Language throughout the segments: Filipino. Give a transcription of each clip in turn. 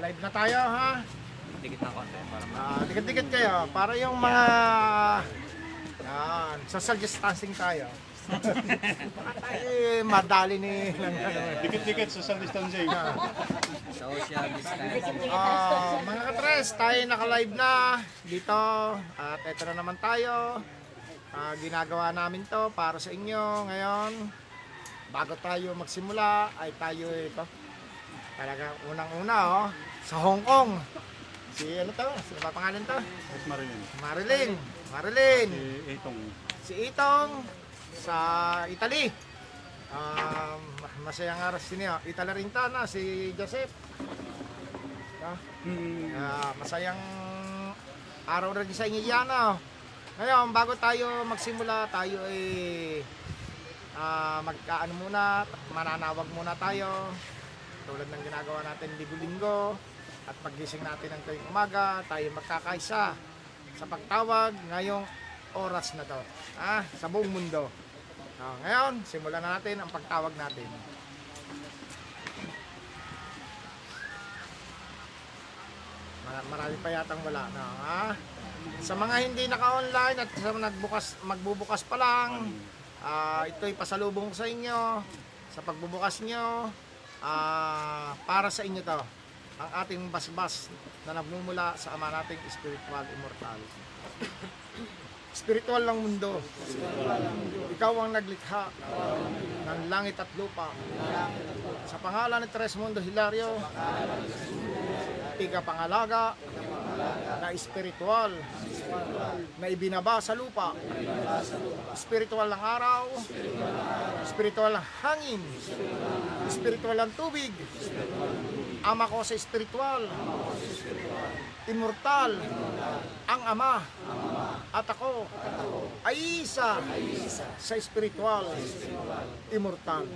Naka-live na tayo ha. Dikit na konti para ma- Ah, dikit-dikit kayo para yung mga yan, social distancing tayo. Baka tayo eh, madali ni eh. Dikit-dikit social distancing. social distancing. Ah, mga katres, tayo naka-live na dito at ito na naman tayo. Ah, ginagawa namin to para sa inyo ngayon. Bago tayo magsimula ay tayo ito. Talaga unang-una oh, sa Hong Kong. Si ano to? Sino ba pangalan to? Mas Marilyn. Marilyn. Marilyn. Si Itong. Si Itong sa Italy. Um, masayang aras din niya. Italy rin ta na si Joseph. Ah, Hmm. Ah, masayang araw rin sa inyo yan. ah. Ngayon, bago tayo magsimula, tayo ay ah, magkaano muna, mananawag muna tayo. Tulad ng ginagawa natin linggo-linggo. At paggising natin ng tuwing umaga, tayo magkakaisa sa pagtawag ngayong oras na to. Ah, sa buong mundo. Ah, ngayon, simulan na natin ang pagtawag natin. Mar- Marami pa yatang wala na. Ha? Sa mga hindi naka-online at sa nagbukas, magbubukas pa lang, ah ito'y pasalubong sa inyo. Sa pagbubukas nyo, ah, para sa inyo to. Ang ating basbas na nagmumula sa ama nating spiritual immortal. spiritual lang mundo. Ikaw ang naglikha ng langit at lupa. Sa pangalan ni Tres Mundo Hilario, tiga pangalaga na espiritual na ibinaba sa lupa. Spiritual ng araw spiritual ng hangin spiritual ng tubig. Ama ko sa spiritual immortal ang ama. At ako ay isa sa spiritual immortal.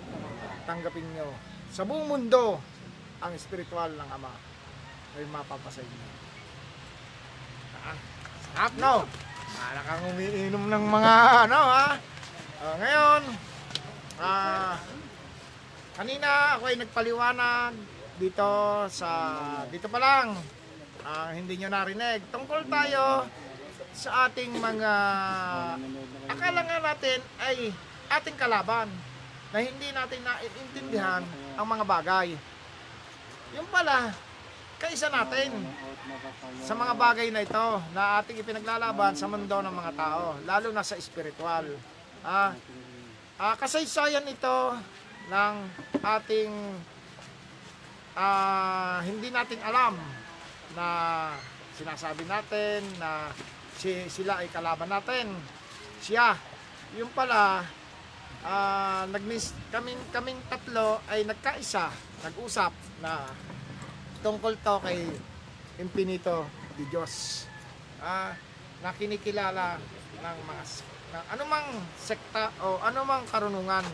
Tanggapin nyo sa buong mundo ang spiritual ng ama ay mapapasa inyo. Sarap no? Para kang umiinom ng mga ano ha? Ah, ngayon, ah, kanina ako ay nagpaliwanag dito sa, dito pa lang, ah, hindi nyo narinig. Tungkol tayo sa ating mga, akala nga natin ay ating kalaban na hindi natin naiintindihan ang mga bagay. Yung pala, kaisa natin sa mga bagay na ito na ating ipinaglalaban sa mundo ng mga tao, lalo na sa espiritual. Ah, ah, kasaysayan ito ng ating ah, hindi natin alam na sinasabi natin na si, sila ay kalaban natin. Siya, yung pala, ah, nagmis, kaming, kaming tatlo ay nagkaisa, nag-usap na tungkol to kay Infinito di Diyos. Ah, na kinikilala ng mga ng anumang sekta o anumang karunungan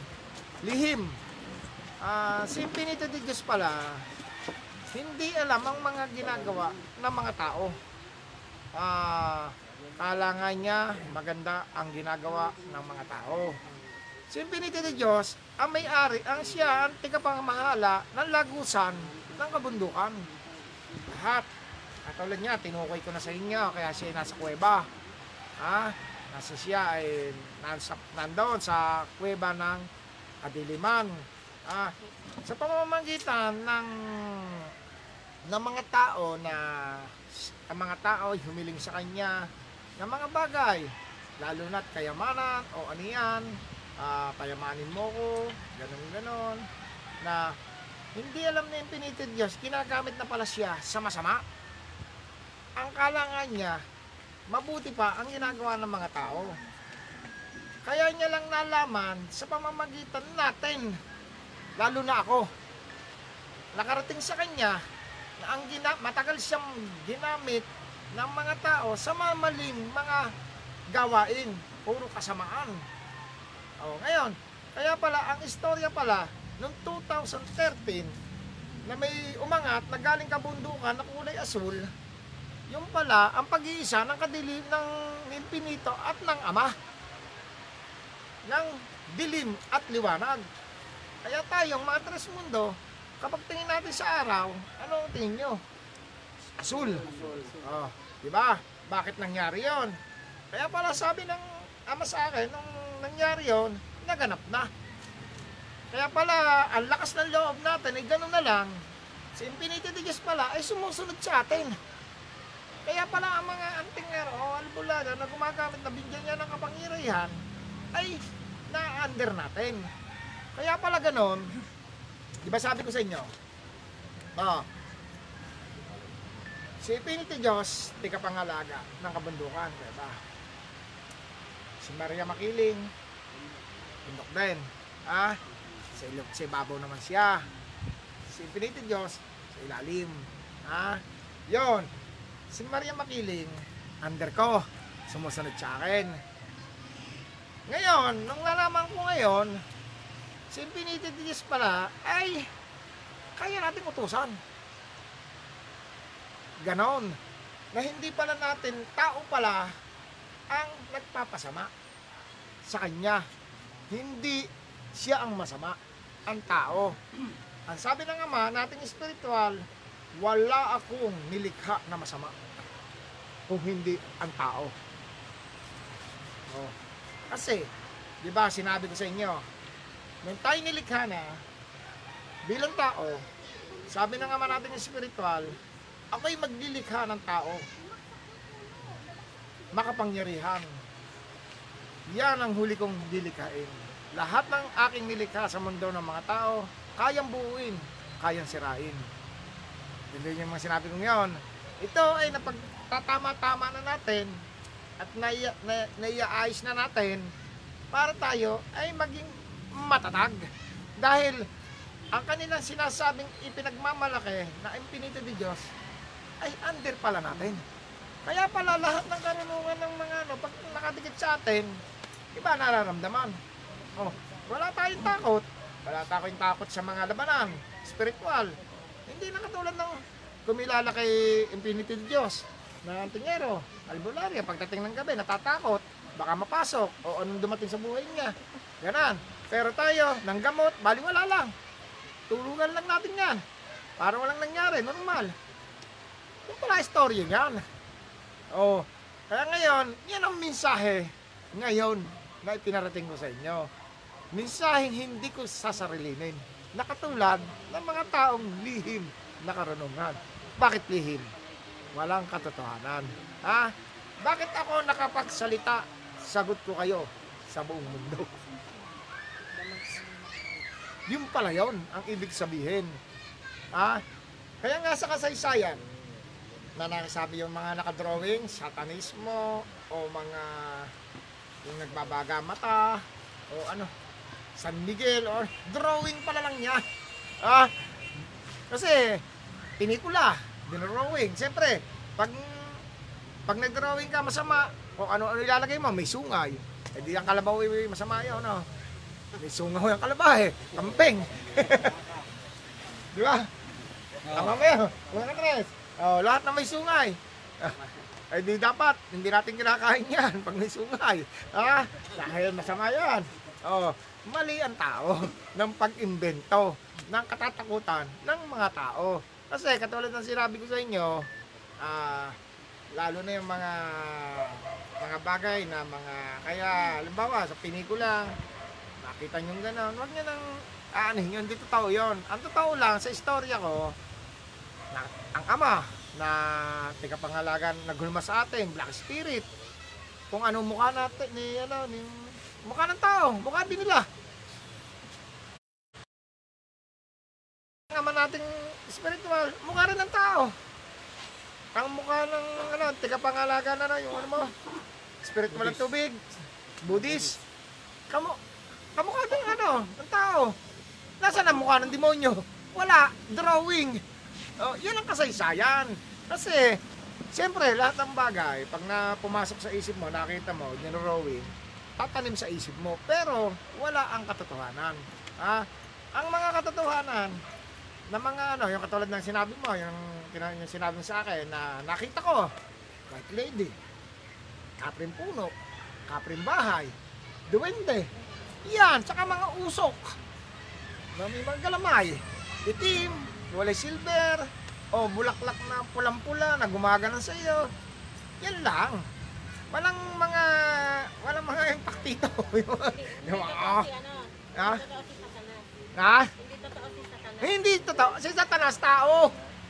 lihim. Ah, si Infinito di Diyos pala hindi alam ang mga ginagawa ng mga tao. Ah, kala nga niya maganda ang ginagawa ng mga tao. Si Infinito di Diyos, ang may-ari, ang siya, ang tigapangamahala ng lagusan ng kabundukan. Lahat. Katulad niya, tinukoy ko na sa inyo, kaya siya ay nasa kuweba. Ha? Nasa siya ay nasa, nandoon sa kuweba ng kadiliman. Ah, sa pamamagitan ng ng mga tao na ang mga tao ay humiling sa kanya ng mga bagay lalo na't kayamanan o aniyan ah, payamanin mo ko ganun ganon na hindi alam na Infinite Diyos ginagamit na pala siya sa masama. Ang kalangan niya mabuti pa ang ginagawa ng mga tao. Kaya niya lang nalaman sa pamamagitan natin lalo na ako. Nakarating sa kanya na ang gina, matagal siyang ginamit ng mga tao sa mamaling mga gawain, puro kasamaan. Oh, ngayon, kaya pala ang istorya pala noong 2013 na may umangat na galing kabundukan na kulay asul, yung pala ang pag-iisa ng kadili ng Infinito at ng Ama ng dilim at liwanag. Kaya tayong mga tres mundo, kapag tingin natin sa araw, ano ang tingin nyo? asul. Oh, di ba? Bakit nangyari yon? Kaya pala sabi ng ama sa akin, nung nangyari yon, naganap na. Kaya pala, ang lakas ng loob natin ay gano'n na lang, si Infinity de Diyos pala ay sumusunod sa atin. Kaya pala ang mga antingero o albulada na gumagamit na bigyan niya ng kapangyarihan ay na-under natin. Kaya pala ganon, di ba sabi ko sa inyo, oh, si Infinity Diyos, di ka pangalaga ng kabundukan, di ba? Si Maria Makiling, tundok din. Ah, sa ilog, sa ibabaw naman siya. Si Infinity Diyos, sa ilalim. Ah, yon. Si Maria Makiling, under ko, sumusunod sa akin. Ngayon, nung nalaman ko ngayon, si Infinity Diyos pala, ay, kaya natin utusan. Ganon. Na hindi pala natin, tao pala, ang nagpapasama sa kanya. Hindi siya ang masama, ang tao. Ang sabi ng Ama, nating spiritual, wala akong nilikha na masama kung hindi ang tao. Oh. Kasi, di ba sinabi ko sa inyo, nung tayo nilikha na, bilang tao, sabi ng Ama natin spiritual, ako'y maglilikha ng tao. Makapangyarihan. Yan ang huli kong lilikhain. Lahat ng aking nilikha sa mundo ng mga tao, kayang buuin, kayang sirain. Hindi yung mga sinabi kong yon. Ito ay napagtatama-tama na natin at naiya, na, naiaayos na natin para tayo ay maging matatag. Dahil ang kanilang sinasabing ipinagmamalaki na impinito di Diyos ay under pala natin. Kaya pala lahat ng karunungan ng mga ano, pag nakadikit sa atin, iba nararamdaman. Oh, wala tayong takot. Wala tayong takot sa mga labanan, spiritual. Hindi na katulad ng kumilala kay Infinity Diyos na antingero, albularya, pagdating ng gabi, natatakot, baka mapasok, o anong dumating sa buhay niya. Ganan. Pero tayo, ng gamot, bali wala lang. Tulungan lang natin yan. Para walang nangyari, normal. Yung pala istorya yan. Oh, kaya ngayon, yan ang mensahe ngayon na ipinarating ko sa inyo. Mensaheng hindi ko sasarilinin. Nakatulad ng mga taong lihim na karunungan. Bakit lihim? Walang katotohanan. Ha? Bakit ako nakapagsalita? Sagot ko kayo sa buong mundo. Yung pala yon ang ibig sabihin. Ha? Kaya nga sa kasaysayan, na nakasabi yung mga nakadrawing, satanismo, o mga yung nagbabaga mata, o ano, San Miguel, or drawing pala lang niya. Ah, kasi, pinikula, dinrawing. Siyempre, pag, pag nag-drawing ka masama, kung ano-ano ilalagay mo, may sungay. Eh di ang kalabaw ay masama yun, no? May sungaw yung kalabaw eh. Kampeng. Di ba? Tama mo yun. Mga tres. Oh, lahat na may sungay. Ah, ay di dapat, hindi natin kinakain yan pag may sungay. Ha? Dahil masama yan. Oh, mali ang tao ng pag-imbento ng katatakutan ng mga tao. Kasi katulad ng sinabi ko sa inyo, ah, lalo na yung mga mga bagay na mga kaya halimbawa sa pinikula nakita nyo gano'n huwag nyo nang aanin yun, hindi totoo yun ang totoo lang sa istorya ko na, ang ama na tigapangalagan naghulma sa atin, Black Spirit kung anong mukha natin ni ano, ni mukha ng tao, mukha din nila ang ama nating spiritual, mukha rin ng tao ang mukha ng ano, tigapangalaga na ano, yung ano mo spiritual ng tubig Buddhist kamu kamukha din ano, ng tao Nasaan ang mukha ng demonyo? Wala, drawing. Oh, yun ang kasaysayan. Kasi, siyempre, lahat ng bagay, pag na pumasok sa isip mo, nakita mo, drawing, tatanim sa isip mo. Pero, wala ang katotohanan. Ha? Ang mga katotohanan, na mga ano, yung katulad ng sinabi mo, yung, yung sinabi mo sa akin na nakita ko, white lady, kaprin puno, kaprin bahay, duwende, yan, tsaka mga usok na may mga galamay, itim, walay silver, o bulaklak na pulang-pula na gumagana sa iyo. Yan lang. Walang mga walang mga impact dito. yung mga ah, ha? Ha? Hindi totoo si Satanas. Hindi totoo. Si Satanas tao.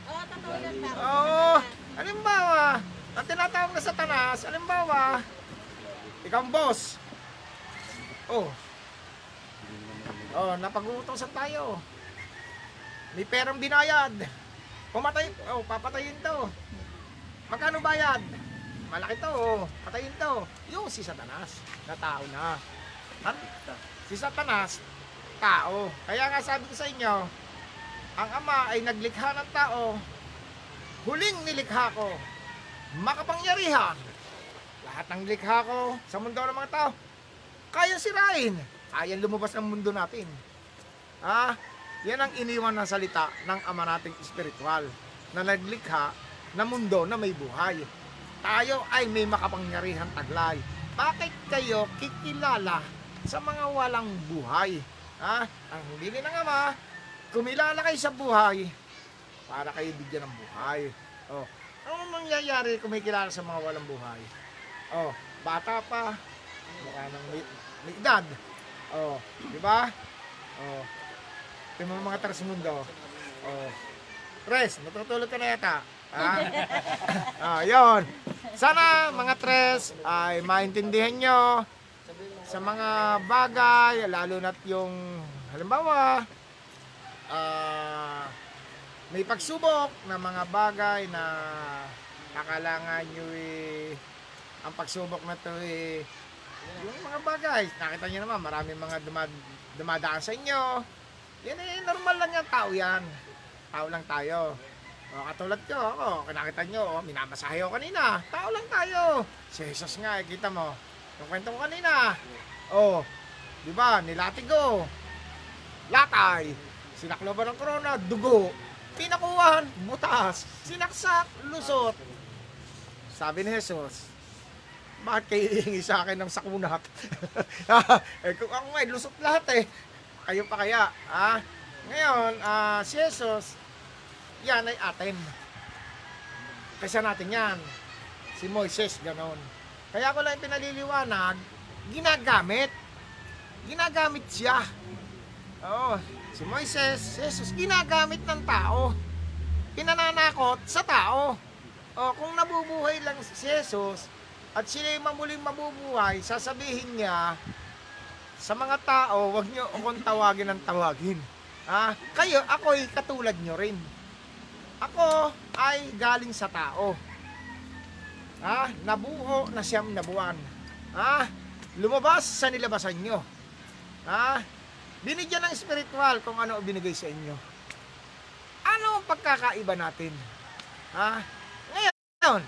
Oo, totoo yan. tao. Oo. Halimbawa, ang tinatawag na Satanas, halimbawa, ikaw ang boss. Oh. Oh, napag-uutosan tayo. May perang binayad. Pumatay, oh, papatayin to. Magkano bayad? Malaki to, oh. Patayin to. Yung si Satanas, na tao na. At si Satanas, tao. Kaya nga sabi ko sa inyo, ang ama ay naglikha ng tao huling nilikha ko, makapangyarihan. Lahat ng likha ko sa mundo ng mga tao, kaya sirain. Kaya lumabas ng mundo natin. Ah, yan ang iniwan ng salita ng ama nating espiritual na naglikha na mundo na may buhay. Tayo ay may makapangyarihan taglay. Bakit kayo kikilala sa mga walang buhay? Ah, ang huli ng ama, kumilala kayo sa buhay, para kayo bigyan ng buhay. Oh, ano mangyayari kung may kilala sa mga walang buhay? Oh, bata pa, mukha ng may, may edad. Oh, di ba? Oh, tingnan mga taras mundo. Oh, Tres, natutulog ka na yata. Ah, ah yun. Sana mga tres ay maintindihan nyo sa mga bagay, lalo na't yung halimbawa, ah, may pagsubok na mga bagay na nakalangan nyo eh, ang pagsubok na to eh, yung mga bagay, nakita nyo naman, maraming mga dumad, dumadaan sa inyo. Yan eh, normal lang yan, tao yan. Tao lang tayo. O, katulad ko, ako, nakita nyo, oh, minamasahe ako kanina. Tao lang tayo. Si Jesus nga, eh, kita mo. Yung kwento ko kanina. Oh, di ba, nilatigo. Latay. Sinakloban ng corona, dugo. Pinakuhan, butas. Sinaksak, lusot. Sabi ni Jesus, bakit kayo hihingi sa akin ng sakunat? eh, kung ako nga, lusot lahat eh. Kayo pa kaya, ah? Ngayon, ah, si Jesus, yan ay atin. Kasi natin yan. Si Moises, ganon. Kaya ko lang pinaliliwanag, ginagamit. Ginagamit siya. Oo, si Moises, Jesus, ginagamit ng tao. Pinananakot sa tao. O, kung nabubuhay lang si Jesus, at sila yung mamuling mabubuhay, sasabihin niya sa mga tao, wag niyo akong tawagin ng tawagin. Ah, kayo, ako'y katulad niyo rin. Ako ay galing sa tao. Ah, nabuo na siyam na buwan. Ah, lumabas sa nilabasan nyo. Ah, binigyan ng spiritual kung ano binigay sa inyo. Ano ang pagkakaiba natin? Ah, ngayon,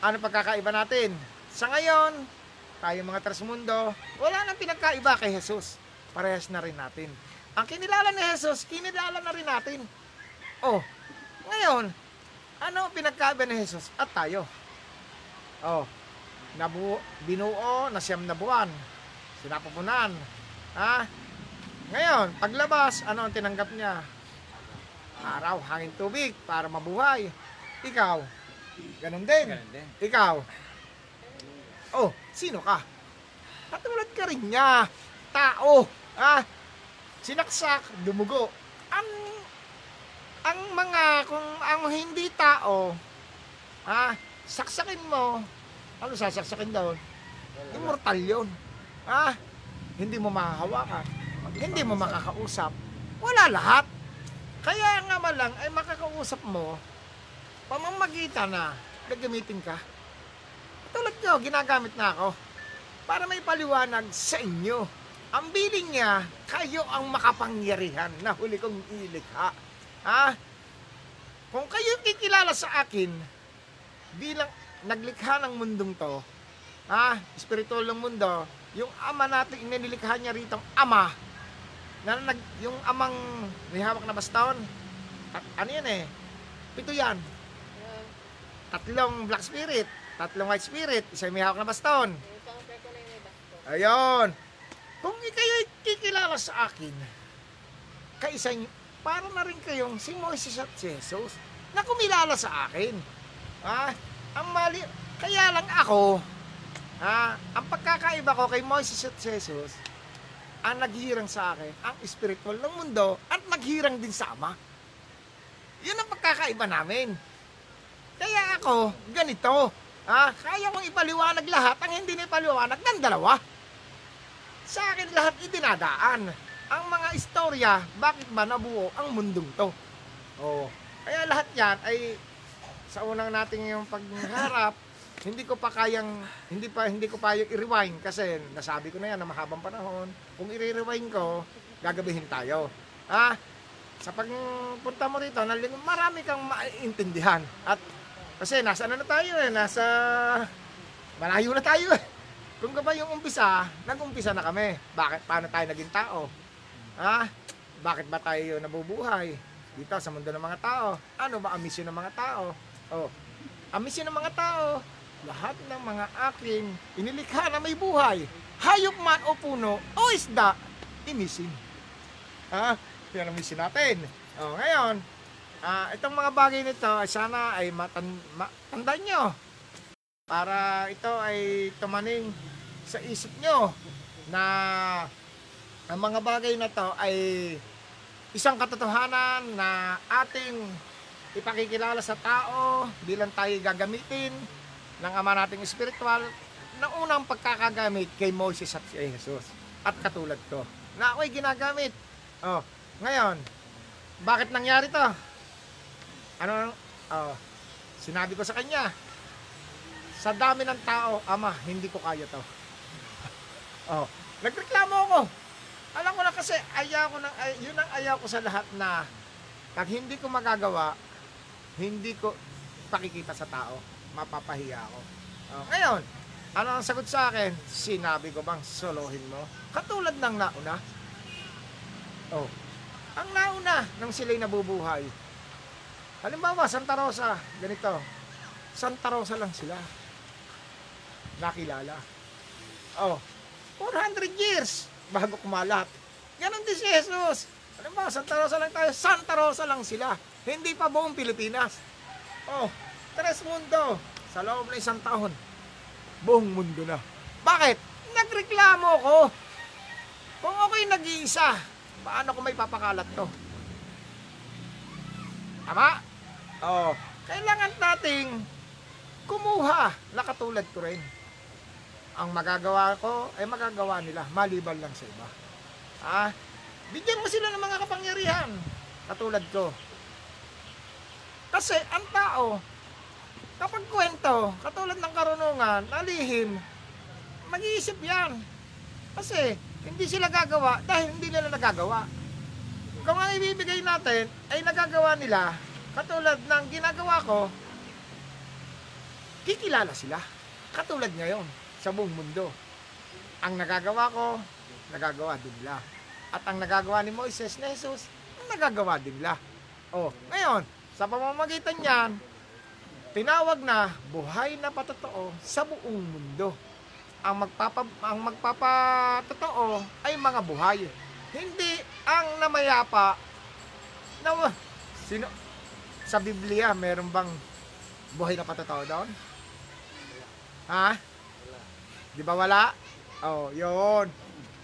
ano pagkakaiba natin? Sa ngayon, tayo mga trasmundo, wala nang pinagkaiba kay Jesus. Parehas na rin natin. Ang kinilala ni Jesus, kinilala na rin natin. Oh, ngayon, ano ang pinagkaiba ni Jesus at tayo? Oh, nabu binuo na siyam na buwan. Sinapupunan. Ha? Ngayon, paglabas, ano ang tinanggap niya? Araw, hangin tubig para mabuhay. Ikaw, ganun din. Ganun din. Ikaw. Oh, sino ka? Katulad ka rin niya. Tao. Ah, sinaksak, dumugo. Ang ang mga kung ang hindi tao, ah, saksakin mo. Ano sasaksakin daw? Immortal 'yon. Ah, hindi mo mahahawakan. Hindi mo makakausap. Wala lahat. Kaya nga malang ay makakausap mo pamamagitan na gagamitin ka. Tulad nyo, ginagamit na ako para may paliwanag sa inyo. Ang biling niya, kayo ang makapangyarihan na huli kong ilikha. Ha? Kung kayo kikilala sa akin bilang naglikha ng mundong to, ha? Spiritual ng mundo, yung ama natin, ininilikha niya rito, ama, na nag, yung amang may hawak na baston, at, ano yan eh, pito yan, tatlong black spirit, tatlong white spirit, isa may hawak na baston. Ayun. Kung kayo kikilala sa akin, kaisa para na rin kayong si Moises at Jesus. na kumilala sa akin. Ah, ang mali, kaya lang ako, ah, ang pagkakaiba ko kay Moises at Jesus, ang naghirang sa akin, ang spiritual ng mundo, at naghirang din sa Ama. Yun ang pagkakaiba namin. Kaya ako, ganito. Ah, kaya kong ipaliwanag lahat ang hindi na ipaliwanag ng dalawa. Sa akin lahat idinadaan. Ang mga istorya, bakit ba nabuo ang mundong to? Oh, kaya lahat yan ay sa unang nating yung pagharap, hindi ko pa kayang, hindi pa, hindi ko pa yung i-rewind kasi nasabi ko na yan na mahabang panahon. Kung i-rewind ko, gagabihin tayo. Ah, sa pagpunta mo rito, marami kang maintindihan. At kasi nasa ano na tayo eh, nasa malayo na tayo eh. Kung ba yung umpisa, nag-umpisa na kami. Bakit, paano tayo naging tao? Ha? Bakit ba tayo nabubuhay? Dito sa mundo ng mga tao. Ano ba ang misyon ng mga tao? Oh, ang misyon ng mga tao, lahat ng mga aking inilikha na may buhay, hayop man o puno o isda, imisin. Ha? Yan ang mission natin. Oh, ngayon, ah, itong mga bagay nito, sana ay matan, matandaan nyo. Para ito ay tumaning sa isip nyo na ang mga bagay na to ay isang katotohanan na ating ipakikilala sa tao bilang tayo gagamitin ng ama nating espiritual na unang pagkakagamit kay Moses at kay Jesus at katulad ko na ako'y ginagamit. Oh, ngayon, bakit nangyari to? Ano? Oh, sinabi ko sa kanya, sa dami ng tao, ama, hindi ko kaya to. Oh, nagreklamo ako. Alam ko na kasi ayaw ko ng, ay, yun ang ayaw ko sa lahat na pag hindi ko magagawa, hindi ko pakikita sa tao, mapapahiya ako. Oh, ngayon, ano ang sagot sa akin? Sinabi ko bang solohin mo? Katulad ng nauna. Oh, ang nauna nang sila'y nabubuhay. Halimbawa, Santa Rosa, ganito. Santa Rosa lang sila. Nakilala. Oh, 400 years bago kumalat. Ganon din si Jesus. Alam mo, Santa Rosa lang tayo. Santa Rosa lang sila. Hindi pa buong Pilipinas. Oh, tres mundo. Sa loob ng isang taon. Buong mundo na. Bakit? Nagreklamo ko. Kung ako'y nag-iisa, paano ko may papakalat to? Tama? Oh, kailangan nating kumuha na katulad ko rin. Ang magagawa ko ay magagawa nila, maliban lang sa iba. Ah, bigyan mo sila ng mga kapangyarihan, katulad ko. Kasi ang tao, kapag kwento, katulad ng karunungan, nalihim, mag-iisip yan. Kasi hindi sila gagawa dahil hindi nila nagagawa. Kung ang ibibigay natin ay nagagawa nila, katulad ng ginagawa ko, kikilala sila. Katulad ngayon sa buong mundo. Ang nagagawa ko, nagagawa din nila. At ang nagagawa ni Moises na Jesus, nagagawa din nila. Oh, ngayon, sa pamamagitan niyan, tinawag na buhay na patotoo sa buong mundo. Ang magpapa ang magpapatotoo ay mga buhay. Hindi ang namayapa na sino sa Biblia meron bang buhay na patotoo doon? Ha? Di ba wala? Oh, yun.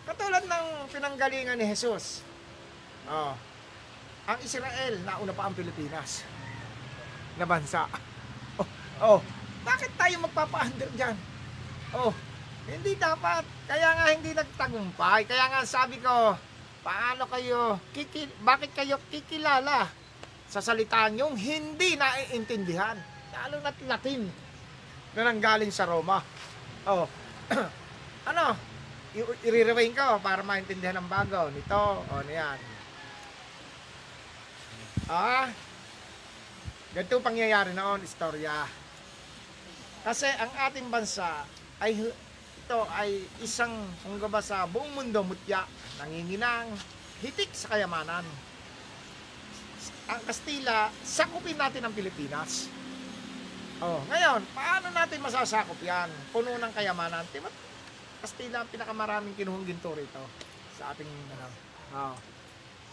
Katulad ng pinanggalingan ni Jesus. Oh. Ang Israel, nauna pa ang Pilipinas. Na bansa. Oh, oh. Bakit tayo magpapa-under dyan? Oh, hindi dapat. Kaya nga hindi nagtagumpay. Kaya nga sabi ko, paano kayo, kiki, bakit kayo kikilala sa salita niyong hindi naiintindihan? Lalo na't Latin na nanggaling sa Roma. Oh, ano, i-rewind ko para maintindihan ng bago. Nito, o oh, niyan. Ah, ganito ang pangyayari noon, istorya. Kasi ang ating bansa ay ito ay isang kung ba sa buong mundo mutya, nanginginang, hitik sa kayamanan. Ang Kastila, sakupin natin ang Pilipinas. Oh, ngayon, paano natin masasakop yan? Puno ng kayamanan. Diba, Kastila ang pinakamaraming kinuhong ginto rito sa ating ano. Oh.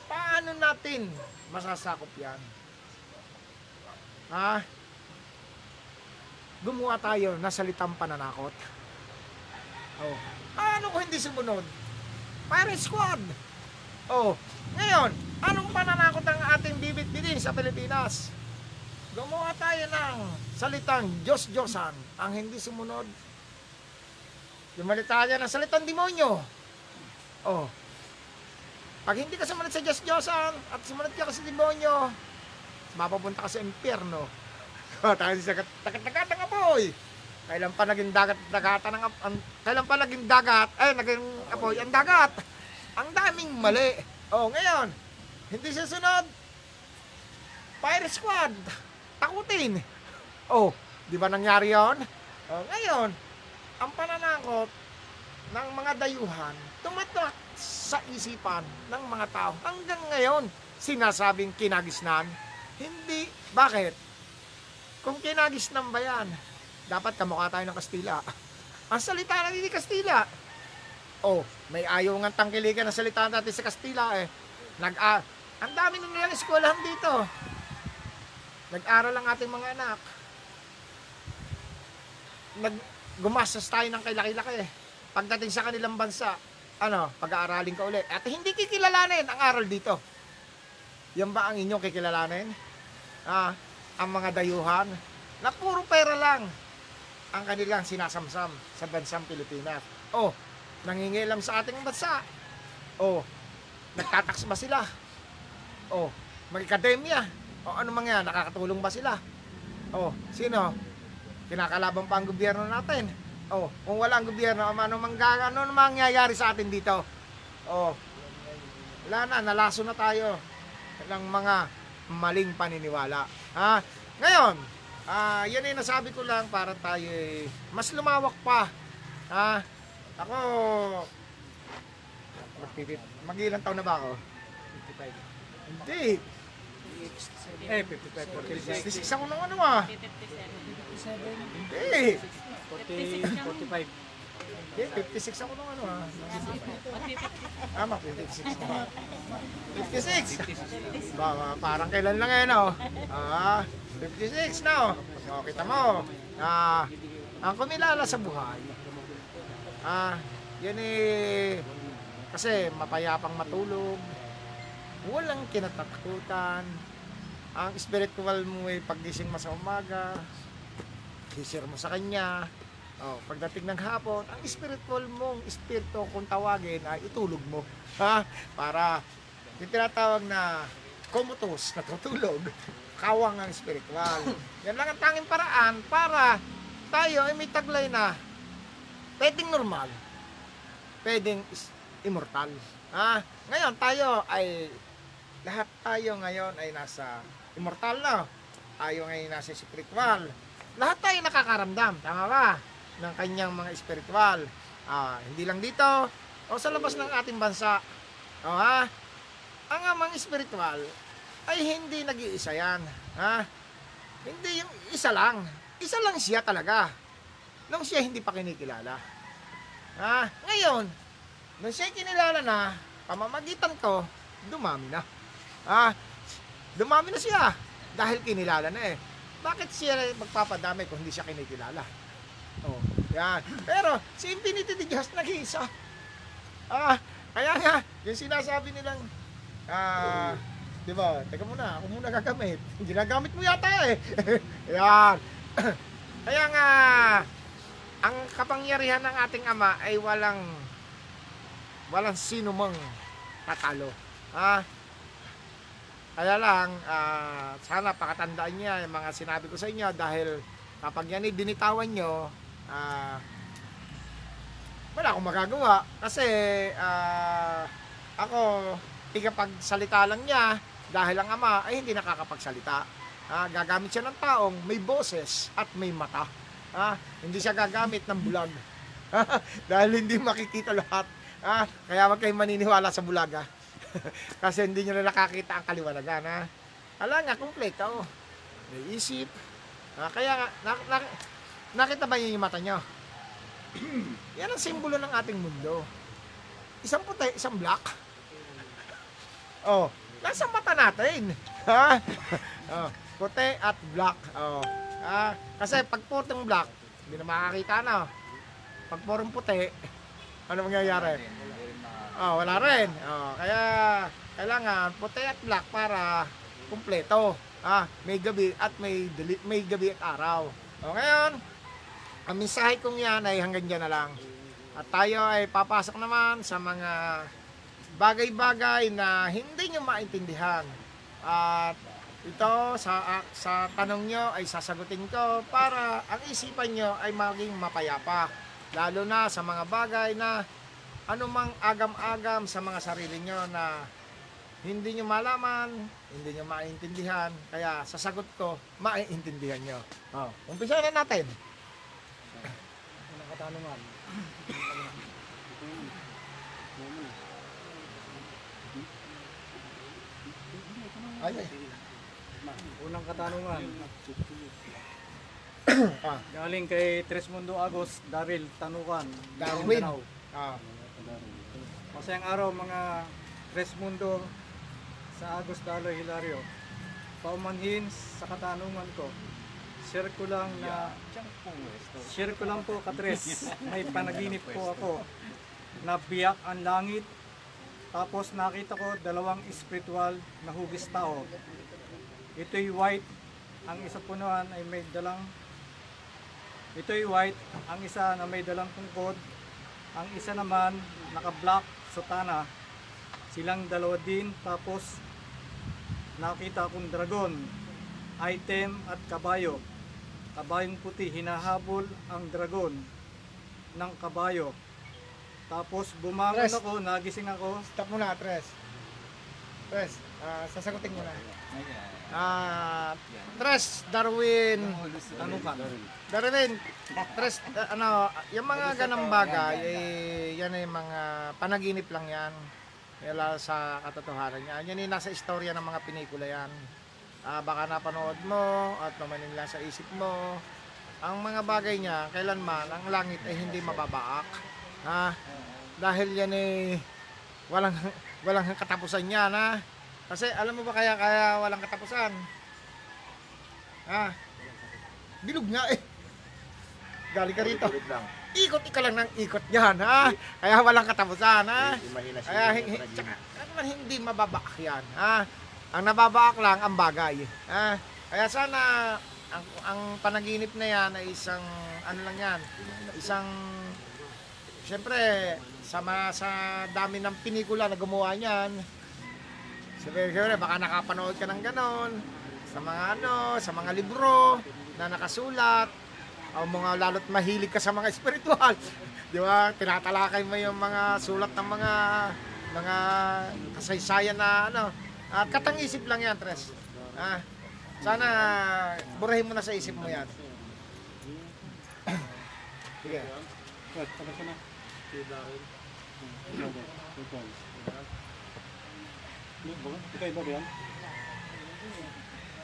Paano natin masasakop yan? Ha? Gumawa tayo na salitang pananakot. Oh. Ano kung hindi sumunod? Pirate Squad! Oh, ngayon, anong pananakot ang ating bibit-bitin sa Pilipinas? Gumawa tayo ng salitang Diyos-Diyosan ang hindi sumunod. Gumalit tayo ng salitang demonyo. Oh. Pag hindi ka sumunod sa Diyos-Diyosan at sumunod ka sa demonyo, mapapunta ka sa impyerno. tayo sa tagat-tagat ng apoy. Kailan pa naging dagat dagatan ng ang, kailan pa naging dagat ay naging apoy ang dagat. Ang daming mali. Oh, ngayon, hindi siya sunod. Fire Squad. Takutin. Oh, di ba nangyari 'yon? Oh, ngayon, ang pananakot ng mga dayuhan tumatak sa isipan ng mga tao. Hanggang ngayon, sinasabing kinagisnan. Hindi. Bakit? Kung kinagisnan ba yan, dapat kamukha tayo ng Kastila. Ang salita na hindi Kastila. Oh, may ayaw ng tangkilikan ng salita natin sa Kastila eh. Nag ah, ang dami nang nilang eskwelahan dito. Nag-aral ang ating mga anak. Nag gumastos tayo ng kailaki-laki. Pagdating sa kanilang bansa, ano, pag-aaralin ka uli. At hindi kikilalanin ang aral dito. Yan ba ang inyong kikilalanin? Ah, ang mga dayuhan na puro pera lang ang kanilang sinasamsam sa bansang Pilipinas. Oh, nangingilam sa ating bansa. Oh, nagtataks ba sila? Oh, mag-akademya. O ano mga nakakatulong ba sila? Oh, sino? Kinakalaban pa ang gobyerno natin. Oh, kung wala ang gobyerno, ano mangga, ano mangyayari sa atin dito? Oh, wala na, nalaso na tayo ng mga maling paniniwala. Ha? Ngayon, ah, yan ay nasabi ko lang para tayo mas lumawak pa. Ha? Ako, mag-ilang taon na ba ako? 55. Hindi. Eh, 55, 66 ako nung ano ah. 57. Hindi. 40, 45. Hindi, 56 ako nung ano ah. Tama, 56 na. 56. Ba, parang kailan lang yan oh. Ah, 56 na oh. So, kita mo. Ah, ang kumilala sa buhay. Ah, yan eh kasi mapayapang matulog. Walang kinatakutan. Ang spiritual mo ay paggising mo sa umaga, kisir mo sa kanya, Oh, pagdating ng hapon, ang spiritual mong espiritu kung tawagin ay itulog mo. Ha? Para yung tinatawag na komutos, natutulog, kawang ang spiritual. Yan lang ang tanging paraan para tayo ay may taglay na pwedeng normal, pwedeng immortal. Ha? Ngayon tayo ay lahat tayo ngayon ay nasa immortal na. Tayo ngayon nasa spiritual. Lahat tayo nakakaramdam, tama ba? ng kanyang mga espiritual. Ah, hindi lang dito o sa labas ng ating bansa. O ha? Ang amang espiritual ay hindi nag-iisa yan. Ha? Hindi yung isa lang. Isa lang siya talaga. Nung siya hindi pa kinikilala. Ha? Ngayon, nung siya kinilala na, pamamagitan ko, dumami na. Ha? Dumami na siya. Dahil kinilala na eh. Bakit siya magpapadami kung hindi siya kinikilala? Oh, yan. Pero si Infinity de Diyos nag-iisa. Ah, kaya nga, yung sinasabi nilang, ah, di ba, teka muna, ako muna gagamit. Ginagamit mo yata eh. yan. kaya nga, ang kapangyarihan ng ating ama ay walang, walang sino mang tatalo. Ah, kaya lang, ah, sana pakatandaan niya yung mga sinabi ko sa inyo dahil kapag yan ay binitawan nyo, ah, wala akong magagawa. Kasi, ah, ako, tigapagsalita lang niya dahil ang ama ay hindi nakakapagsalita. Ah, gagamit siya ng taong may boses at may mata. Ah, hindi siya gagamit ng bulag. dahil hindi makikita lahat. Ah, kaya wag kayong maniniwala sa bulaga. Kasi hindi nyo na nakakita ang kaliwanagan. Ha? Ala nga, kompleto. May isip. Ah, kaya na, na- nakita ba yung mata nyo? Yan ang simbolo ng ating mundo. Isang puti, isang black. Oh, nasa mata natin. Ha? oh, puti at black. Oh. Ah, kasi pag putong black, hindi na makakita na. Pag purong puti, ano mangyayari? Oh, wala rin. Oh, kaya kailangan puti at black para kumpleto. Ah, may gabi at may dili- may gabi at araw. O ngayon, ang mensahe kong yan ay hanggang dyan na lang. At tayo ay papasok naman sa mga bagay-bagay na hindi nyo maintindihan. At ito sa sa tanong nyo ay sasagutin ko para ang isipan nyo ay maging mapayapa. Lalo na sa mga bagay na anumang agam-agam sa mga sarili nyo na hindi nyo malaman, hindi nyo maintindihan. Kaya sa sagot ko, maiintindihan nyo. Oh, umpisa na natin. Unang katanungan. Ay, ay. Unang katanungan. Ah, Galing kay Tresmundo Agos, Daryl Tanukan. Darwin. Ah, Masayang araw mga Tresmundo sa Agos Daloy Hilario. Paumanhin sa katanungan ko. Share ko lang na Share ko lang po katres. May panaginip po ako na biyak ang langit. Tapos nakita ko dalawang spiritual na hugis tao. Ito'y white. Ang isa po naman ay may dalang Ito'y white. Ang isa na may dalang tungkod. Ang isa naman naka-black sutana. Silang dalawa din. Tapos nakita akong dragon, item at kabayo. Kabayong puti, hinahabol ang dragon ng kabayo. Tapos bumangon Tres. ako, nagising ako. stop muna, Tres. Tres, ah, sasagutin mo na. Ah, Tres, Darwin, Ano ka? Darwin, Tres, ah, ano, yung mga ganang bagay, eh, yan ay mga panaginip lang yan. Wala sa katotohanan yan. Yan ay nasa istorya ng mga pinikula yan. Ah, baka napanood mo at namanin lang sa isip mo. Ang mga bagay niya, kailanman, ang langit ay hindi mababaak. Ha? Dahil yan ay walang walang katapusan yan, ha? Kasi alam mo ba kaya kaya walang katapusan? Ha? Bilog nga eh. Galing ka rito. Ikot ka lang ng ikot yan, ha? Kaya walang katapusan, ha? Kaya tsaka, ano man hindi mababaak yan, ha? Ang nababaak lang ang bagay, ha? Kaya sana ang, ang panaginip na yan ay isang ano lang yan, isang Siyempre, sa, ma- sa dami ng pinikula na gumawa niyan, siyempre, siyempre, baka nakapanood ka ng ganon, sa mga ano, sa mga libro na nakasulat, o mga lalo't mahilig ka sa mga espiritual. Di ba? Tinatalakay mo yung mga sulat ng mga mga kasaysayan na ano. At katang-isip lang yan, Tres. Ah, sana burahin mo na sa isip mo yan. Sige. Tapos na. Ikaw ba? Ano, baka? Ikaw ba yan?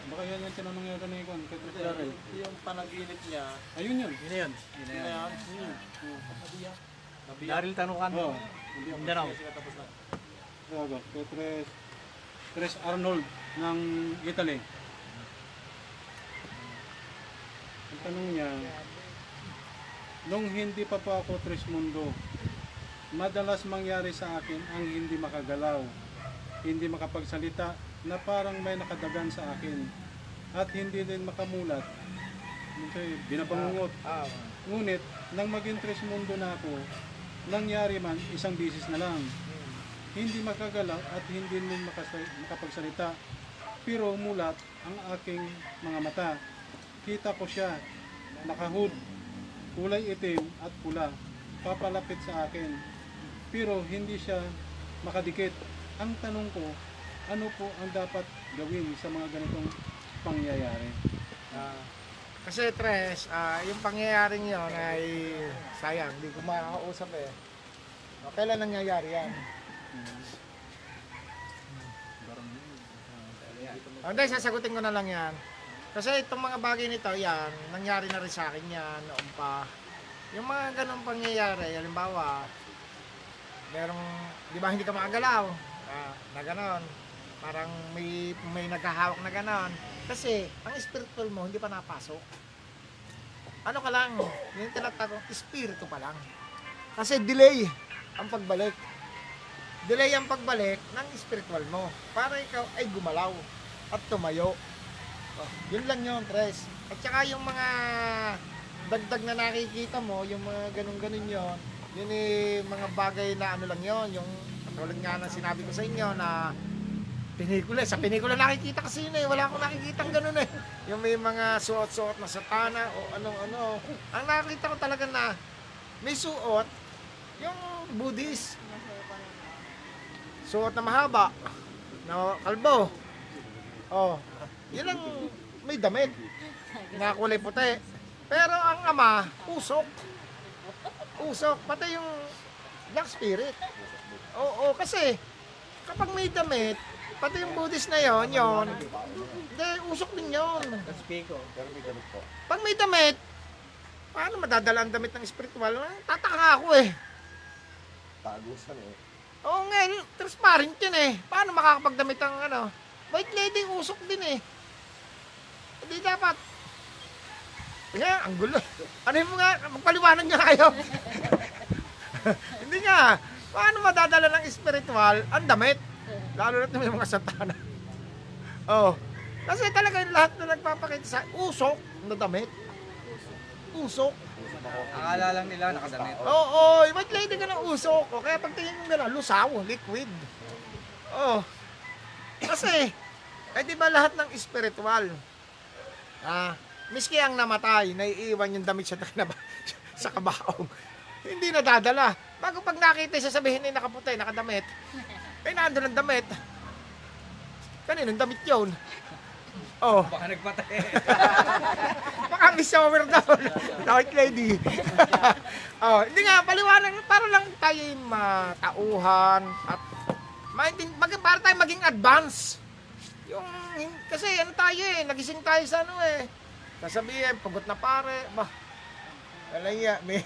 Baka yan yung tinanong yata ni Juan, kay Chris Darrell. Yung panaginip niya, Ayun yun. Yun na yun. Yun na yun. ayan, Daryl Tanukan. Oo. Hindi ako. Mindanao. Tawaga, kay Tres, Tres Arnold ng Italy. Ang tanong niya, nung hindi pa po ako Tres Mundo, madalas mangyari sa akin ang hindi makagalaw, hindi makapagsalita, na parang may nakadagan sa akin, at hindi din makamulat. Minsan, binabangungot. Ah, Ngunit, nang maging Tres Mundo na ako, nangyari man isang bisis na lang. Hindi makagalaw at hindi din makapagsalita. Pero mulat ang aking mga mata. Kita ko siya, nakahood, kulay itim at pula, papalapit sa akin. Pero hindi siya makadikit. Ang tanong ko, ano po ang dapat gawin sa mga ganitong pangyayari? Ah, kasi Tres, ah, yung pangyayaring yon ay sayang, hindi ko makakausap eh. O, kailan nangyayari yan? Ah, Hindi, sasagutin ko na lang yan. Kasi itong mga bagay nito, yan, nangyari na rin sa akin yan noon pa. Yung mga ganong pangyayari, halimbawa, merong, di ba hindi ka makagalaw? Ah, na ganon. Parang may, may naghahawak na ganon. Kasi, ang spiritual mo, hindi pa napasok. Ano ka lang, yung tinatawag, espiritu pa lang. Kasi delay ang pagbalik. Delay ang pagbalik ng spiritual mo para ikaw ay gumalaw at tumayo. Oh, yun lang yun, Tres. At saka yung mga dagdag na nakikita mo, yung mga ganun-ganun yun, yun eh, mga bagay na ano lang yun, yung katulad nga ng sinabi ko sa inyo na pinikula. Sa pinikula nakikita kasi yun eh. Wala akong nakikita ganun eh. Yung may mga suot-suot na satana o ano-ano. Ang nakikita ko talaga na may suot, yung Buddhist. Suot na mahaba. Na kalbo. Oh. Yun ang may damit. Na kulay puti. Pero ang ama, usok. Usok. Pati yung black spirit. Oo, kasi kapag may damit, pati yung Buddhist na yon, yon, hindi, usok din yon. Speako. Pag may damit, paano madadala ang damit ng spiritual? Tataka ako eh. Tagusan eh. Oo nga, transparent yun eh. Paano makakapagdamit ang ano? White lady, usok din eh. Hindi dapat. Kaya, ang gulo. Ano yung mga, magpaliwanag niya kayo. Hindi nga. Paano madadala ng spiritual ang damit? Lalo na yung mga satana. Oh. Kasi talaga yung lahat na nagpapakita sa usok na damit. Usok. Akala lang nila nakadamit. Oo, oh, oh, white lady ka ng usok. O kaya pagtingin mo gano'n, lusaw, liquid. Oh. Kasi, eh di ba lahat ng spiritual, ah, miski ang namatay, naiiwan yung damit sa, kanaba, sa kabaong. Hindi nadadala. Bago pag nakita siya sabihin ay nakaputi, nakadamit. Eh, nandun ang damit. Kaninong damit yun? Oh. Baka nagpatay. Baka may shower daw. White lady. oh, hindi nga, paliwanag. Para lang tayo matauhan at maintin, mag, para tayo maging advance. Yung, kasi ano tayo eh, nagising tayo sa ano eh. Sasabihin, pagod na pare, bah, walang iya, may,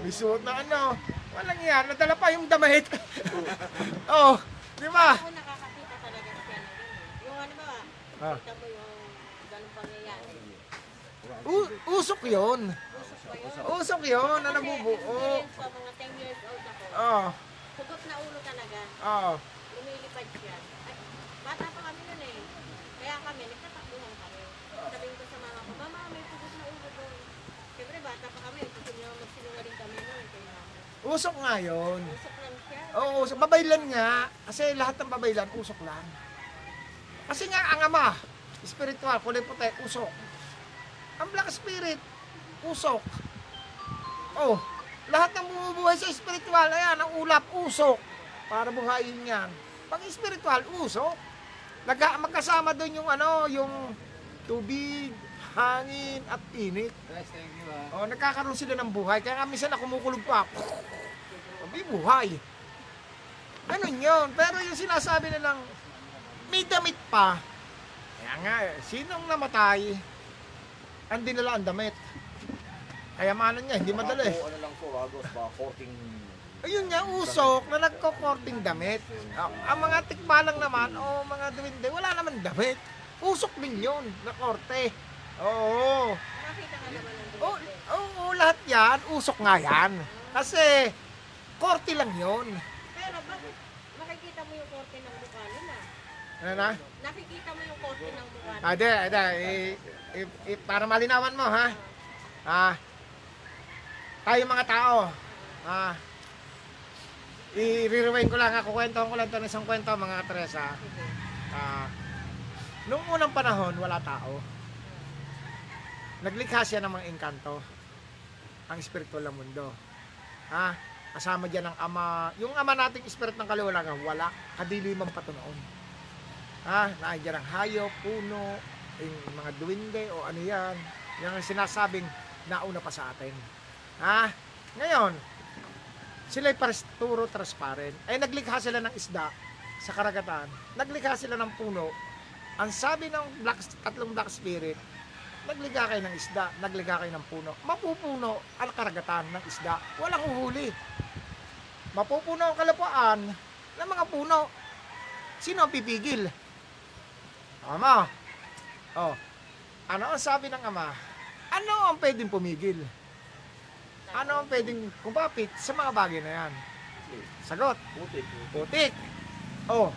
may suot na ano. Walang iya, nadala pa yung damit. oh, di ba? Ako nakakakita talaga ng ganun. Yung ano ba, Ah. kita mo yung ganun pangyayari. U- usok yon. Usok ba yun? Usok yon na nabubuo. experience ko, mga 10 years old ako. Oh, Hugot na ulo talaga. oh. Lumilipad siya. Ay, bata pa kami nun eh. Kaya kami, nagtatakbuhan kami. Sabihin ko sa mama ko, Mama, may pugot na ulo doon. Siyempre, bata pa kami. Gusto niya magsinungaling kami nun. Kaya Usok nga yon. usok lang siya. Oo, usok. babaylan nga. Kasi lahat ng babaylan, usok lang. Kasi nga, ang ama, spiritual, kulay puti, usok. Ang black spirit, usok. Oh, lahat ng bumubuhay sa spiritual, ayan, ang ulap, usok. Para buhayin yan. Pag spiritual, usok. Nagka, magkasama doon yung ano, yung tubig, hangin, at init. Guys, thank you ah. Oh, nagkakaroon sila ng buhay. Kaya nga minsan na kumukulog pa. May buhay. Ganun yun. Pero yung sinasabi nilang may damit pa. Kaya nga, sinong namatay, ang dinala ang damit. Kaya manon niya, hindi madala eh. Ako, ano lang to, Agos, baka 14 Ayun nga, usok na nagko-korting damit. Ah, ang mga tikbalang naman, o mga duwinde, wala naman damit. Usok din yun, na korte. Oo. Nakita nga naman ng Oo, oh, oh, lahat yan, usok nga yan. Kasi, korte lang yun. Pero bakit makikita mo yung korte ng mukha nila? Ano na? Nakikita mo yung korte ng mukha nila? Ade, ade, i- i- para malinawan mo, ha? Ah, tayo mga tao, ah, i-rewind ko lang, ako kwento ko lang ito ng isang kwento, mga Teresa. Ah, nung unang panahon, wala tao. Naglikha siya ng mga engkanto, ang espiritual ng mundo. Ha? Kasama diyan ang ama, yung ama nating espiritu ng kaliwanagan, wala, kadilimang patunoon. Ha? Nandiyan ang hayop, puno, yung mga duwinde o ano yan. Yung sinasabing nauna pa sa atin. Ha? Ngayon, sila'y puro transparent. Ay naglikha sila ng isda sa karagatan. Naglikha sila ng puno. Ang sabi ng black, tatlong black spirit, naglikha kayo ng isda, naglikha kayo ng puno. Mapupuno ang karagatan ng isda. Walang uhuli. Mapupuno ang kalapaan ng mga puno. Sino ang pipigil? Ama. Oh. Ano ang sabi ng ama? Ano ang pwedeng pumigil? Ano ang pwedeng kumapit sa mga bagay na yan? Sagot. Putik. Putik. Oh.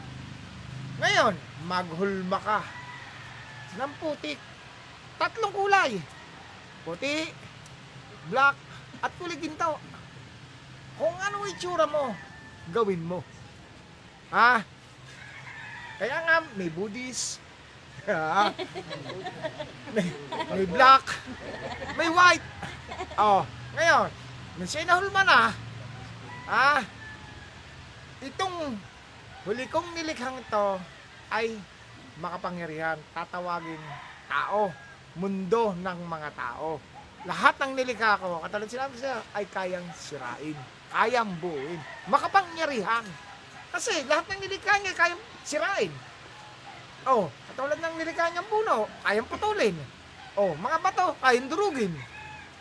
Ngayon, maghulma ka ng putik. Tatlong kulay. Puti, black, at kulay ginto. Kung ano itsura mo, gawin mo. Ha? Kaya nga, may Buddhist, may, may black, may white. Oh, ngayon, nung sinahulma na, ha? Itong huli kong nilikhang ito ay makapangyarihan, tatawagin tao, mundo ng mga tao. Lahat ng nilikha ko, katulad sinabi siya, ay kayang sirain, kayang buuin, makapangyarihan. Kasi lahat ng nilikha niya kayang sirain. Oh, katulad ng nilikha niyang puno, kayang putulin. Oh, mga bato, kayang durugin.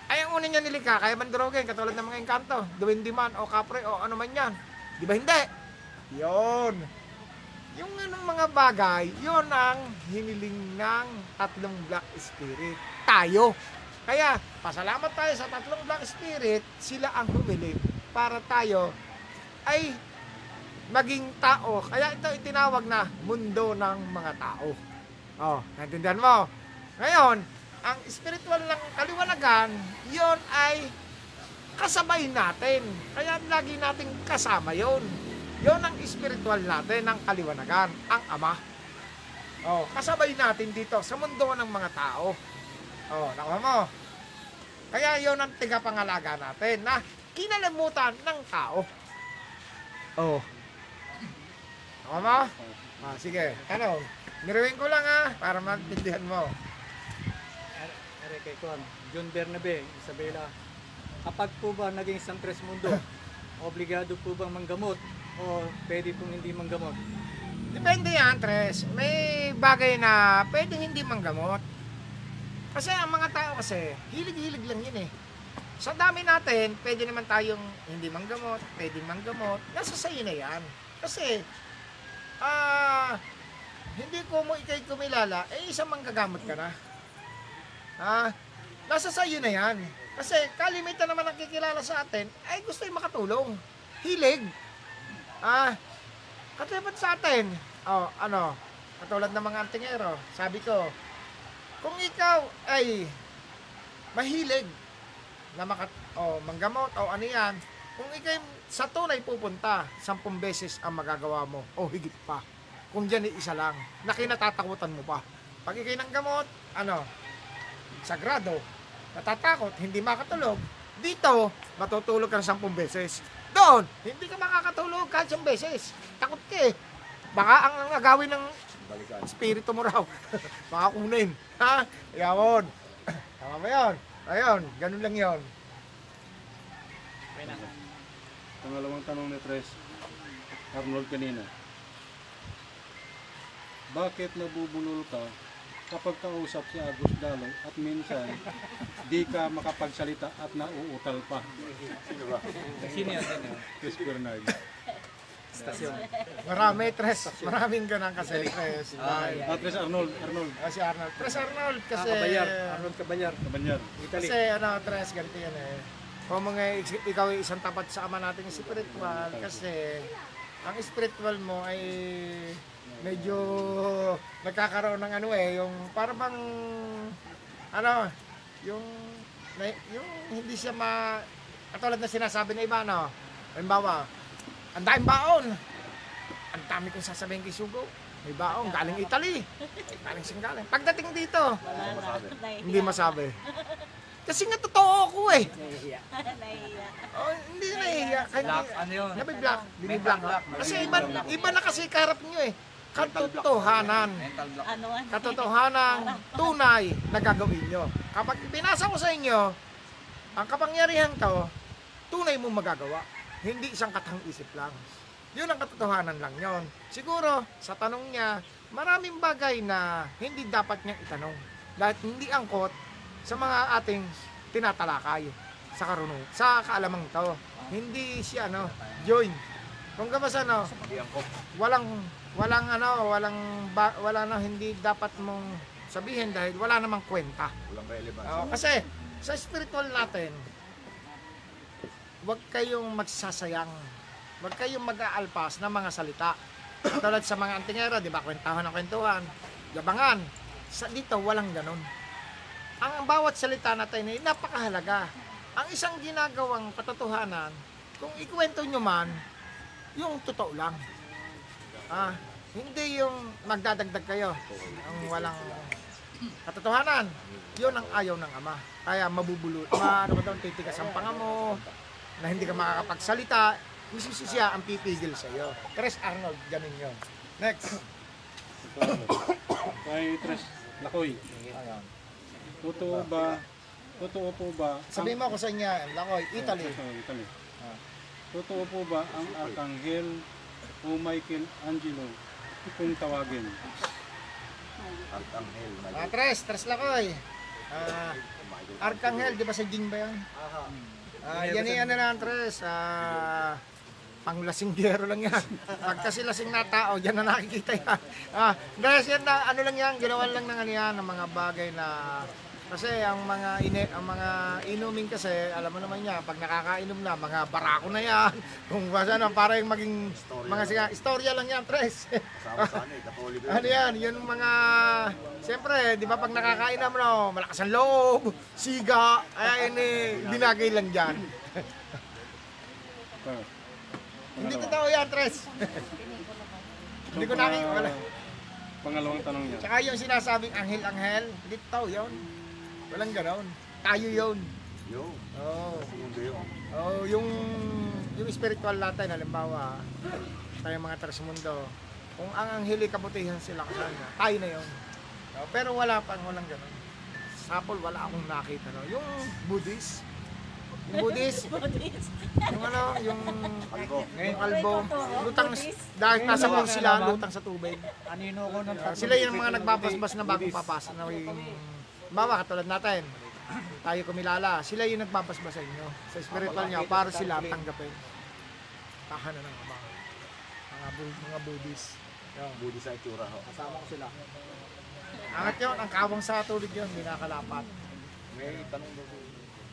Ay, ang una niya nilikha, kaya man durugin, katulad ng mga engkanto, duwindiman o kapre o ano man yan. Di ba hindi? Yon. Yung anong mga bagay, yon ang hiniling ng tatlong Black Spirit. Tayo. Kaya, pasalamat tayo sa tatlong Black Spirit, sila ang humiling para tayo ay maging tao. Kaya ito itinawag na mundo ng mga tao. Oh, naintindihan mo? Ngayon, ang spiritual ng kaliwanagan, yon ay kasabay natin. Kaya lagi nating kasama yon. Yon ang spiritual natin ng kaliwanagan, ang Ama. Oh, kasabay natin dito sa mundo ng mga tao. Oh, nakuha mo. Kaya yon ang tigapangalaga natin na kinalimutan ng tao. Oh. Nakuha mo? Ah, sige. Ano? Niruwin ko lang ha, para maintindihan mo. Are kay Kwan, John Bernabe, Isabela. Kapag po ba naging isang tres mundo, obligado po bang manggamot o pwede pong hindi manggamot? Depende yan, Tres. May bagay na pwedeng hindi manggamot. Kasi ang mga tao kasi, hilig-hilig lang yun eh. Sa dami natin, pwede naman tayong hindi manggamot, pwedeng manggamot. Nasa sayo na yan. Kasi, ah, hindi ko mo ikay kumilala, eh isang manggagamot ka na. Ah, nasa sayo na yan. Kasi kalimitan naman ang kikilala sa atin, ay gusto yung makatulong. Hilig. Ah, Katulad sa atin, oh, ano, katulad ng mga antingero, sabi ko, kung ikaw ay mahilig na makat, oh, manggamot o ano yan, kung ikaw sa tunay pupunta, sampung beses ang magagawa mo o higit pa. Kung dyan isa lang, na kinatatakutan mo pa. Pag ikay ng gamot, ano, sagrado, natatakot, hindi makatulog, dito, matutulog ka ng sampung beses. Doon, hindi ka makakatulog kahit isang beses. Takot ka eh. Baka ang, ang agawin ng Balikan. espiritu mo raw. Baka kunin. Ha? Yawon. Tama ba yun? Ayun, ganun lang yun. Pangalawang tanong ni Tres, Arnold kanina. Bakit nabubulol ka kapag kausap si Agus Daloy at minsan di ka makapagsalita at nauutal pa? Sino ba? Sino yan? Chris Bernard. Stasyon. Marami, Tres. Maraming ganun kasi, Tres. Ah, Ay, Ah, Tres Arnold, Arnold, ah, si Arnold. Tres Arnold Ah, kasi... Kabayar. Arnold Kabayar. Kabanyar. Italy. Kasi ano, Tres, ganito yan eh. Kung mga ik- ikaw ay isang tapat sa ama nating spiritual, kasi ang spiritual mo ay medyo nagkakaroon ng ano eh, yung para bang ano, yung na- yung hindi siya ma katulad na sinasabi ng iba no. Halimbawa, ang daming baon. Ang dami kong sasabihin kay Sugo. May baon, galing Italy. Galing Singgaling. Pagdating dito, hindi masabi. Kasi nga totoo ako eh. Nahihiya. Oh, hindi na nahihiya. Kahit Black, hindi- ano yun? Nabi black. Bini black. black. Kasi iba, iba na kasi karap nyo eh. Katotohanan. Ano nga? Katotohanan tunay na gagawin nyo. Kapag pinasa ko sa inyo, ang kapangyarihan to, tunay mo magagawa. Hindi isang katang isip lang. Yun ang katotohanan lang yon. Siguro, sa tanong niya, maraming bagay na hindi dapat niyang itanong. Dahil hindi angkot sa mga ating tinatalakay sa karunong, sa kaalamang to. Hindi siya ano, join. Kung gabas ano, walang walang ano, walang ba, wala na hindi dapat mong sabihin dahil wala namang kwenta. Walang relevance. Oo, kasi sa spiritual natin, huwag kayong magsasayang. Huwag kayong mag-aalpas ng mga salita. Tulad sa mga antingera, di ba? Kwentahan ng kwentuhan. Yabangan. Sa dito, walang ganun. Ang bawat salita natin ay napakahalaga. Ang isang ginagawang katotohanan, kung ikwento nyo man, yung totoo lang. Ah, hindi yung magdadagdag kayo. Ang walang katotohanan. Yun ang ayaw ng ama. Kaya mabubulot. Ma, ano ba daw, titigas ang panga mo, na hindi ka makakapagsalita, mismo siya ang pipigil sa iyo. Chris Arnold, ganun yun. Next. Kay Tres Lakoy, Ayan. totoo ba, totoo po ba, Sabihin mo ako sa inyo, Lakoy, Italy. Italy. Totoo po ba ang Arkanghel o Michael Angelo kung tawagin? Arkanghel. Ah, Tres, Tres Lakoy. Ah, Arkanghel, di ba sa Jing ba yan? Ah, yan yung ano na, Tres. Ah, panglasinggero lang yan. Pag kasi lasing na tao, dyan na nakikita yan. Ah, guys, yan na, ano lang yan, ginawan lang ng ano yan, ng mga bagay na kasi ang mga ine, ang mga inumin kasi, alam mo naman niya, pag nakakainom na, mga barako na yan. Kung basta na, para yung maging, mga siga, istorya lang yan, Tres. Kasama sa ano eh, katoliko. Ano yan, yun mga, siyempre, di ba pag nakakainom, no, malakas ang loob, siga, ay ini, binagay lang dyan. Ito. Hindi totoo yan, Tres. Hindi ko nakikita. Pangalawang tanong niya. Tsaka yung sinasabing anghel-anghel, hindi totoo yun. Walang ganon. Tayo yun. Yo, Oo. yun. Oh, yung yung spiritual natin, halimbawa, tayo mga Mundo, kung ang anghel ay kabutihan sila kasama, tayo na yun. Oh, pero wala pang walang ganun. Sapol, wala akong nakita. No? Yung Buddhist, yung Buddhist, yung ano, yung Kalbo. yung kalbo, lutang, dahil nasa pool sila, lutang sa tubig. Anino ko ng Uh, sila yung mga nagbabasbas na bagong papasok na yung Bawa, katulad natin, tayo kumilala, sila yung nagbabasbas sa inyo. Sa spiritual niya, para sila tanggapin. Tahanan ng ama. Mga, bu- mga Buddhist. Yun. Budi sa itsura ho. Kasama ko sila. Angat yun, ang kawang sa tubig yun, hindi nakakalapat. May tanong daw.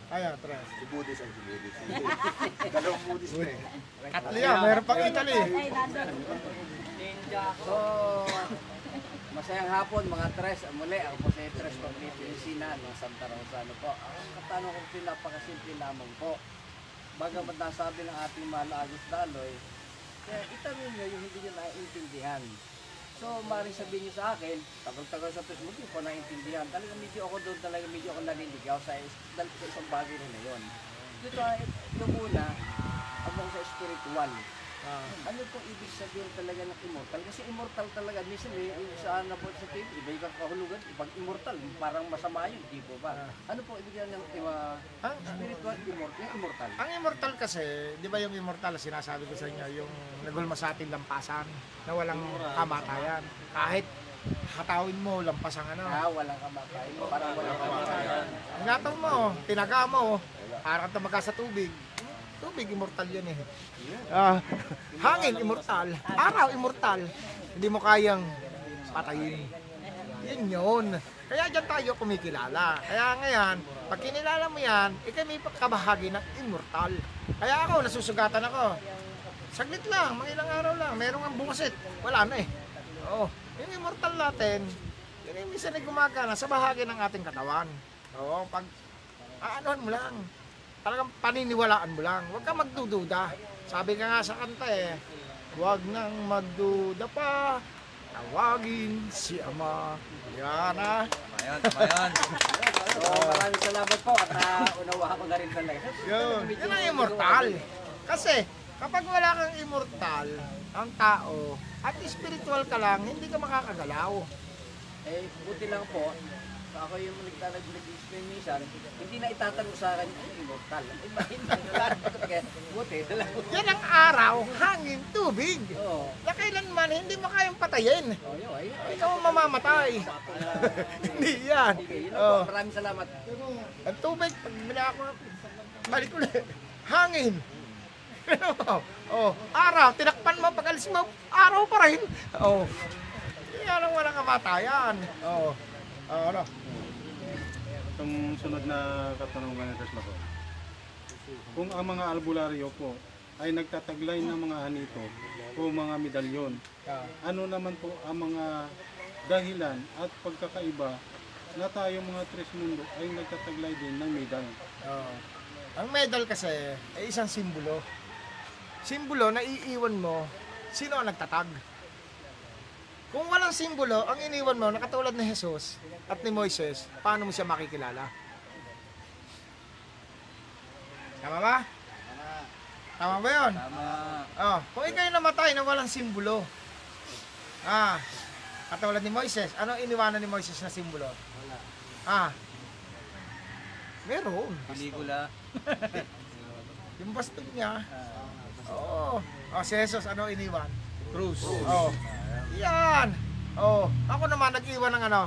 Ayan, tres. Si Budis ay si Budis. Dalawang Budis na eh. Katlo yan, mayroon pang Italy. So, masayang hapon mga tres. Muli, ako po si Tres Pablito Encina ng Santa Rosa. Ano po? Ang katanong ko po napakasimple lamang po. Bagamat nasabi ng ating mahal Agus Daloy, kaya itanong nyo yung hindi nyo naiintindihan. So, maaaring sabihin nyo sa akin, tagal-tagal sa Facebook, hindi ko naiintindihan. Talaga medyo ako doon, talaga medyo ako naliligaw sa, sa isang bagay na yun. Dito, yung una, abang sa spiritual. Ah, Ano po ibig sabihin talaga ng immortal? Kasi immortal talaga, minsan eh, yung sa na po sa TV, iba ibang kahulugan, pag immortal, parang masama yun, di po ba? Ano po ibig sabihin ng uh, ang, spiritual immortal? Yung immortal. ang immortal kasi, di ba yung immortal, sinasabi ko sa inyo, yung nagulma sa ating lampasan, na walang kamatayan. Kahit hatawin mo, lampas ang ano. Ah, walang kamatayan, parang walang kamatayan. Ang gatong mo, tinaga mo, parang tumaga sa tubig. Tubig, immortal yan eh. Ah, hangin, immortal. Araw, immortal. Hindi mo kayang patayin. Yun yun. Kaya dyan tayo kumikilala. Kaya ngayon, pag kinilala mo yan, ikaw may kabahagi ng immortal. Kaya ako, nasusugatan ako. Saglit lang, mga ilang araw lang. Meron ang bukasit. Wala na eh. Oo. Yung immortal natin, yun yung minsan ay gumagana sa bahagi ng ating katawan. Oo, pag aanohan mo lang. Talagang paniniwalaan mo lang. Huwag kang magdududa. Sabi ka nga sa kanta eh, huwag nang magduda pa. Tawagin si Ama. Yan ah. So, maraming salamat po at naunawa ko na rin talaga. Yun. Yan ang immortal. Kasi, kapag wala kang immortal, ang tao, at spiritual ka lang, hindi ka makakagalaw. Eh, buti lang po, ako yung nagtanag nag-explain minsan, hindi na itatanong sa akin, ano immortal? Iba, hindi buti, dalawa. Yan ang araw, hangin, tubig. Oo. Na kailanman, hindi mo kayang patayin. Oh, yun, ayun. Ikaw ang mamamatay. hindi yan. Sige, yun Oh. po. Maraming salamat. Ang tubig, pag binako, balik ulit. Hangin. oh, araw, tinakpan mo, pag alis mo, araw pa rin. Oh. Kaya lang walang kamatayan. Oh. Oh, ano? Itong sunod na katanungan ng Tesla ko. Kung ang mga albularyo po ay nagtataglay ng mga anito o mga medalyon, Ah. ano naman po ang mga dahilan at pagkakaiba na tayo mga tres mundo ay nagtataglay din ng medal. Oo. Ang medal kasi ay isang simbolo. Simbolo na iiwan mo sino ang nagtatag. Kung walang simbolo, ang iniwan mo, nakatulad ni Jesus at ni Moises, paano mo siya makikilala? Tama ba? Tama ba yun? Tama. Oh, kung ikaw'y namatay na walang simbolo, ah, katulad ni Moises, ano iniwanan ni Moises na simbolo? Wala. Ah, meron. Pelikula. Yung bastog niya. Oo. Oh, si Jesus, ano iniwan? Cruz. Oo. Yan. Oo. Ako naman nag-iwan ng ano?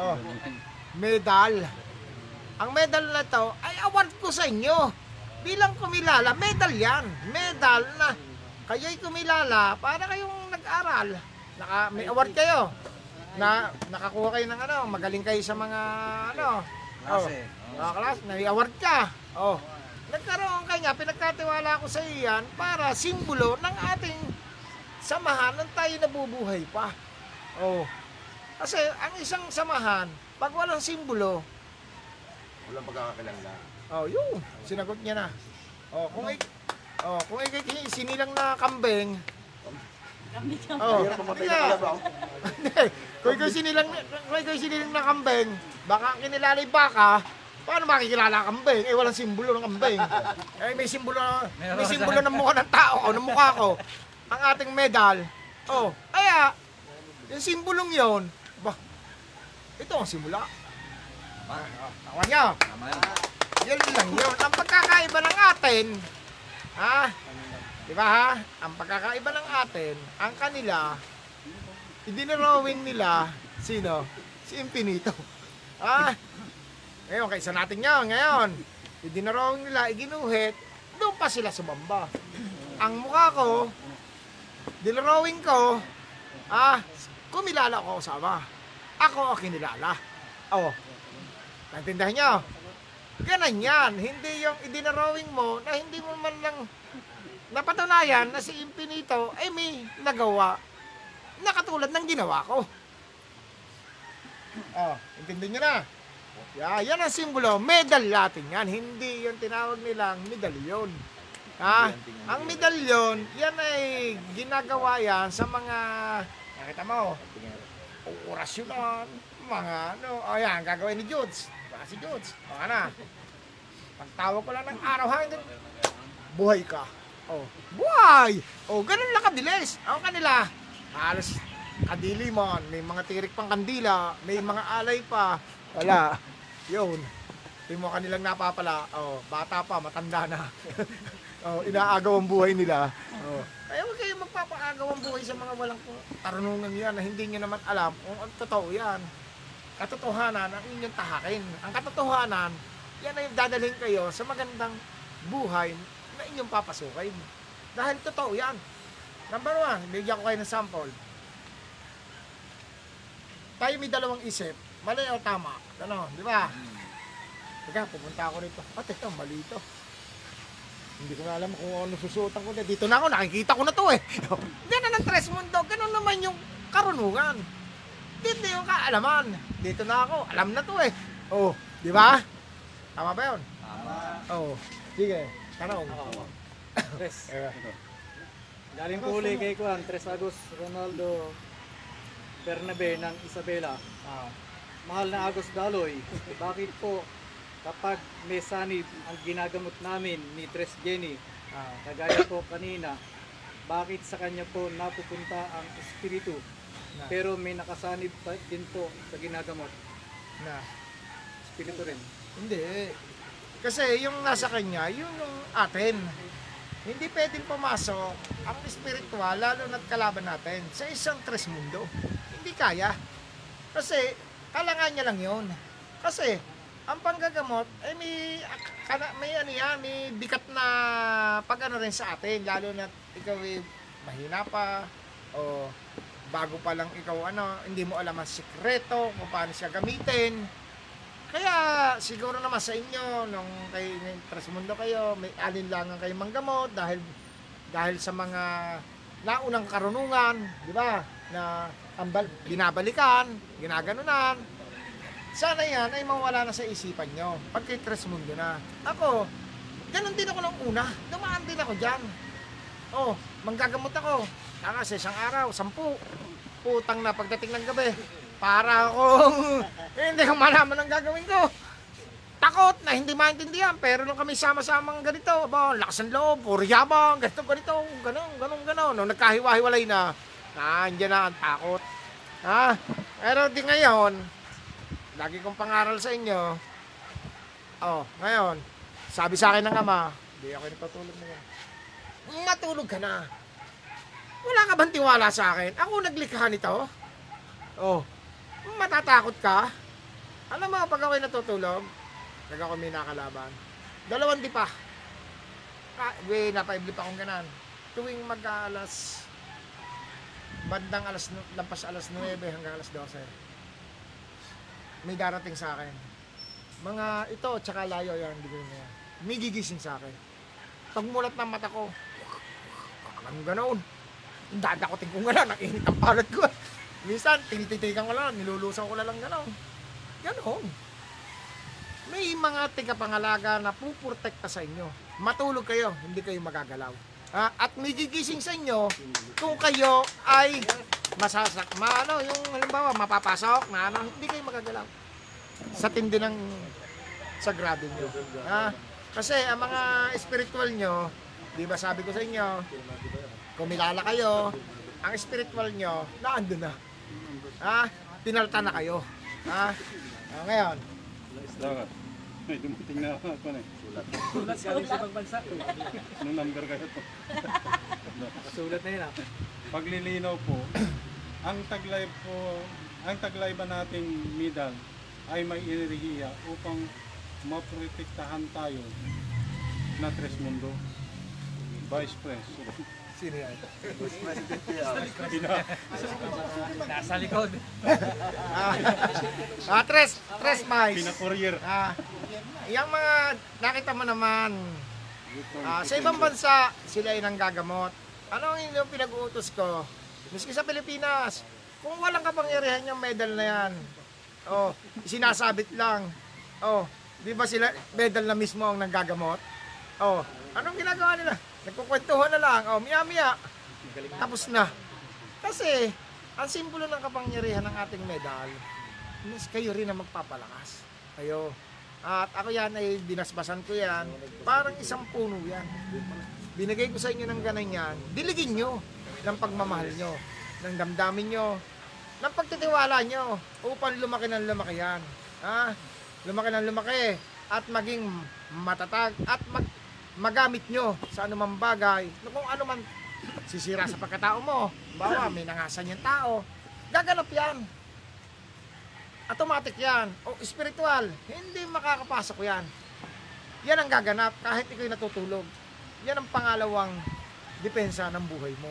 Oh. Medal. Ang medal na to ay award ko sa inyo. Bilang kumilala, medal yan. Medal na kayo'y kumilala para kayong nag-aral. Naka, may award kayo. Na nakakuha kayo ng ano, magaling kayo sa mga ano. Oh. Mga klas, nai-award ka. Oh. Nagkaroon ka nga, pinagkatiwala ko sa iyo yan para simbolo ng ating samahan nang tayo nabubuhay pa. Oh. Kasi ang isang samahan, pag walang simbolo, Walang pagkakakilanlan. oh, yun, sinagot niya na. Oh, kung ik Oh, kung ikay sinilang na kambing, Oh, Hirap mamatay hindi na. Hindi. Kung ikaw sinilang, kung ikaw sinilang na kambing, baka ang kinilalay baka, paano makikilala ang kambing? Eh, walang simbolo ng kambing. Eh, may simbolo, may simbolo ng mukha ng tao o ng mukha ko. Ang ating medal. Oh, kaya, yung simbolong yon, ba, ito ang simula. Tawa niyo. Tama yun. Yun lang yun. Ang pagkakaiba ng atin, ha? Di ba ha? Ang pagkakaiba ng atin, ang kanila, idinrawing nila, sino? Si Infinito. Ha? Ngayon, kaysa natin yun, ngayon, idinrawing nila, iginuhit, doon pa sila sumamba. Ang mukha ko, dinrawing ko, ah, kumilala ko kasama. Ako ang kinilala. Oh, naintindihan nyo? Ganon yan. Hindi yung idinarrowing mo na hindi mo man lang napatunayan na si Infinito ay may nagawa na katulad ng ginawa ko. Oh, intindi nyo na. Yeah, yan ang simbolo. Medal natin yan. Hindi yung tinawag nilang medalyon. Ha? Ang medalyon, yan ay ginagawa yan sa mga, nakita mo, orasyonan, mga ano, o yan, gagawin ni Judes. Baka si Judes. O na. Pagtawag ko lang ng araw hangin, buhay ka. Oh, buhay! Oh, ganun lang kabilis. Ang kanila, halos kadiliman, may mga tirik pang kandila, may mga alay pa. Wala. Yun. Hindi mo kanilang napapala. Oh, bata pa, matanda na. oh, inaagaw ang buhay nila. Oh. Kaya huwag kayong magpapaagaw ang buhay sa mga walang karunungan yan na hindi nyo naman alam kung ang totoo yan. Katotohanan ang inyong tahakin. Ang katotohanan, yan ay dadalhin kayo sa magandang buhay na inyong papasukin. Dahil totoo yan. Number one, bigyan ko kayo ng sample. Tayo may dalawang isip. Mali o tama. Ano, di ba? Teka, pupunta ako rito. Teka, mali ito. Hindi ko na alam kung ano susuotan ko. Dito na ako, nakikita ko na to eh. Ganun ang tres mundo. Ganun naman yung karunungan. Dito yung kaalaman. Dito na ako, alam na to eh. Oh, di ba? Tama ba yun? Tama. Oh, sige. Tanong. Tres. Eh, Galing po uli kay Juan, Tres Agos Ronaldo Bernabe ng Isabela. ah, Mahal na Agos Daloy, bakit po kapag may sanib ang ginagamot namin ni Tres Jenny, ah, kagaya po kanina, bakit sa kanya po napupunta ang espiritu na, pero may nakasanib pa din po sa ginagamot? na. Espiritu rin. Hindi. Kasi yung nasa kanya, yun yung atin. Hindi pwedeng pumasok ang spiritual, lalo na't kalaban natin, sa isang tres mundo. Hindi kaya. Kasi, kalangan niya lang yun. Kasi, ang panggagamot, ay may, kana, may ano yan, may bigat na pag ano rin sa atin, lalo na ikaw ay mahina pa, o bago pa lang ikaw ano, hindi mo alam ang sikreto kung paano siya gamitin. Kaya siguro naman sa inyo, nung kay Tres Mundo kayo, may alinlangan kayo manggamot dahil dahil sa mga naunang karunungan, di ba? Na ambal, binabalikan, ginaganunan. Sana yan ay mawala na sa isipan nyo. Pag kay Tres Mundo na. Ako, ganun din ako nung una. Dumaan din ako dyan. Oh, manggagamot ako. Tanga sa isang araw, sampu. Putang na pagdating ng gabi. Para akong hindi ko malaman ang gagawin ko. Takot na hindi maintindihan. Pero nung kami sama-samang ganito, ba, lakas ng loob, puro yabang, ganito, ganito, ganun, ganun, ganun. Nung nagkahiwa-hiwalay na, nandiyan na ang takot. Ha? Pero di ngayon, lagi kong pangaral sa inyo, oh, ngayon, sabi sa akin ng ama, hindi ako nagpatulog na yan. Matulog ka na. Wala ka bang tiwala sa akin? Ako naglikha nito. Oh, matatakot ka? Alam mo, pag ako'y natutulog, pag ako may nakalaban, dalawang di pa. Ah, we, napaiblip akong ganan. Tuwing mag-alas, bandang alas, lampas alas 9 hanggang alas 12, may darating sa akin. Mga ito, tsaka layo yan, hindi ko yan. May gigising sa akin. Pagmulat ng mata ko, parang ganoon. Dadakotin ko nga lang, ang init ang palad ko. Minsan, tinititikan ko lang, nilulusaw ko na lang gano'n. Ganon. May mga tigapangalaga na puprotekta sa inyo. Matulog kayo, hindi kayo magagalaw. Ha? At may sa inyo kung kayo ay masasak, ma, ano, yung halimbawa mapapasok na ano, hindi kayo magagalaw. Sa tindi ng sagrado nyo. Ha? Kasi ang mga spiritual nyo, di ba sabi ko sa inyo, kumilala kayo, ang spiritual nyo, naandun na. Ha? Pinalta na kayo. Ha? Ah, ngayon. May dumating na ako na eh. Sulat galing sa pagbansa. Anong number kayo to? Sulat na yun ah. Paglilinaw po, ang taglay po, ang taglay ba nating medal ay may enerhiya upang maprotektahan tayo na Tres Mundo. Vice President. sino yan? Pina, Nasa likod. Ah, ah tres, tres mice. pina-courier. Ah, yung mga nakita mo naman, ah, sa ibang bansa, sila ay nanggagamot. Ano ang inyong pinag-uutos ko? Miski sa Pilipinas, kung walang kapangyarihan yung medal na yan, oh, sinasabit lang. Oh, di ba sila medal na mismo ang nanggagamot? Oh, anong ginagawa nila? Nagkukwentuhan na lang. Oh, miya-miya. Tapos na. Kasi, ang simbolo ng kapangyarihan ng ating medal, is kayo rin ang magpapalakas. Kayo. At ako yan ay dinasbasan ko yan. Parang isang puno yan. Binigay ko sa inyo ng ganan yan. Diligin nyo ng pagmamahal nyo, ng damdamin nyo, ng pagtitiwala nyo upang lumaki ng lumaki yan. Ha? Lumaki ng lumaki at maging matatag at mag magamit nyo sa anumang bagay kung ano man sisira sa pagkatao mo. Bawa, may nangasan yung tao. Gaganap yan. Automatic yan. O spiritual. Hindi makakapasok yan. Yan ang gaganap kahit ikaw natutulog. Yan ang pangalawang depensa ng buhay mo.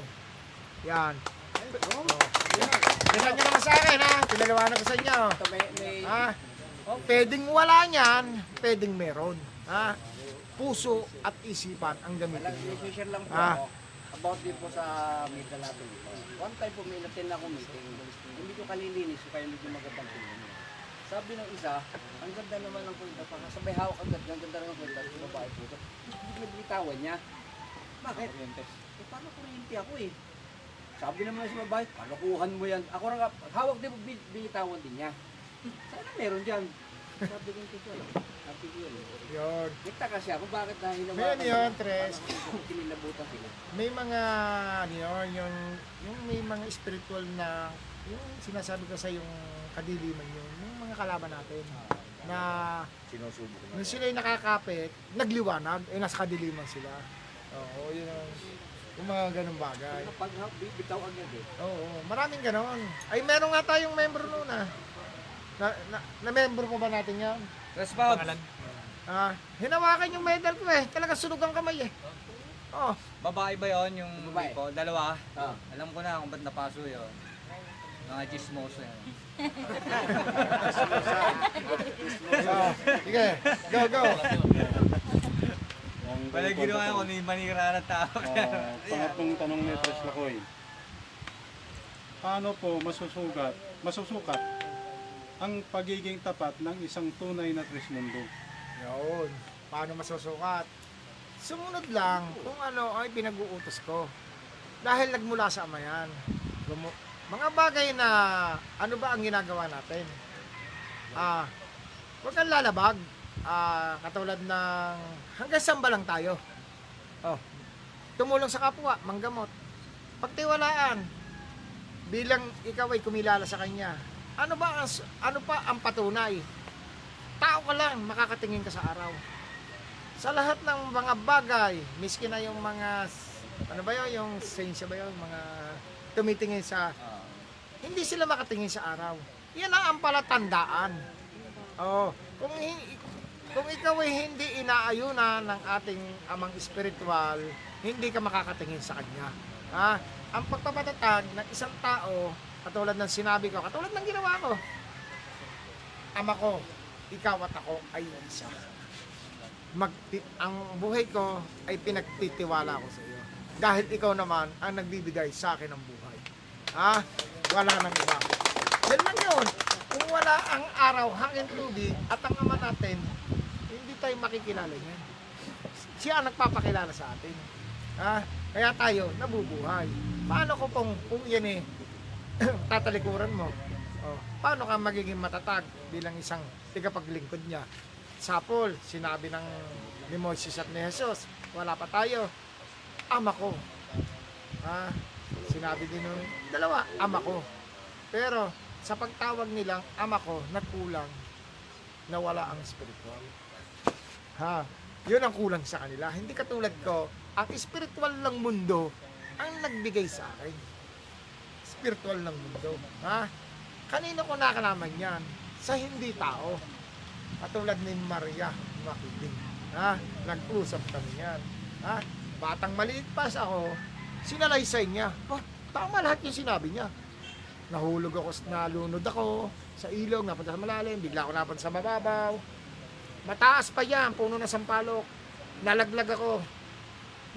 Yan. Oh. Tingnan nyo naman sa akin ha. Pinaliwanag ko sa inyo. Ha? Pwedeng wala niyan, pwedeng meron. Ha? Puso at isipan ang Walang gamitin. decision lang po ako about din po sa media natin. One time po may natin ako meeting. Hindi ko kalilinis kaya magandang tingin niya. Sabi ng isa, ang ganda naman ng kwenta pa. Sabay hawak agad, ang ganda ng kwenta sa babae po. Hindi naglitawan niya. Bakit? Eh, paano kuryente ako eh? Sabi naman sa babae, palukuhan mo yan. Ako na hawak din bilitawan din niya. Sana meron dyan. Yun. Nagtaka siya kung bakit na hinawakan Ngayon yun, Tres. Kinilabutan sila. May mga, ano yun, yung, yung may mga spiritual na, yung sinasabi ko sa yung kadiliman yun, yung mga kalaban natin na Sinusubok na. nung sila yung nakakapit, nagliwanag, eh nasa kadiliman sila. Oo, yun ang, yung mga ganong bagay. Kapag bibitaw agad eh. Oo, maraming ganon. Ay, meron nga tayong member noon ah. Na, na, na member ko ba natin yan? Tres Bob. Ah, hinawakan yung medal ko eh. Talaga sunog ang kamay eh. Oh, Babae ba yon yung Babae. ko? Dalawa. Ah. Alam ko na kung ba't napaso yon. Mga chismoso yan. so, sige, go, go. Ang Wala ginawa ko ni manira ng tao. Ah, pangatlong tanong ni Tres Lacoy. Paano po masusugat, masusukat ang pagiging tapat ng isang tunay na Trismundo? Yun. Paano masusukat? Sumunod lang kung ano ay pinag-uutos ko. Dahil nagmula sa ama yan. Gumu- mga bagay na ano ba ang ginagawa natin? Ah, huwag kang lalabag. Ah, katulad ng hanggang samba lang tayo. Oh. Tumulong sa kapwa, manggamot. Pagtiwalaan, bilang ikaw ay kumilala sa kanya. Ano ba ang, ano pa ang patunay? tao ka lang, makakatingin ka sa araw. Sa lahat ng mga bagay, miski na yung mga, ano ba yun, yung sensya ba yun, mga tumitingin sa, hindi sila makatingin sa araw. Yan ang palatandaan. Oo. Kung, kung ikaw ay hindi inaayunan ng ating amang spiritual, hindi ka makakatingin sa kanya. Ha? Ang pagpapatatag ng isang tao, katulad ng sinabi ko, katulad ng ginawa ko, ama ko, ikaw at ako ay isa. Mag, ang buhay ko ay pinagtitiwala ko sa iyo. Dahil ikaw naman ang nagbibigay sa akin ng buhay. Ha? Wala nang iba. Yan lang yun. Kung wala ang araw, hangin tubig, at ang ama natin, hindi tayo makikilala niyan. Siya ang nagpapakilala sa atin. Ha? Kaya tayo nabubuhay. Paano ko kung, kung yan eh, tatalikuran mo? Oh, paano ka magiging matatag bilang isang tigapaglingkod niya? Sapol, sinabi ng ni Moises at ni Jesus, wala pa tayo. Ama ko. Ha? Sinabi din ng dalawa, ama ko. Pero sa pagtawag nilang ama ko, nagkulang na wala ang spiritual. Ha? Yun ang kulang sa kanila. Hindi katulad ko, ang spiritual ng mundo ang nagbigay sa akin. Spiritual ng mundo. Ha? Kanino ko nakalaman yan? Sa hindi tao. Katulad ni Maria Makiling. Ha? Nag-usap kami yan. Ha? Batang maliit pa sa ako, sinalaysay niya. Oh, tama lahat yung sinabi niya. Nahulog ako, nalunod ako sa ilog, napunta sa malalim, bigla ako napunta sa mababaw. Mataas pa yan, puno na sampalok. Nalaglag ako.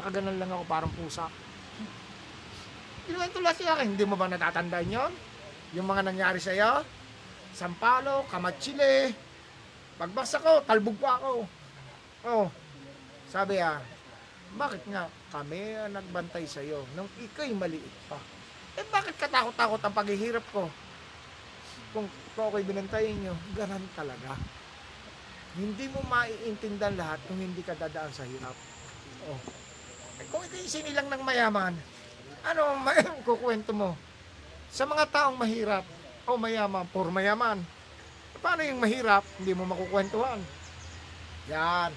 Nakaganan lang ako parang pusa. Kinuwento lang siya akin, hindi mo ba natatandaan yon? Yung mga nangyari sa iyo? Sampalo, kamatsile. Pagbasa ko, talbog pa ako. Oh, sabi ah, bakit nga kami ang nagbantay sa iyo nung ikay maliit pa? Eh bakit katakot-takot ang paghihirap ko? Kung, ako'y binantayin nyo, ganun talaga. Hindi mo maiintindihan lahat kung hindi ka dadaan sa hirap. Oh. Eh, kung ikaw sinilang ng mayaman, ano ang ma- kukwento mo? Sa mga taong mahirap o mayaman, puro mayaman. Paano yung mahirap, hindi mo makukwentuhan? Yan.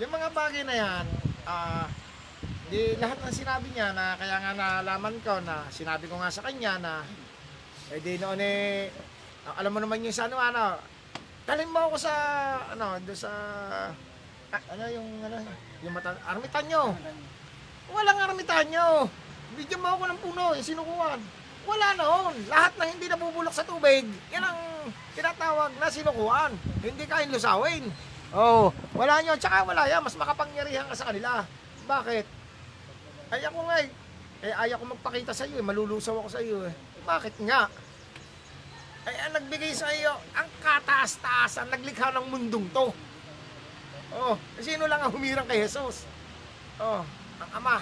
Yung mga bagay na yan, ah, di lahat ng sinabi niya na kaya nga nalaman ko na sinabi ko nga sa kanya na eh di noon eh ah, alam mo naman yung sa ano ano dalhin mo ako sa ano do sa ah, ano yung ano yung mata armitan nyo walang armitan nyo bigyan mo ako ng puno yung sinukuan wala noon lahat na hindi nabubulok sa tubig yan ang tinatawag na sinukuan hindi kain lusawin oh wala nyo tsaka wala yan mas makapangyarihan ka sa kanila bakit ay ako nga eh. Eh ayaw ko magpakita sa iyo eh. Malulusaw ako sa iyo eh. Bakit nga? Ay ang nagbigay sa iyo ang kataas-taasan naglikha ng mundong to. Oh, sino lang ang humirang kay Jesus? Oh, ang ama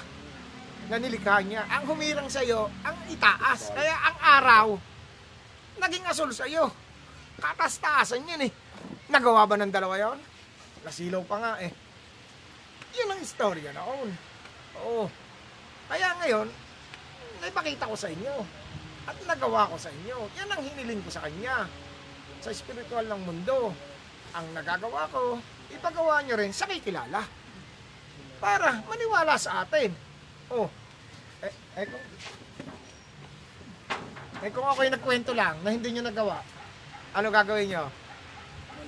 na nilikha niya. Ang humirang sa iyo ang itaas. Kaya ang araw naging asol sa iyo. Kataas-taasan yan eh. Nagawa ba ng dalawa yon? Nasilaw pa nga eh. Yun ang istorya noon. Oo. Kaya ngayon, naipakita ko sa inyo. At nagawa ko sa inyo. Yan ang hiniling ko sa kanya. Sa spiritual ng mundo. Ang nagagawa ko, ipagawa nyo rin sa kikilala. Para maniwala sa atin. Oh, eh kung, eh kung ako'y nagkwento lang na hindi nyo nagawa, ano gagawin nyo?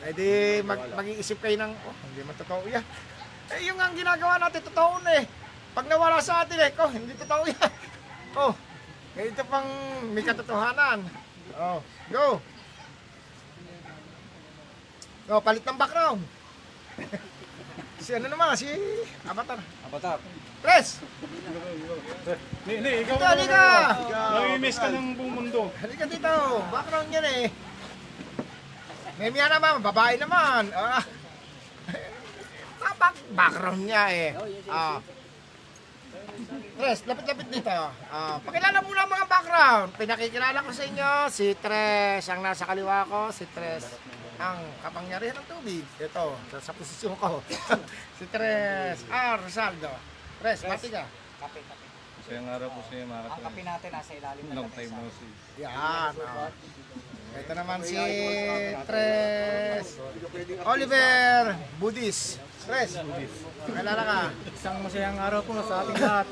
Eh di mag, mag-iisip kayo ng, oh, hindi man totoo yan. Eh yung ang ginagawa natin, totoo na eh. Pag nawala sa atin eh, oh, hindi totoo yan. Oh, ganito pang may katotohanan. Oh, go! Go, palit ng background. si ano naman, si Avatar. Avatar. Press! Hindi, hindi, ikaw Halika, halika! Namimiss ka ng buong mundo. Halika dito, background yan eh. Memya naman, babae naman. Ah, back- background niya eh. Ah. Tres, lapit-lapit dito. Ah, pakilala muna ang mga background. Pinakikilala ko sa inyo si Tres, ang nasa kaliwa ko, si Tres ang kapangyarihan ng tubig. Ito, sa, sa posisyon ko. si Tres R. Rosaldo. Tres, pati ka. Masayang araw po sa iyo mga Ang kape natin nasa ilalim ng Long time no see. Yan. Oh. Ito naman si Tres. Oliver Budis. Tres. Kilala ka. Isang masayang araw po sa ating lahat.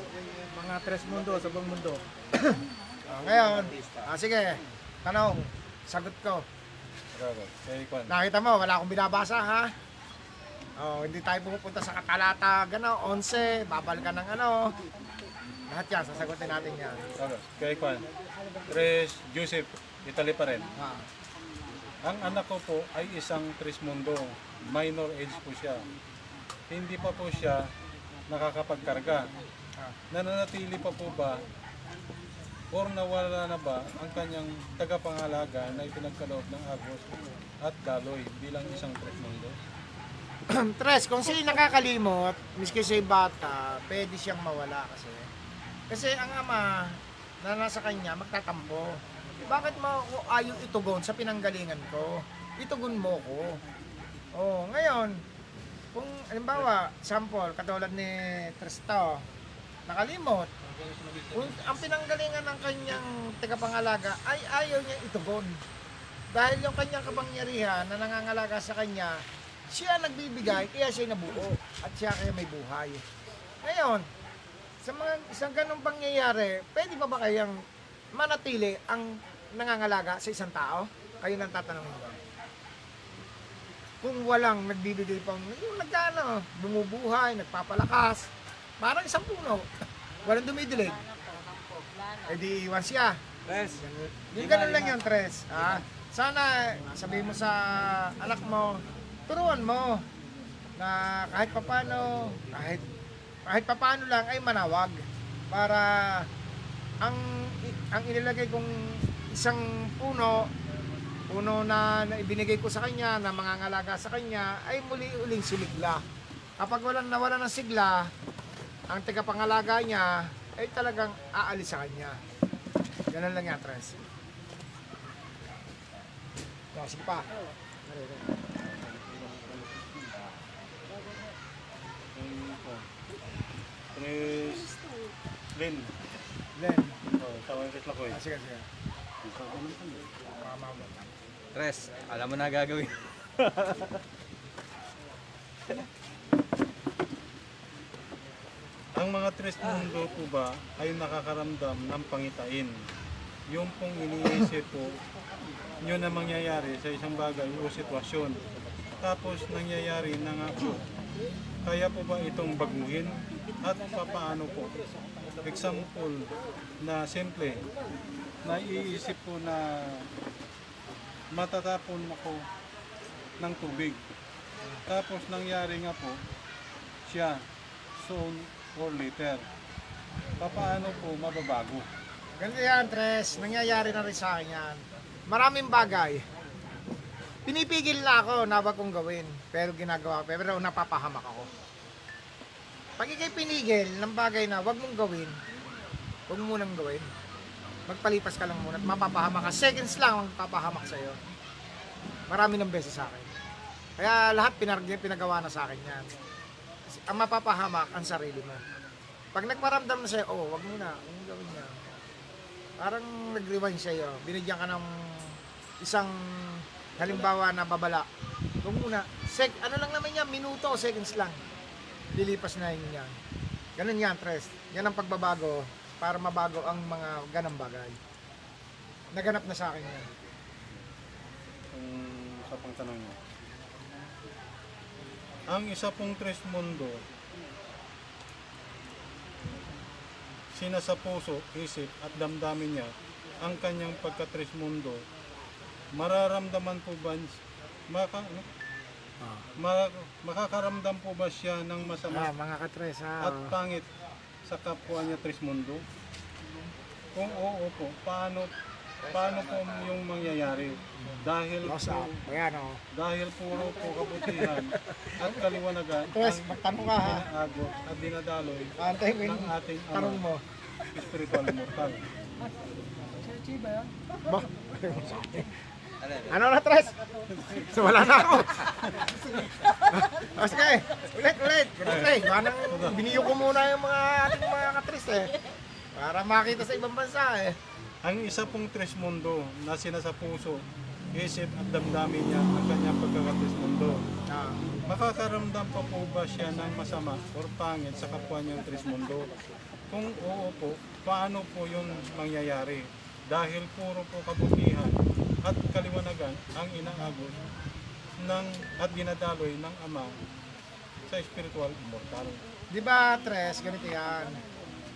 Mga tres mundo sa buong mundo. Oh, ngayon, ah, sige. Tanong. Sagot ko. Grabe. Kaya Kwan. Nakita mo, wala akong binabasa, ha? Oh, hindi tayo pumupunta sa katalata, gano, 11, babal ka ng ano. Lahat yan, sasagutin natin yan. Grabe. Kaya Kwan. Tres Joseph, Italy pa rin. Ah. Ang anak ko po ay isang Trismundo. Minor age po siya. Hindi pa po siya nakakapagkarga. Nananatili pa po ba or nawala na ba ang kanyang tagapangalaga na ipinagkaloob ng Agos at Daloy bilang isang Trismundo? Tres, kung sila nakakalimot, miski siya bata, pwede siyang mawala kasi. Kasi ang ama na nasa kanya, magtatampo. Bakit mo ayaw itugon sa pinanggalingan ko? Itugon mo ko. Oh, ngayon, kung halimbawa, sample, katulad ni Tresto, nakalimot, kung ang pinanggalingan ng kanyang tagapangalaga ay ayaw niya itugon. Dahil yung kanyang kapangyarihan na nangangalaga sa kanya, siya nagbibigay, kaya siya nabuo. At siya kaya may buhay. Ngayon, sa mga isang ganong pangyayari, pwede pa ba kayang manatili ang nangangalaga sa isang tao? Kayo nang tatanungin ko. Kung walang nagbibigay pang, yung nagkano, bumubuhay, nagpapalakas, parang isang puno. Walang dumidilig. Eh di iwan siya. Tres. Yung ganun lang yung tres. Ah, sana sabihin mo sa anak mo, turuan mo na kahit papano, kahit kahit papano lang ay manawag para ang ang inilagay kong isang puno puno na, na ibinigay ko sa kanya na mangangalaga sa kanya ay muli-uling suligla. Kapag walang nawala ng sigla, ang tagapangalaga niya ay talagang aalis sa kanya. Ganun lang yan, Tres. Oh, sige pa. Tres Lin. Len. Oh, tawag kita ko eh. Ah, sige, sige. Mama mo. Tres. Alam mo na gagawin. Ang mga tres mundo po ba ay nakakaramdam ng pangitain. Yung pong iniisip po, yun ang mangyayari sa isang bagay o sitwasyon. Tapos nangyayari na nga po. Kaya po ba itong baguhin? At papaano po? Example na simple, naiisip po na matatapon ako ng tubig. Tapos nangyari nga po, siya, soon or later. Papaano po mababago? Ganito yan, Tres. Nangyayari na rin sa akin yan. Maraming bagay. Pinipigil na ako na wag kong gawin. Pero ginagawa ko. Pero napapahamak ako. Pag ikay pinigil ng bagay na wag mong gawin, wag mo munang gawin. Magpalipas ka lang muna at mapapahamak ka. Seconds lang ang magpapahamak sa'yo. Marami ng beses sa akin. Kaya lahat pinag pinagawa na sa akin yan. Ang mapapahamak ang sarili mo. Pag nagparamdam na sa'yo, oh, wag mo na, wag mo gawin yan. Parang nag-rewind sa'yo. Binigyan ka ng isang halimbawa na babala. Huwag muna. Sek, ano lang naman yan, minuto, seconds lang. Lilipas na yun yan. Ganun yan, Tres. Yan ang pagbabago para mabago ang mga ganang bagay. Naganap na sa akin yan. kung sa pang tanong niyo. Ang isa pong tres mundo, sinasa puso, isip at damdamin niya ang kanyang pagka-tres mundo, mararamdaman po ba maka? Ma- makakaramdam po ba siya ng masama Ah, mga katres, ha. at pangit sa kapwa niya tres mundo? Kung oo po, paano paano po yung mangyayari? Dahil Close po, up. Ayan, oh. dahil puro po kabutihan at kaliwanagan Tres, ang magtanong ka, ha. inaagot at dinadaloy Antayin ko ng yung ating tanong ama, mo. spiritual immortal. Ba? ano na, Tres? So, wala na ako. o, sige. Ulit, ulit. Ganun eh. Manang biniyo ko muna yung mga ating mga katres eh. Para makita sa ibang bansa eh. Ang isa pong tres mundo na sinasa puso, isip at damdamin niya ang kanyang pagkakatres mundo. Ah. Makakaramdam pa po ba siya ng masama or pangit sa kapwa niyang tres mundo? Kung oo po, paano po yun mangyayari? Dahil puro po kabutihan at kaliwanagan ang inaagos ng at dinadaloy ng Ama sa spiritual immortal. Di ba, Tres, ganito yan.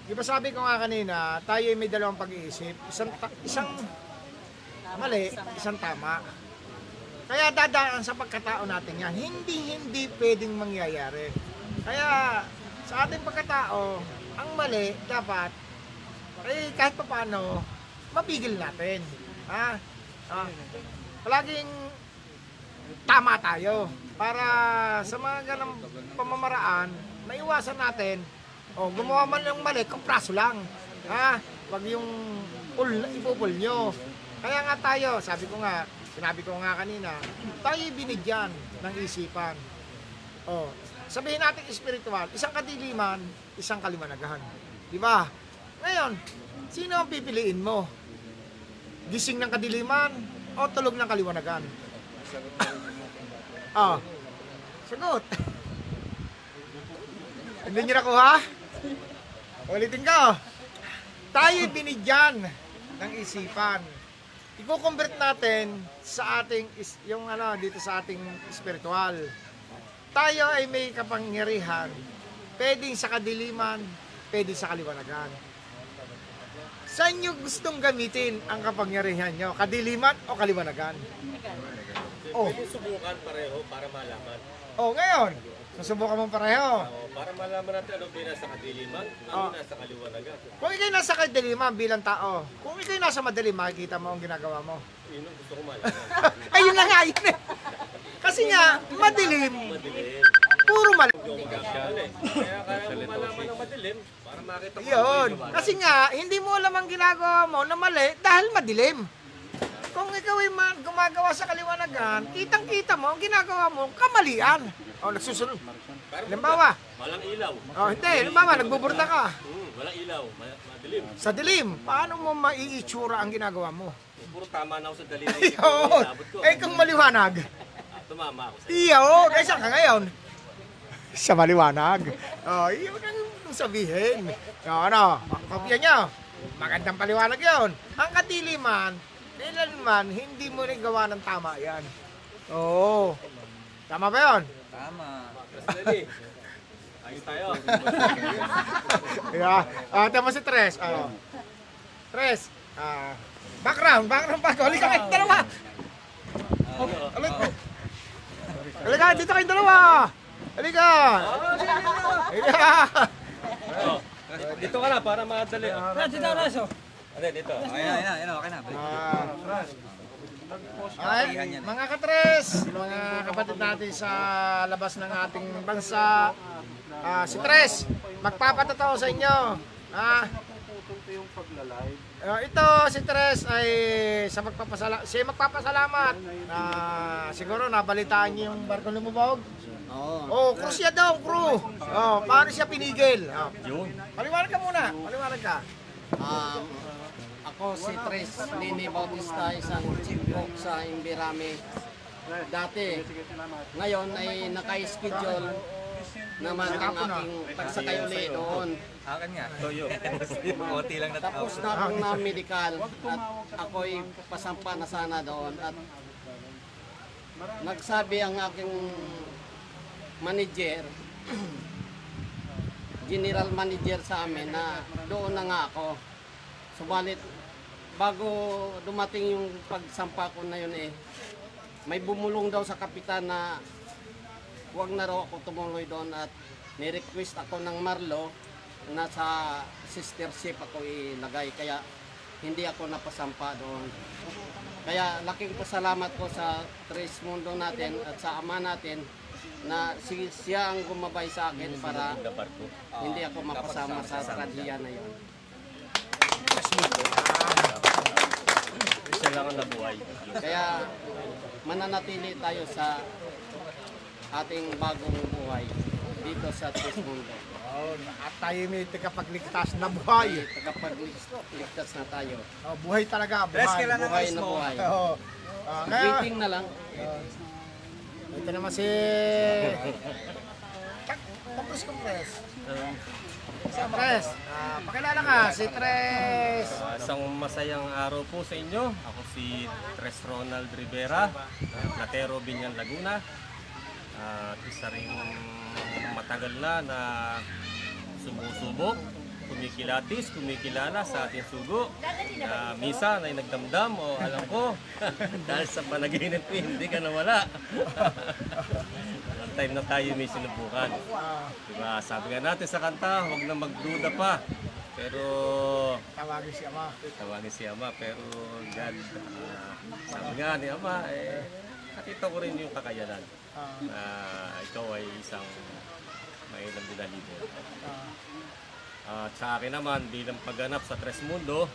Di ba sabi ko nga kanina, tayo ay may dalawang pag-iisip. Isang, isang mali, isang tama. Kaya dadaan sa pagkatao natin yan. Hindi, hindi pwedeng mangyayari. Kaya sa ating pagkatao, ang mali dapat eh kahit pa paano, mapigil natin. Ha? Ah, palaging tama tayo. Para sa mga ganang pamamaraan maiwasan natin. O gumawa man ng mali kompraso lang. Ha? Wag yung pul ipupul nyo. Kaya nga tayo sabi ko nga sinabi ko nga kanina tayo binigyan ng isipan. O sabihin natin spiritual isang kadiliman isang kalimanagahan di ba? Ngayon sino ang pipiliin mo gising ng kadiliman o tulog ng kaliwanagan Ah. Sagot. Hindi niyo nakuha? Ulitin ko. Tayo binigyan ng isipan. Iko-convert natin sa ating yung ano dito sa ating spiritual. Tayo ay may kapangyarihan. Pwedeng sa kadiliman, pwedeng sa kaliwanagan. Saan nyo gustong gamitin ang kapangyarihan nyo? Kadiliman o kaliwanagan? Oh. Pwede subukan pareho para malaman. Oh, ngayon, susubukan mo pareho. O, para malaman natin ano yung nasa kadiliman, ano Ah. nasa kaliwanagan. Kung ikay nasa kadiliman bilang tao, kung ikay nasa madilim, makikita mo ang ginagawa mo. Yun ang gusto ko malaman. Ayun na nga, yun eh. Kasi nga, madilim, Madilim. puro mali. Eh. Kaya kaya mo malaman ng madilim makita mo Yun. Kasi nga, hindi mo alam ang ginagawa mo na mali dahil madilim. Kung ikaw ay ma- gumagawa sa kaliwanagan, kitang-kita mo ang ginagawa mo, kamalian. O, nagsusunod. Pero Halimbawa, Walang ilaw. o hindi, halimbawa, nagbuburda ka. Hmm, walang ilaw. Ma- Madilim. Sa dilim, paano mo maiitsura ang ginagawa mo? Puro tama na ako sa daliri. Yun. Eh, kung maliwanag, tumama ako sa Iyo, eh saan ka ngayon? Sa maliwanag. Oh, yun ang sabihin. O, ano, kopya nyo. Magandang paliwanag yon. Ang kadiliman, kailanman, hindi mo rin gawa ng tama yan. Oo. Tama ba yun? Ready? Ayos tayo. Yeah. Ah, tama si Tres. Oh. Tres. Ah, background, background pa. Halika kayo dalawa. Oh, halika. Halika, dito kayong dalawa. Halika. Halika. Oh, dito ka na para madali. Ah, dito na so. Ano, dito. Ah. Ay, mga katres, mga kapatid natin sa labas ng ating bansa, ah, si Tres, magpapatotoo sa inyo. Ah, Ah, ito si Tres ay sa magpapasala siya magpapasalamat. na siguro nabalitaan niyo yung barko lumubog. Oo. Oh, crew siya daw, crew. Oh, paano siya pinigil? Oh. Yun. Paliwanag ka muna. Paliwanag ka. Um, ako si Tres Nini Bautista, isang chief cook sa Imbirame. Dati, ngayon ay naka-schedule naman ang aking pagsakay uli doon. Akin nga. Toyo. Konti lang na Tapos na akong na medical at ako'y pasampa na sana doon at nagsabi ang aking manager, general manager sa amin na doon na nga ako. Subalit, bago dumating yung pagsampa ko na yun eh, may bumulong daw sa kapitan na huwag na raw ako tumuloy doon at ni-request ako ng Marlo na sa sister ship ako ilagay kaya hindi ako napasampa doon. Kaya laking pasalamat ko sa Tres Mundo natin at sa ama natin na si, siya ang gumabay sa akin para hindi ako mapasama sa trahedya na yon. Isa lang ang nabuhay. Kaya mananatili tayo sa ating bagong buhay dito sa Tres Mundo. Oh, at tayo may tagapagligtas na buhay. Tagapagligtas na tayo. Oh, buhay talaga, buhay. Kailangan Buhay na buhay. Oh, ah, ngayon, Waiting na lang. Ito naman si... Tapos kong Tres. Si Tres. Ah, pakilala ka, si Tres. Isang masayang araw po sa inyo. Ako si Tres Ronald Rivera, uh, Platero, Binyan, Laguna. At isa rin matagal na na sumusubok, kumikilatis, kumikilala sa ating sugo. Na misa ay nagdamdam o alam ko, dahil sa panaginip ko, hindi ka nawala. Ang time na tayo may sinubukan. Diba, sabi nga natin sa kanta, huwag na magduda pa. Pero Tawagin si Ama. tawagin si Ama pero God, ah, sabi nga ni Ama, eh, nakita ko rin yung kakayanan Ah, na ikaw ay isang may ilang binalibo. ah, At sa akin naman, bilang pagganap sa Tres Mundo,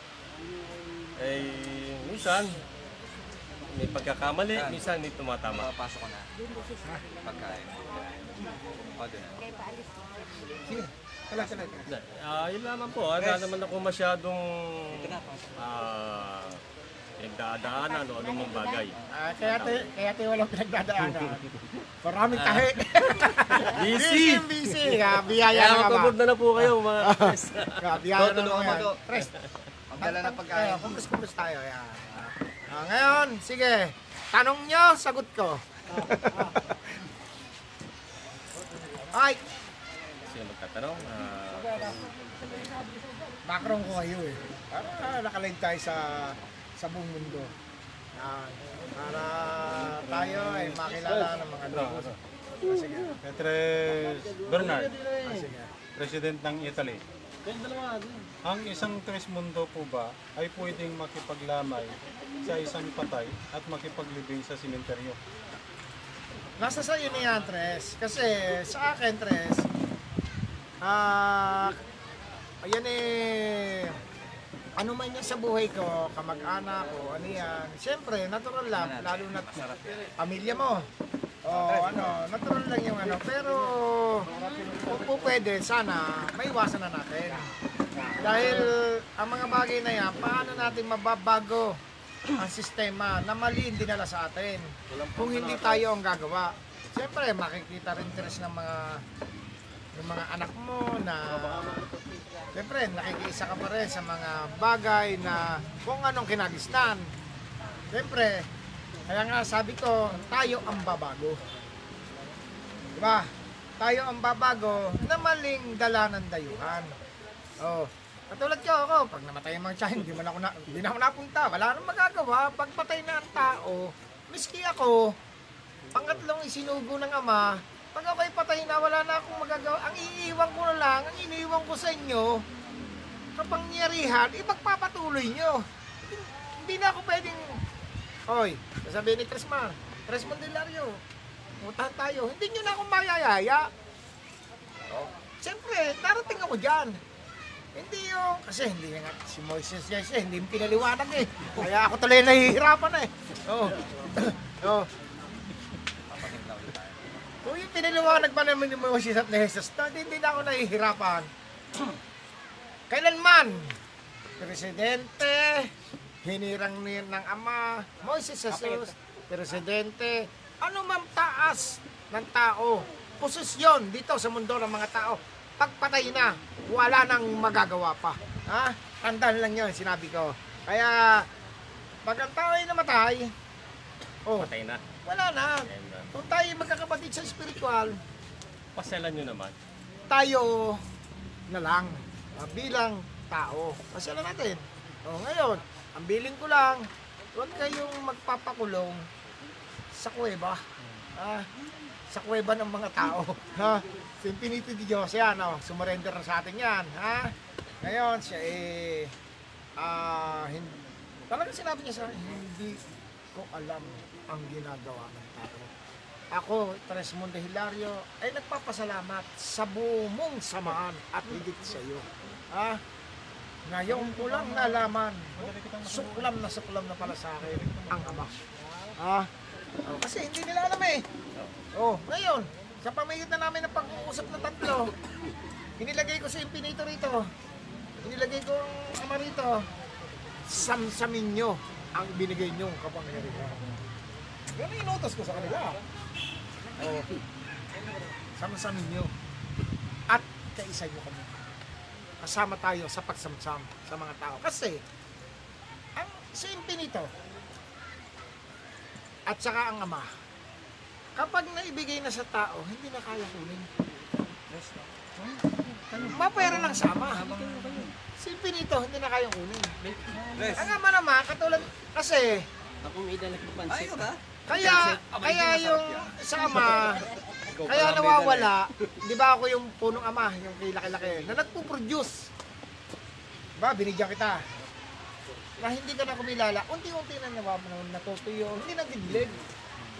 ay minsan may pagkakamali, minsan may tumatama. Papasok ko na. Pagkain. O, doon na. Kala, kala, kala. Ah, yun lamang po. Wala naman ako masyadong ah, pinagdadaanan o anumang bagay. Ah, kaya tayo, kaya tayo walang pinagdadaanan. Maraming tahi. Busy! busy. Ah, biyaya Kaya na ka ba? mapagod na na po kayo mga Ah, biyaya na Tulungan naman mo yan. to. Tres. Ang dala pagkain. Kumpus, kumpus tayo. Yan. Ah, ngayon, sige. Tanong nyo, sagot ko. Ay, Sino magtatanong? Ah, background ko kayo eh. Para nakalive tayo sa sa buong mundo. Yan. Para tayo ay makilala ng mga logo. Ah, sige. Petres Bernard, Ah, sige. President ng Italy. Ang isang Tres Mundo po ba ay pwedeng makipaglamay sa isang patay at makipaglibing sa simenteryo? Nasa sa iyo na yan, Tres. Kasi sa akin, Tres, ah, ayan eh, ano man yan sa buhay ko, kamag-anak ko, ano yan, siyempre, natural lang, lalo na pamilya mo. O ano, natural lang yung ano, pero kung po pwede, sana, maiwasan na natin. Dahil ang mga bagay na yan, paano natin mababago ang sistema na mali ang dinala sa atin kung hindi tayo ang gagawa. Siyempre, makikita rin tres ng mga ng mga anak mo na siyempre, nakikiisa ka pa rin sa mga bagay na kung anong kinagistan. Siyempre, kaya nga sabi ko, tayo ang babago. Diba? Tayo ang babago na maling dala ng dayuhan. Oh. Katulad ko ako, pag namatay ang mga tiyan, hindi, man ako na, hindi na ako napunta. Wala nang magagawa. Pag patay na ang tao, miski ako, pangatlong isinugo ng ama, pag ako'y patay na, wala na akong magagawa. Ang iiwan ko na lang, ang iniiwan ko sa inyo, kapangyarihan, ipagpapatuloy nyo. Hindi na ako pwedeng, Hoy, sasabihin ni Tresma, Tres Mondelario, mutahan tayo. Hindi nyo na akong mayayaya. Siyempre, darating ako dyan. Hindi yung, kasi hindi nga si Moises yes, eh, hindi pinaliwanag eh. Kaya ako tuloy nahihirapan eh. Oo. Oo. Kung yung pinaliwanag pa naman ni Moises at ni Jesus, na, hindi, na ako nahihirapan. Kailanman, presidente, hinirang ni ng ama, Moises Jesus, presidente, ano mang taas ng tao, posisyon dito sa mundo ng mga tao, pagpatay na, wala nang magagawa pa. Ha? Tandaan lang yun, sinabi ko. Kaya, pag ang tao ay namatay, oh, patay na. wala na. Kung tayo magkakapatid sa spiritual, Pasyalan nyo naman. tayo na lang ah, bilang tao. Pasyalan natin. O ngayon, ang biling ko lang, huwag kayong magpapakulong sa kuweba. Ah, sa kuweba ng mga tao. Ha? Si Infinity di Diyos yan, oh. sumurrender na sa atin yan. Ha? Ngayon, siya eh, ah, hindi, talagang sinabi niya sa akin, hindi ko alam ang ginagawa ng. Ako, Tresmundo Hilario, ay nagpapasalamat sa buong samahan at higit sa iyo. Ha? Ngayon ko lang nalaman, suklam na suklam na pala sa akin ang ama. Ha? Kasi hindi nila alam eh. Oh, ngayon, sa pamagitan namin ng pag-uusap ng tatlo, inilagay ko sa impinito rito. Inilagay ko ang ama rito. Samsamin nyo ang binigay nyong kapangyarihan. Yan ang inutos ko sa kanila. Oh. Samsamin nyo. At kaisa nyo kami. Kasama tayo sa pagsamsam sa mga tao. Kasi, ang si Infinito at saka ang Ama, kapag naibigay na sa tao, hindi na kaya kunin. Mapera lang sa Ama. Si Infinito, hindi na kaya kunin. Ang Ama naman, katulad, kasi, Ako may dala ko pansit. Kaya, kaya yung sa ama, kaya nawawala, di ba ako yung punong ama, yung kilaki-laki, na nagpo-produce. Diba, binigyan kita. Na hindi ka na kumilala, unti-unti na nawawala, natutuyo, hindi nagdiglig,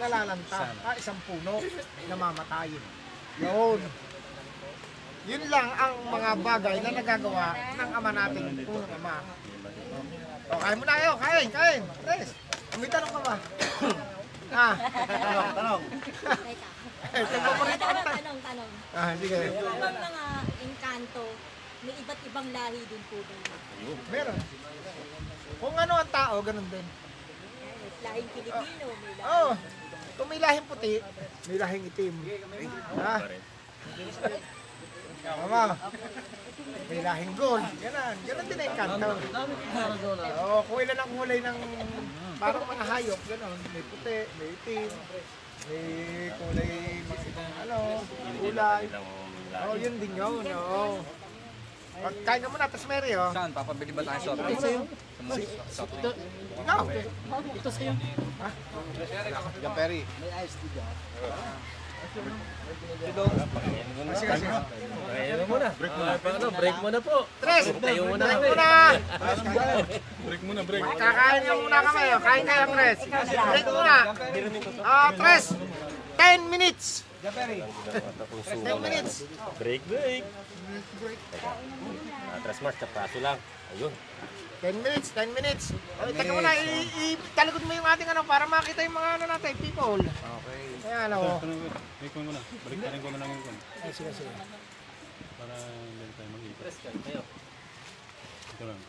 nalalanta, ah, isang puno, namamatay. Yun. Yun lang ang mga bagay na nagagawa ng ama natin, punong ama. O, kain muna kayo, kain, kain. Tres, may tanong ka ba? ah, tanong, tanong. Rin Tanong, tanong, tanong. Ah, sige. Yung bang mga engkanto, may iba't ibang lahi din po ba? Meron. Kung ano ang tao, ganun din. Lahing Pilipino, may lahi. Oo. Oh, kung may lahing puti, may lahing itim. Ha? Tama. May lahing gold. Ganon. Ganon din ang kanto. Oo, kung ilan ang kulay ng parang mga hayop, ganon. May puti, may itim, may kulay mga ibang ano, kulay. Oo, oh, yun din yun. Oo. Pagkain ka muna, tapos Mary, oh. Saan? Papabili ba tayo soft Ano sa'yo? Soft Ikaw. Ito sa'yo. Yan, Perry. Sige, sige. Muna. Break muna. ano, break muna po. Tres! Tayo muna Break kami. muna! Break muna, break. Kakain lang muna kami. oh. Kain kayo, Tres. Break muna. Ah, Tres! 10 minutes! 10 minutes! Break, break. Ah, tres march, kapraso lang. Ayun. 10 minutes, 10 minutes. O, teka muna, i- i- talikod mo yung ating ano para makita yung mga ano natin, people. Okay. Ayan, ano. Break mo muna. Balik ka rin ko muna ngayon. Ay, sige, sige. Para hindi tayo mag-ikot. Kayo. Ito lang.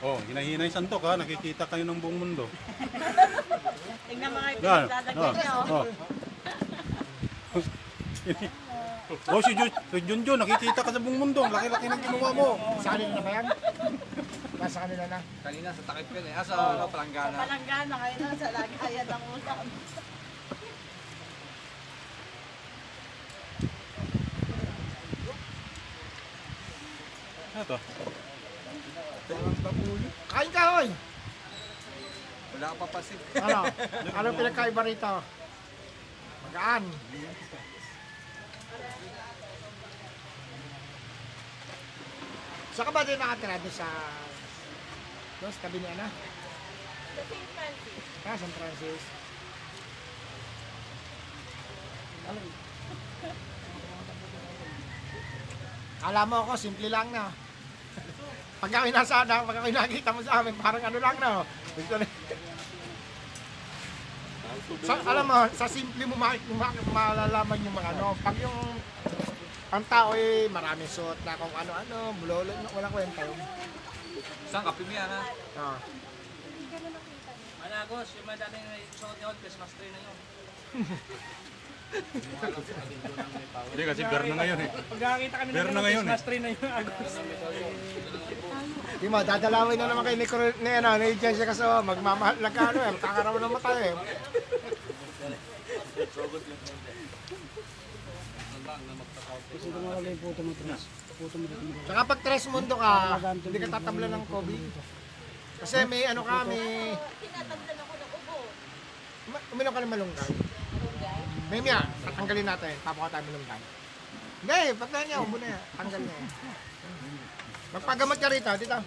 Oh, hinahinay santok ha. Nakikita kayo ng buong mundo. Tingnan mga Yan. ipinagdadagdag Oh. niyo. Oh. oh, si Jun, si Junjun, nakikita ka sa buong mundo. Ang laki-laki ng ginawa mo. Sa kanila na ba yan? Nasa kanila na. Kanina sa takip yun eh. Ah, sa ano, palanggana. Palanggana ngayon na sa lagayan ng ulam. Ano to? Kain ka, hoy! Wala ka papasin. Ano? Ano pinagkaiba rito? Magaan. Saan ka ba din nakatira doon sa... Doon sa tabi ni Ana? Sa St. Francis. Ah, San Francis. Ano? Alam mo ako, simple lang na. Pag kami nasa, na, pag kami nakita mo sa amin, parang ano lang na. Na. Sa, alam mo, sa simple mo mak, malalaman yung mga ano. Pag yung ang tao eh, maraming suot na kung ano-ano, bulolo, walang kwenta yun. Saan ka? Pimiya na. Ah. Managos, yung mga dating suot yun, Christmas tree na yun. Hindi kasi Berna ngayon eh. Pag nakakita kami ng na ngayon Christmas tree na yung Agos. Di mo, dadalawin na naman kay ni, Cor- ni, ano, ni Jessica Kasawa. Magmamahal lang ka, ano eh. Magkakaroon ng mata eh. Tsaka pag tres mundo ka, hindi ka tatabla ng COVID. Kasi may ano ka, may... Tinatablan ako ng ubo. Uminom ka ng malunggay. May miya, tatanggalin natin. Papakuha tayo malunggay. Hindi, patay niya, ubo na yan. Tanggal niya. Magpagamot ka rito, dito.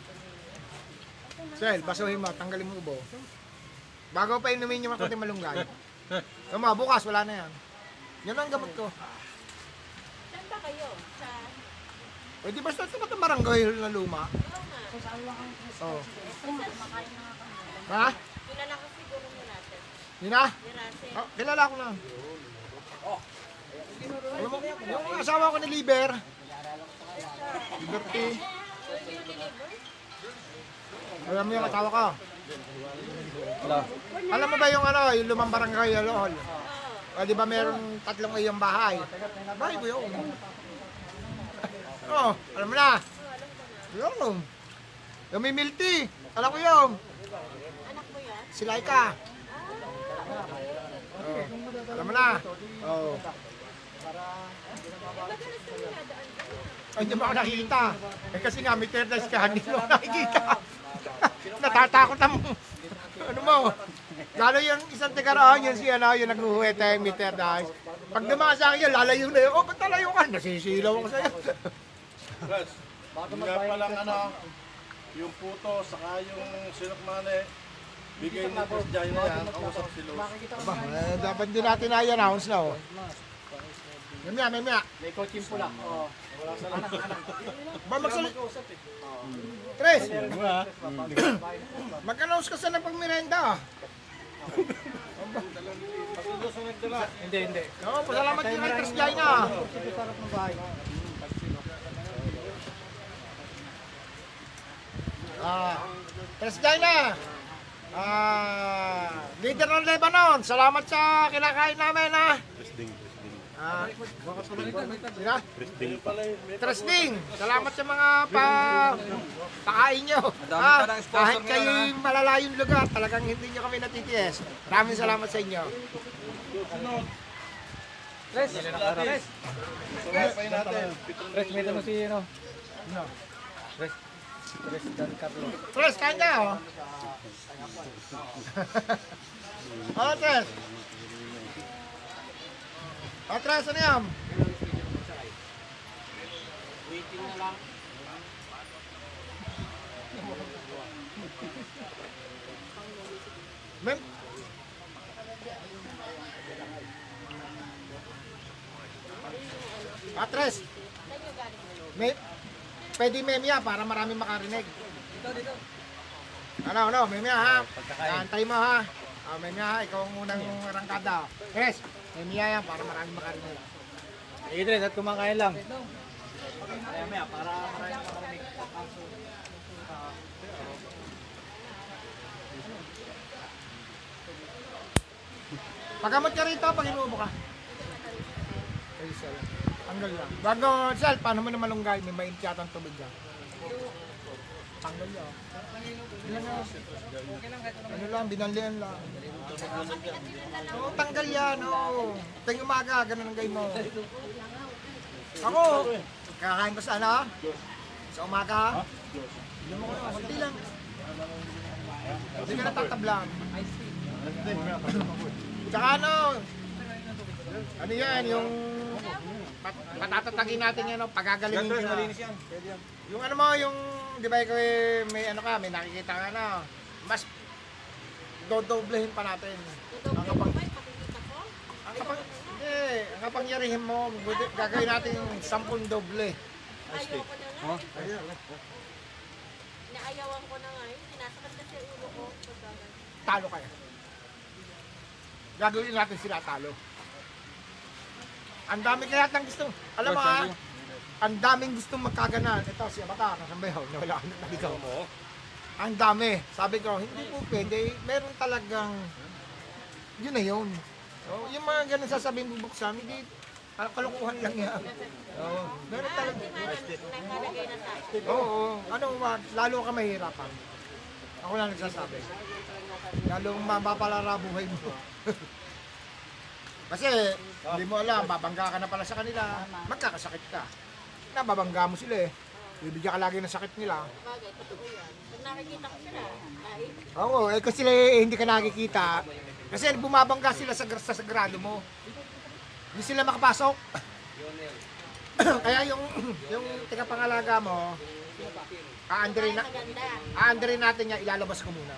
Sel, basuhin mo, tanggalin mo ubo. Bago pa inumin yung konting malunggay. Tama, bukas, wala na yan. Yan ang gamot ko. Saan ba kayo? Sa... O di basta sa mga barangay na luma. Oo. Oo. Ha? Kilala ko siguro mo natin. Yun na? Ni Russell. Oh, kilala ko na. Alam mo, yung asawa ko ni Liber. Liberty. Alam mo yung asawa ko? Alam mo ba yung ano, yung lumang barangay Alol? O di ba meron tatlong iyong bahay? Bahay ko yun. Oh, alam mo na. Yun. Yung may milty. Alam ko yun. Anak mo yan? Si Laika. Oh, alam mo na. Oh. Ay, hindi mo ako nakikita. Eh, kasi nga, may third eyes ka, hindi mo nakikita. Natatakot ang... Ano mo? Lalo yung isang tigaraan, yun si ano, yung naghuhuwete, may third eyes. Pag dumaan sa akin yun, lalayo na yun. Oh, ba't lalayo ka? Nasisilaw ako sa'yo. Yung nga palang ano, yung puto, saka yung sinukmane, bigay ni Boss na yan, kausap si Luz. Ba, eh, dapat din natin i-announce na, oh. Mamaya, mamaya. May coaching pula. Oo. Ba, magsali... Tres! Mag-announce ka sa pagmirenda. Hindi, hindi. Oo, pasalamat yung kay Tres Jai na. Sarap ng bahay. Ah, Tres Jai na. Ah, leader ng Lebanon. Salamat sa kinakain namin, ha. Ah, sila? Trusting. Salamat sa mga pa pakain nyo. Ah, kahit kayo malalayong lugar, talagang hindi nyo kami natitiis. Maraming salamat sa inyo. Tres. Tres. Tres, may tanong si ano? Tres. Tres Carlo. Tres, kain ka, oh. oh, Tres. Oh, Tres, ano yan? Waiting na lang. Mem Patres. May pwede memya para marami makarinig. Ano, ano, memya ha. Antay mo ha. Ah, memya ha, ikaw ang unang rangkada. Yes, memya yan para marami makarinig. Tres, at kumakain lang. Maya, para marami makarinig. Pagamot ka rito pag inuubo ka. Tanggal yan. Bago, Sal, paano mo na malunggay? May mainit yata ang tubig dyan. Tanggal yan. Ano lang, binalian lang. Oo, tanggal yan, oo. Tingin umaga, ganun ang gawin mo. Ako, kakain ko sa ano? Sa umaga. Hindi lang. Hindi ka natatablan. Tsaka ano, ano yan, yung pat- patatatagin natin yan, no? pagagalingin ko na. Yung ano mo, yung, di ba ikaw eh, may ano ka, may nakikita ka na, mas dodoblehin pa natin. Ang kapag, ang kapag, hindi, ang kapangyarihan mo, gagawin natin yung sampung doble. Ayoko na nga. Naayawan ko na nga. eh. Sinasakit kasi ulo ko. Talo kayo. Gagawin natin sila talo. Ang dami kaya nang gusto. Alam mo ha, ang daming gusto magkaganan. Ito si Abata, kasambayaw, nawala ka na naligaw mo. Ang dami. Sabi ko, hindi po pwede. Meron talagang, yun na yun. Oh, yung mga ganun sasabihin bubuksan, hindi ah, kalukuhan lang yan. Oo. Meron talaga. Na tayo. Oo, oo. ano, ma- lalo ka mahirapan. Ako lang nagsasabi. Lalo mapapalara buhay mo. Kasi, hindi mo alam, babangga ka na pala sa kanila, magkakasakit ka. Nababangga mo sila eh. Bibigyan ka lagi ng sakit nila. Bagay, totoo yan. Pag nakikita ko sila, ay, Oo, eh kasi sila eh, hindi ka nakikita. Kasi bumabangga sila sa, sa sagrado mo. Hindi sila makapasok. Kaya yung yung tigapangalaga mo, aandrin na aandrin natin niya ilalabas ko muna.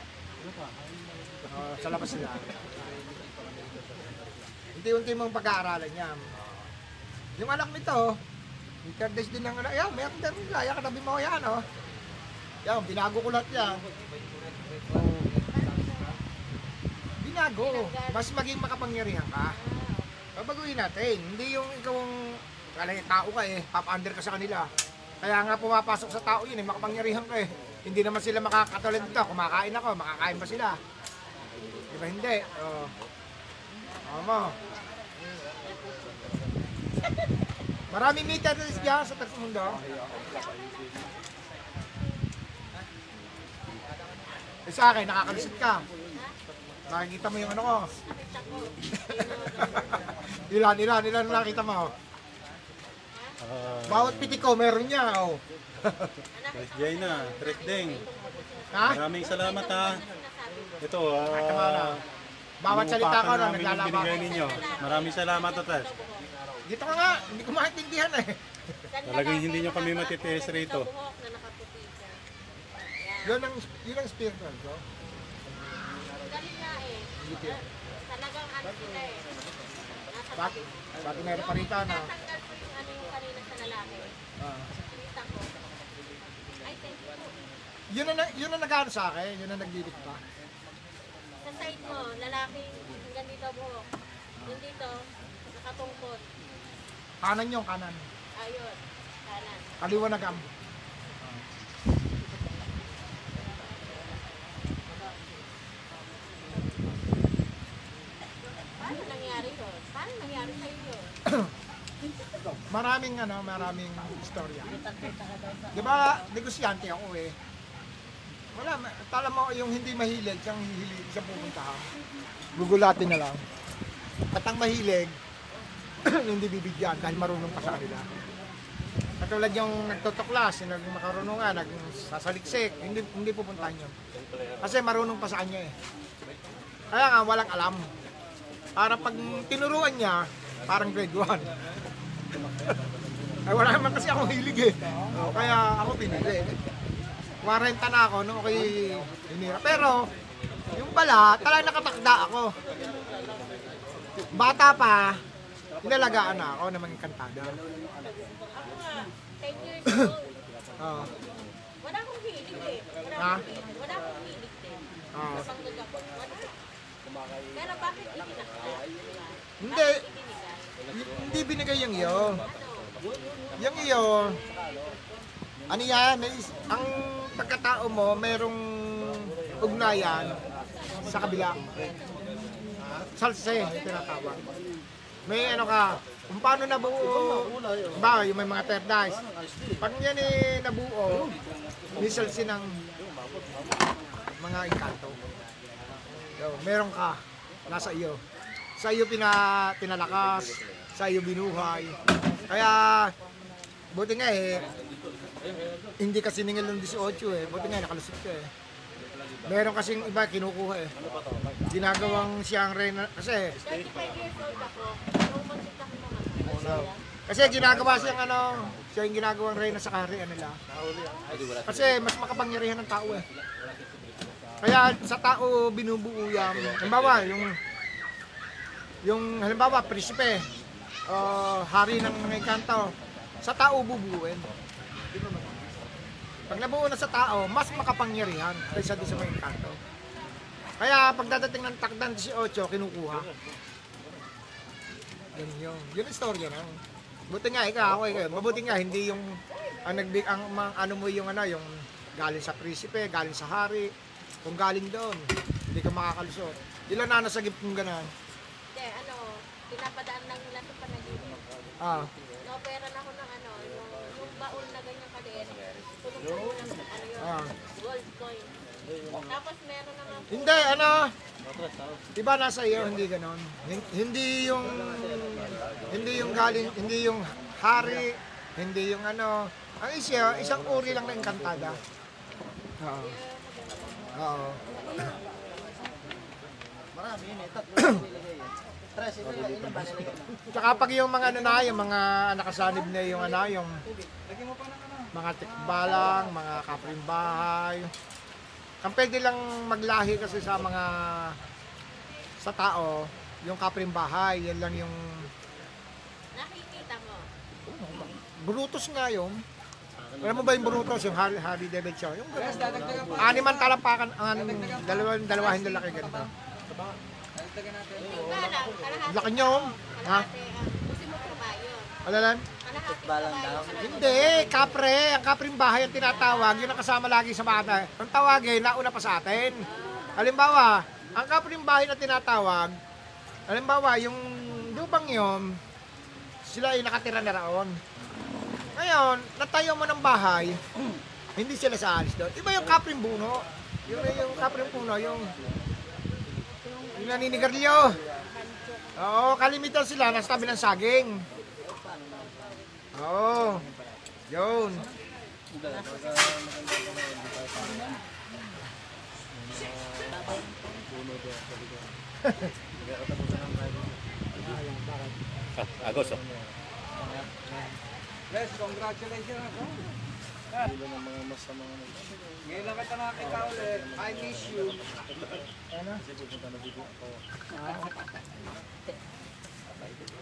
Oo, sa labas sila. Unti-unti mong pag-aaralan niya. Yung anak nito, days din ng anak, yan, may akong nila, yan, katabi mo yan, oh. Yan, binago ko lahat yan. Oh. Binago. Mas maging makapangyarihan ka. Babaguhin natin. Hindi yung ikaw ang kalay tao ka eh, papa-under ka sa kanila. Kaya nga pumapasok sa tao yun eh, makapangyarihan ka eh. Hindi naman sila makakatulad dito. Kumakain ako, makakain pa sila. Di ba hindi? Oo. Tama. Maraming meters dyan sa Tagmundo. Eh sa akin, nakakalusot ka. Nakikita mo yung ano ko. ilan, ilan, ilan nakita mo? Bawat piti ko, meron niya. Oh. Tres Jaina, Tres Deng. Ha? Maraming salamat ha. Ito, na. ah, Bawat salita ko na, inuupakan namin yung naglalaba. binigay ninyo. Maraming salamat, Otes. Dito ka nga, hindi ko maintindihan eh. Talagang hindi nyo kami matitiis rito. buhok na nakaputi ka. Yun ang, yun ang spiritual ko. Galing nga eh. Ah, Talagang ano sila eh. Nasa Bak, bakit meron pa rito na? Tatanggal ko yung ano yung kanina sa lalaki. Ah. Kita ko. Ay, thank you. yun ang, yun ang nag sa akin, yun ang nagdidik pa. Sa side mo, lalaki, hanggang dito buhok. Yung dito, nakatungkod. Kanan yung kanan. Ayun, kanan. Kaliwa na gam. Paano nangyari yun? Paano nangyari sa'yo yun? Maraming ano, maraming istorya. Di ba, negosyante ako eh. Wala, tala mo yung hindi mahilig, siyang hihilig, siyang pupuntahan. Gugulatin na lang. At ang mahilig, hindi bibigyan dahil marunong pa sa kanila. Katulad yung nagtutuklas, yung nagmakarunungan, nagsasaliksik, hindi, hindi pupuntahan yun. Kasi marunong pa sa kanya eh. Kaya nga, walang alam. Para pag tinuruan niya, parang grade 1. Ay wala naman kasi akong hilig eh. Kaya ako pinili. 40 na ako nung ako'y hinira. Pero, yung pala, talagang nakatakda ako. Bata pa, inalagaan na ako ng mga kantada. Ako nga, 10 years old. Oo. Wala akong hilig eh. Wala Ha? akong hilig. Wala akong hilig din. Oo. Sa. Wala. Pero bakit itinakda? Hindi, hindi binigay yung iyo. Yung iyo, ano yan, may is- ang pagkatao mo, merong ugnayan sa kabila. Salse, yung tinatawag. May ano ka, kung paano nabuo, ba, yung may mga third eyes. Pag yan eh nabuo, may salse ng mga engkanto. So, meron ka, nasa iyo. Sa iyo pina, pinalakas, sa iyo binuhay. Kaya, buti nga eh, hindi kasi ningil ng 18 eh. Buti nga nakalusot ka eh. Meron kasing iba kinukuha eh. Ginagawang siyang reyna, kasi 35 years old ako. Mag-sit ako mga kasi ginagawa siyang ano, siya yung ginagawang reyna sa kaharian nila. Kasi mas makapangyarihan ng tao eh. Kaya sa tao binubuo yan. Halimbawa, yung yung halimbawa, prinsipe, uh, hari ng kanto, sa tao bubuuin. Pag nabuo na sa tao, mas makapangyarihan kaysa doon sa mga kanto. Kaya pagdadating ng takdan 18, kinukuha. Yun yun. Yun ang storya na. Buti nga ikaw, ako ikaw. Mabuti nga hindi yung ang nagbig ang mga- ano mo yung ano yung galing sa prinsipe, galing sa hari. Kung galing doon, hindi ka makakalusot. Ilan na nasagip kung ganun? Hindi, ano, pinapadaan lang nila ito panaginip. Ah. Na-opera na ako ng ano, yung, yung baon na ganyan kaliit. Tulong-tulong lang sa ano yun, Ah. gold. Tapos meron naman Hindi, ano, Diba nasa iyo, hindi ganon. Hin- Hindi yung, hindi yung galing, hindi yung hari, hindi yung ano. Ang isya, isang uri lang ng kantada. Oo. Oo. Marami yun eh. Tatlo yan. Tres, ito yung? Tsaka pag yung mga ano na, yung mga nakasanib na yung ano, yung mga tikbalang, mga kaprimbahay. Ang pwede lang maglahi kasi sa mga sa tao, yung kaprimbahay, yan lang yung nakikita mo. Brutus nga yun. Alam mo ba yung Brutus, yung Harley, Harley Davidson? Yung ganun. Animan talampakan, ang dalawa, dalawahin lalaki ganito. Lang, kalahati. Laki nyo, ha? Kalahati, ah, mo yun? Ano ba daw. Hindi, kapre. Ang kapring bahay ang tinatawag. Yun ang kasama lagi sa bata. Ang tawagin, nauna pa sa atin. Halimbawa, ang kapring bahay na tinatawag, halimbawa, yung lupang yun, sila ay nakatira na raon. Ngayon, natayo mo ng bahay, hindi sila sa alis doon. Iba yung kapring buno. Yung, yung kapring puno, yung yung naninigarilyo. Oo, kalimitan sila, nasa tabi ng saging. Oo. Yun. Agos, oh. Les, congratulations ako. Ngayon lang kita nakita ulit. I miss you.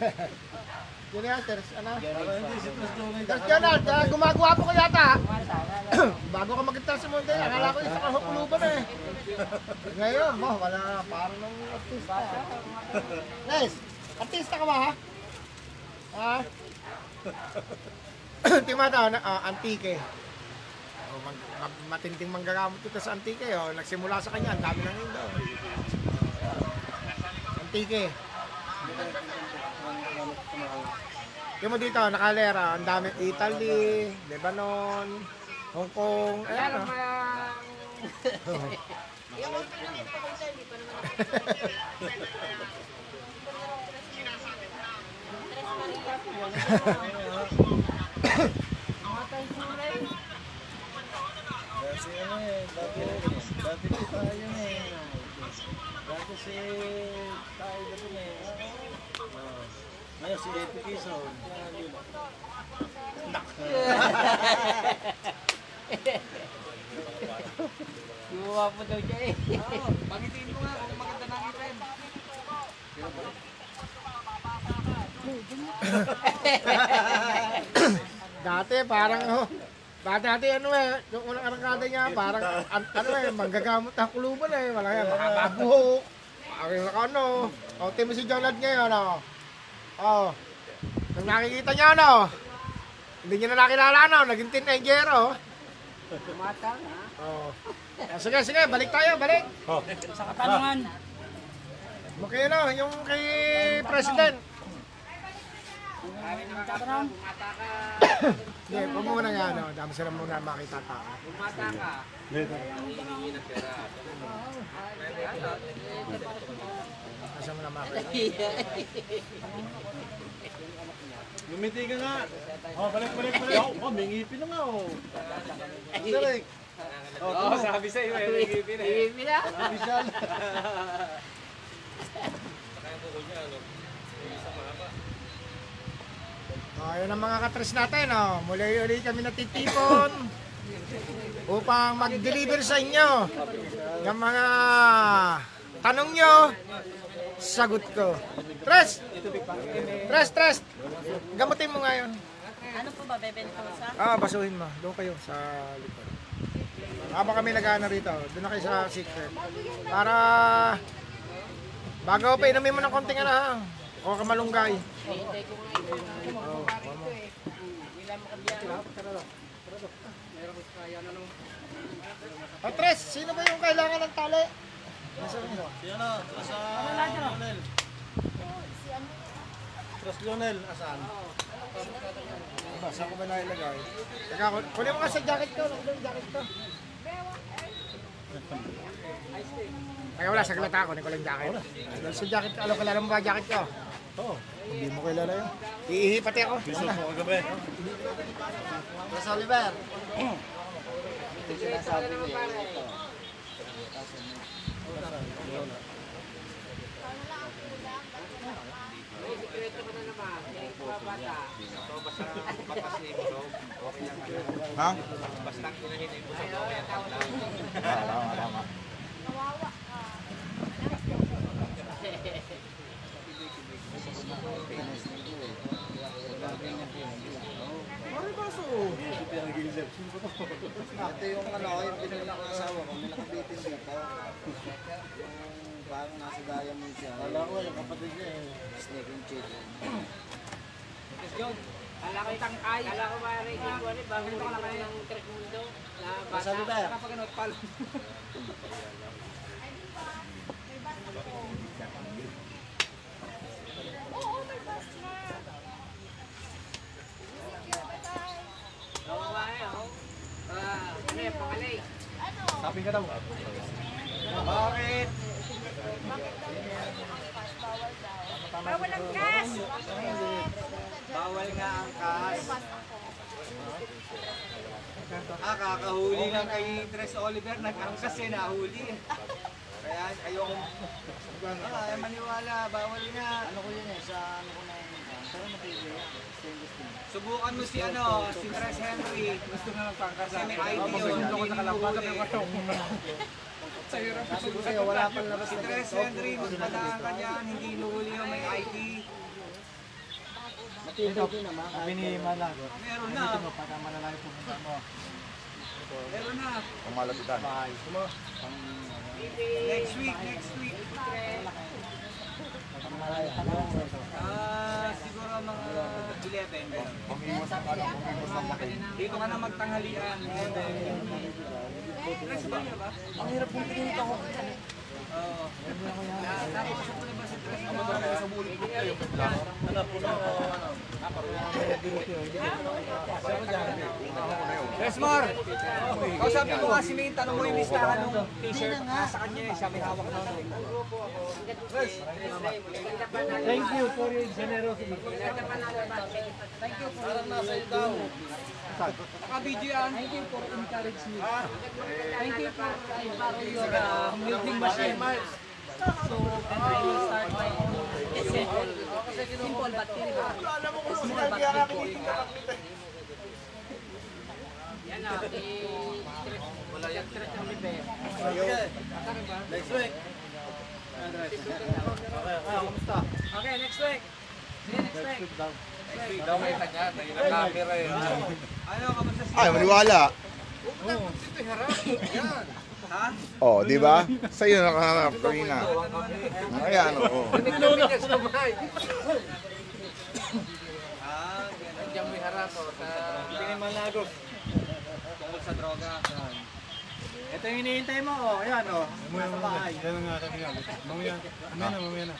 Yun yan, Ters, ano? Ters Jonald, ah, gumagawa po ko yata. Bago ka magkita sa mundo yan, akala ko isa ka hukuluban eh. Ngayon, mo, wala na, parang nang artista. Nes, artista ka ba ha? Ha? Mo uh, antike. Oh, mag, mag, matinding manggagamot ito sa antike. Oh. Nagsimula sa kanya, ang dami na ngayon daw. Antike. Yung mo dito, nakalera, ang dami Italy, Lebanon, Hong Kong, ayan oh. Yung unti lang ito ko sa hindi pa naman. Kasi ano eh, dati, dati po tayo eh. Dati si tayo doon eh. Oh. Ngayon si Epi Quezon. Gumawa po daw siya eh. Pangitiin mo nga kung maganda na ngipin. Dati parang oh, dati dati ano eh, yung unang arangkada niya parang an, ano eh, manggagamot ng kuluban eh, wala yan, mahaba buhok, parang ano, o timo si Jonad ngayon ano, oh, nang nakikita niya ano, hindi niya na nakilala ano, naging teenager oh, Tumata na. oh. Ah, sige, sige, balik tayo, balik. Sa katanungan. Mo kayo no, yung kay President. Hindi, huwag mo muna nga ano, dami sila muna makita tao. Tumata ka. Kasi mo na makita. Lumiti ka nga. Oh, balik, balik, balik. Oh, oh may ngipin na nga oh. Direk. Oh, Oo, sabi sa iyo, may ngipin eh. Ngipin na. official. Oh, yun ang mga katres natin. Oh. Muli-uli kami natitipon upang mag-deliver sa inyo ng mga tanong nyo, sagot ko. Tres! Tres, tres! Gamutin mo ngayon. Ano po ba, Bebentosa? Ah, basuhin mo. Doon kayo sa likod. Habang kami nag rito, doon na kayo sa secret. Para bago pa inumin mo ng konting ano ha. O kamalunggay. Oh. Patres, sino ba yung kailangan ng tali? Si ano, sa Lionel. Tras Lionel, asaan? Ba, saan ko ba nailagay? Teka, kun- kunin mo nga jacket ko. Nandun yung jacket ko. Ay, wala. Saglit ako. Kunin ko lang jacket. Dahil sa jacket ko. Alam, kilala mo ba jacket ko? Oo. Hindi mo kilala yun. Iihi pati ako. Gusto mo kagabi. Mas Oliver. Ito sinasabi ko eh. Ito. Ha? Basta inahin yung busog, okay ang lang. Ah, tama, tama. Ito yung ano, yung binili ng asawa ko, may nakabitin dito. Yung parang nasa diamond siya. Wala ko, yung kapatid niya eh. Snake and chicken. Kala ko itang ay. Kala ko ba rin yung wali bago ko lang ng Trek Mundo. Na bata. Masabi ba? Kapag ano, pal. Oo nga eh, oh. Ah, ano yung pangalay? Sabi ka daw. Bakit? Bawal ang gas! Bawal nga ang kas. Ah, kakahuli lang kay Tres Oliver, nag-angkas eh, nahuli. Kaya ayoko. Ah, ay maniwala, bawal nga. Ano ko yun eh, sa ano ko na yun. Pero matibay yan. Subukan mo si ano, si Tres Henry. Gusto na magpangkas. Kasi may ID yun, hindi mo Sabi ko sa'yo, wala pang labas Si Tres. Henry, magpadaan ka niyan, hindi inuhuli yung may ID. Naman. Sabi ni Malag. Meron na. Dito mo, para malalayo pumunta mo. Meron na. Pangmalapitan. Next week, next week. Ah, siguro mga 11. ganun. Pumimos ang ano, pumimos ang. Dito ka na magtanghalian. Ang hirap kong tingin ako. Oo. Nakapasok Resmar! Kausapin mo nga si May, tanong mo yung listahan ng t-shirt. Nasa kanya eh, siya may hawak na. Thank you for your generosity. Thank you for iyo daw. Naka-video yan. Thank you for encourage me. Thank you for your uh, milking machine. So, and I will start my it's simple. Simple but terrible. Small but big. Yan na, wala yung stress ng libe. Next week. Okay, okay, kamusta? Okay, next week. See you next week. Daw may kanya, naging camera eh. Ano, kamusta si... Ay, maniwala. Ha? Oh, di ba? Sa'yo nakaharap kanina. Ayan, oo. Ah, ganun. Diyan may harap o sa... Hindi kay Malagos. Tungkol sa droga. Ito yung hinihintay mo, oh. Ayan, oh. Nasa bahay. Yan ang nga sabi nga. Mamaya, mamaya na, mamaya na.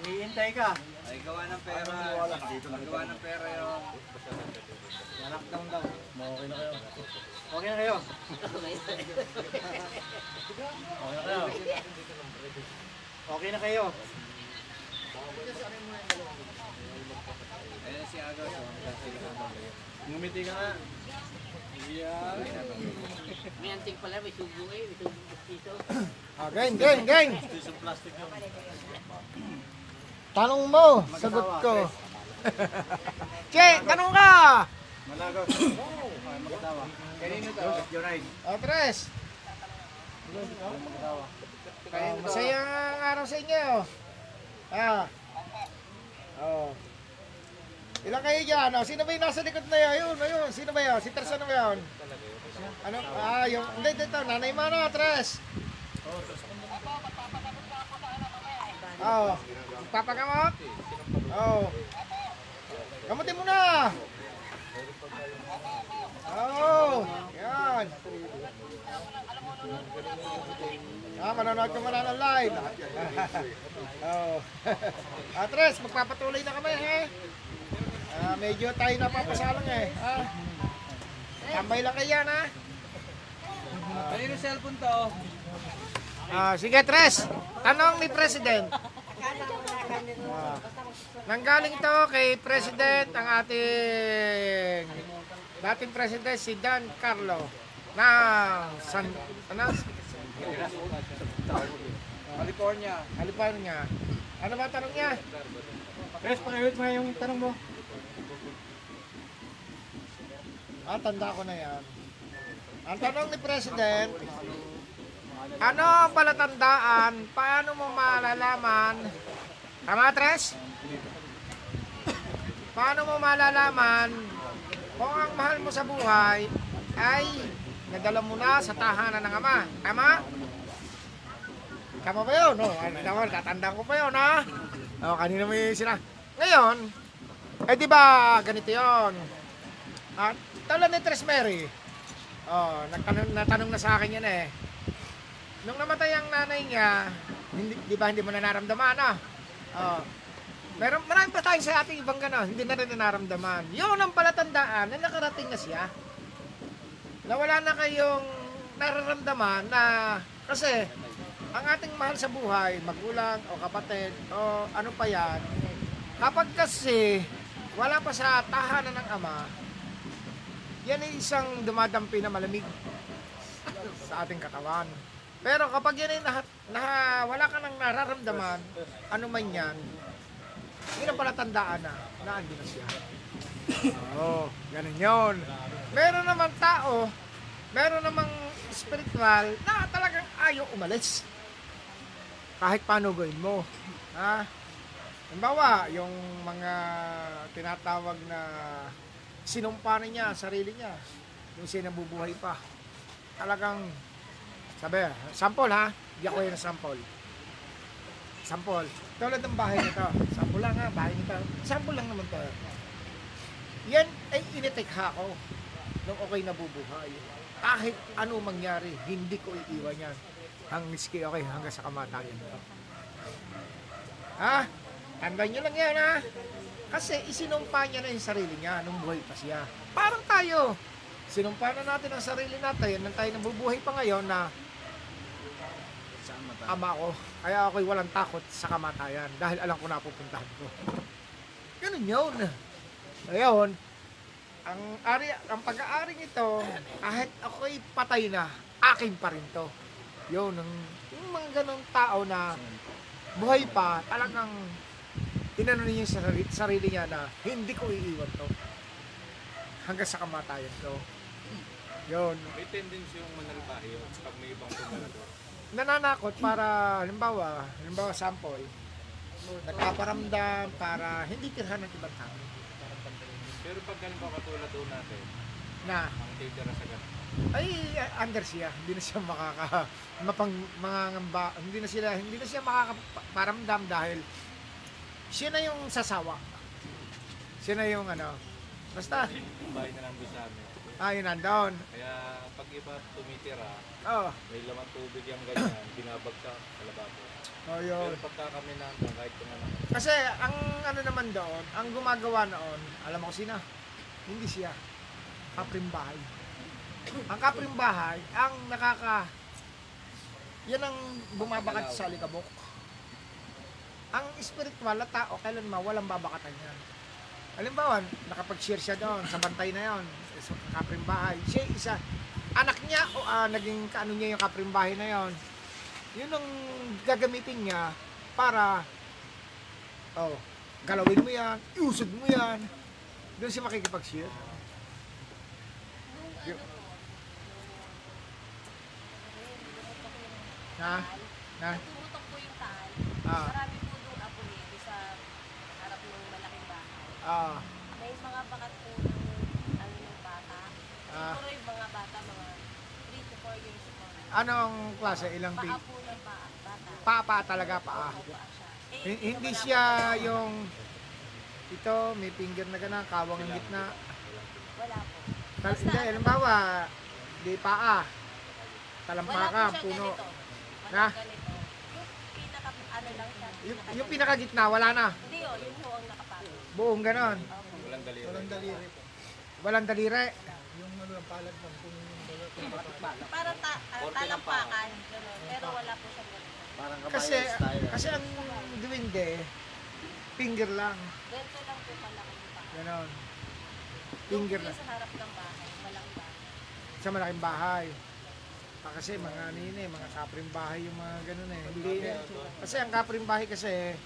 Hinihintay ka. Ay, gawa ng pera. Gawa ng pera yung... Lockdown daw. Okay na kayo. Okay na kayo. Okay na kayo. Okay na kayo. Ayun si Agos. Ngumiti ka nga. May anting pala, may subo eh. May subo dito. Ah, gang, gang, gang. Isang plastic yun. Tanong mo, sagot ko. Che, tanong ka. Malagos. Okay, magkatawa. Kanino to? Joyride. O, Tres. Ah, masayang araw sa inyo. Ah. Oh. Ilan kayo dyan? Oh, sino ba yung nasa likod na yun? Ayun, ayun. Sino ba yun? Si Tres ano ba yun? Ano? Ah, yung... Hindi, dito. Nanay mo na, Tres. Oo. Oh, papagamot? Oh. Gamutin mo na. Oh, yan. Ah, manonood ka muna ng live. Oo. ah, Tres, magpapatuloy na kami, he. Ah, medyo tayo napapasalang eh. Ah. Tambay lang kayo yan, ha? Kanino cellphone to? Ah, sige, Tres. Tanong ni President. Ah, nanggaling ito kay President ang ating dating President si Dan Carlo ng San ano? California. California. Ano ba tanong niya? Tres, pakiulit mo yung tanong mo. Ah, tanda ko na yan. Ang tanong ni President, ano ang palatandaan? Paano mo malalaman? Tama, Tres? Paano mo malalaman kung ang mahal mo sa buhay ay nadala mo na sa tahanan ng Ama? Tama? Tama ba yun? No, ano naman, tatandaan ko pa yun, ha? O, kanina may sina. Ngayon, eh di ba ganito yun? At tulad ni Tres Mary, oh, nagtanong, natanong na sa akin yan eh. Nung namatay ang nanay niya, hindi, di ba hindi mo na naramdaman ah? Oh. Meron, marami pa tayo sa ating ibang gano'n, hindi na rin naramdaman. Yun ang palatandaan na nakarating na siya. Na wala na kayong nararamdaman na kasi ang ating mahal sa buhay, magulang o kapatid o ano pa yan, kapag kasi wala pa sa tahanan ng ama, yan ay isang dumadampi na malamig sa ating katawan. Pero kapag yan ay na, na, wala ka nang nararamdaman, ano man yan, yun ang palatandaan na, na andi na siya. Oo, oh, ganun yun. Meron naman tao, meron namang spiritual na talagang ayaw umalis. Kahit paano gawin mo. Ha? Halimbawa, yung mga tinatawag na sinumpanan niya, sarili niya, yung siya nabubuhay pa. Talagang, sabi, sample ha, di ako yung sample. Sample. Tulad ng bahay nito. Sample lang ha, bahay nito. Sample lang naman to. Yan ay initikha ko nung okay nabubuhay. Kahit ano mangyari, hindi ko iiwan yan. Ang miski okay hanggang sa kamatayan ko. Ha? Tandaan nyo lang yan ha. Kasi isinumpa niya na yung sarili niya nung buhay pa siya. Parang tayo. Sinumpa na natin ang sarili natin nang tayo nabubuhay pa ngayon na ama ko. Kaya ako'y walang takot sa kamatayan dahil alam ko na pupuntahan ko. Ganun yun. Ngayon, ang ari ang pag-aaring ito, kahit ako'y patay na, akin pa rin to. Yun, ang, yung mga ganong tao na buhay pa, talagang tinanong niya sa sarili, sarili niya na hindi ko iiwan to. Hanggang sa kamatayan to. Yun. May tendency yung manalbahe yun pag may ibang pumalador. Nananakot para, halimbawa, halimbawa sample, nagpaparamdam para hindi tirhan ng ibang tao. Pero pag ganun pa katulad doon natin, Na, ang titira sa ganun. ay under siya, hindi na siya makaka mapang mangangamba, hindi na sila hindi na siya makakaparamdam dahil siya na yung sasawa. Siya na yung ano. Basta, bahay na nandun sa amin. ah, yun nandun. Kaya pag iba tumitira, Oh, may laman tubig yung ganyan, binabagsak sa lababo. oh yun. Pero pagka kami nandun, kahit kung ano, Kasi ang ano naman doon, ang gumagawa noon, alam mo sino? Hindi siya. Kaprimbahay. Ang kaprimbahay, ang nakaka... Yan ang bumabakat sa alikabok. Ang spiritual na tao, kailan walang babakatan yan. Halimbawa, nakapag-share siya doon sa bantay na yon sa kaprimbahay. Siya isa, anak niya o ah, naging kaano niya yung kaprimbahay na yon yun ang gagamitin niya para Oh, galawin mo yan, iusog mo yan. Doon siya makikipag-share. Yun. Na? Na? Tumutok po yung taal. Ah. Marami po doon doon sa harap ng malaking bahay. Ah. Ako mga bakat po ng ano ng bata. Ah. Siguro yung mga bata, mga 3 to 4 years old. Anong klase? Ilang Paa pig? po ng paa, bata. Paa talaga paa. Paa siya. Eh, Hin- Hindi wala siya yung ito, may finger na gana, kawang ang gitna. Wala po. Tal hindi, halimbawa, di paa. Talampakan, Wala po siyang puno. ganito. Wala Na? ganito. Yung pinaka, ano lang siya. Yung, pinaka- yung pinakagitna, wala na. Hindi yun, yung po ang nakapalo. Buong ganon. Walang daliri. Walang daliri po. Walang daliri. Yung ano lang palad lang kung yung. Para ta, uh, talampakan. Ganun. Pero wala po siyang ganito. Parang Kasi, kasi ang duwinde, finger lang. Ganito lang po malaki yung paa. Ganon. Finger lang. sa harap ng bahay, walang bahay. Sa malaking bahay. Ah, kasi mga ano yun eh, mga kapring bahay yung mga ganun eh. Hindi, kasi ang kapring bahay kasi,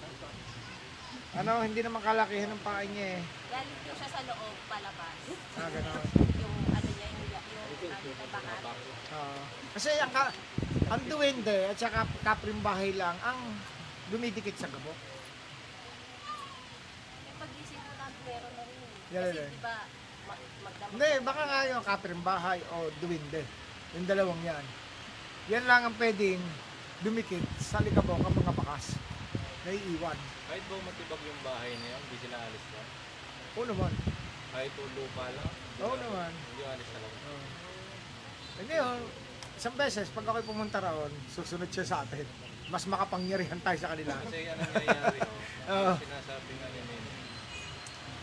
ano, hindi naman kalakihan ng paa niya eh. Galing po siya sa loob, palabas. Ah, ganon. Yung ano niya, yung, Oo. kasi ang, ka, ang duwende at saka kapring bahay lang ang dumidikit sa gabok. Yung pagising po natin, meron na rin. eh. Yan, Kasi yan. di ba, mag, magdamag. Hindi, baka nga yung kapring bahay o duwende. Yung dalawang yan. Yan lang ang pwedeng dumikit sa likabok ang mga bakas. Naiiwan. Kahit ba matibag yung bahay na yun, hindi sila alis na. Oo naman. Kahit lupa lang. Oo na- naman. Hindi alis talaga. Hindi oh, isang beses, pag ako'y pumunta raon, susunod siya sa atin. Mas makapangyarihan tayo sa kanila. Kasi ano nangyayari, Oo. oh, sinasabi nga ni Nene,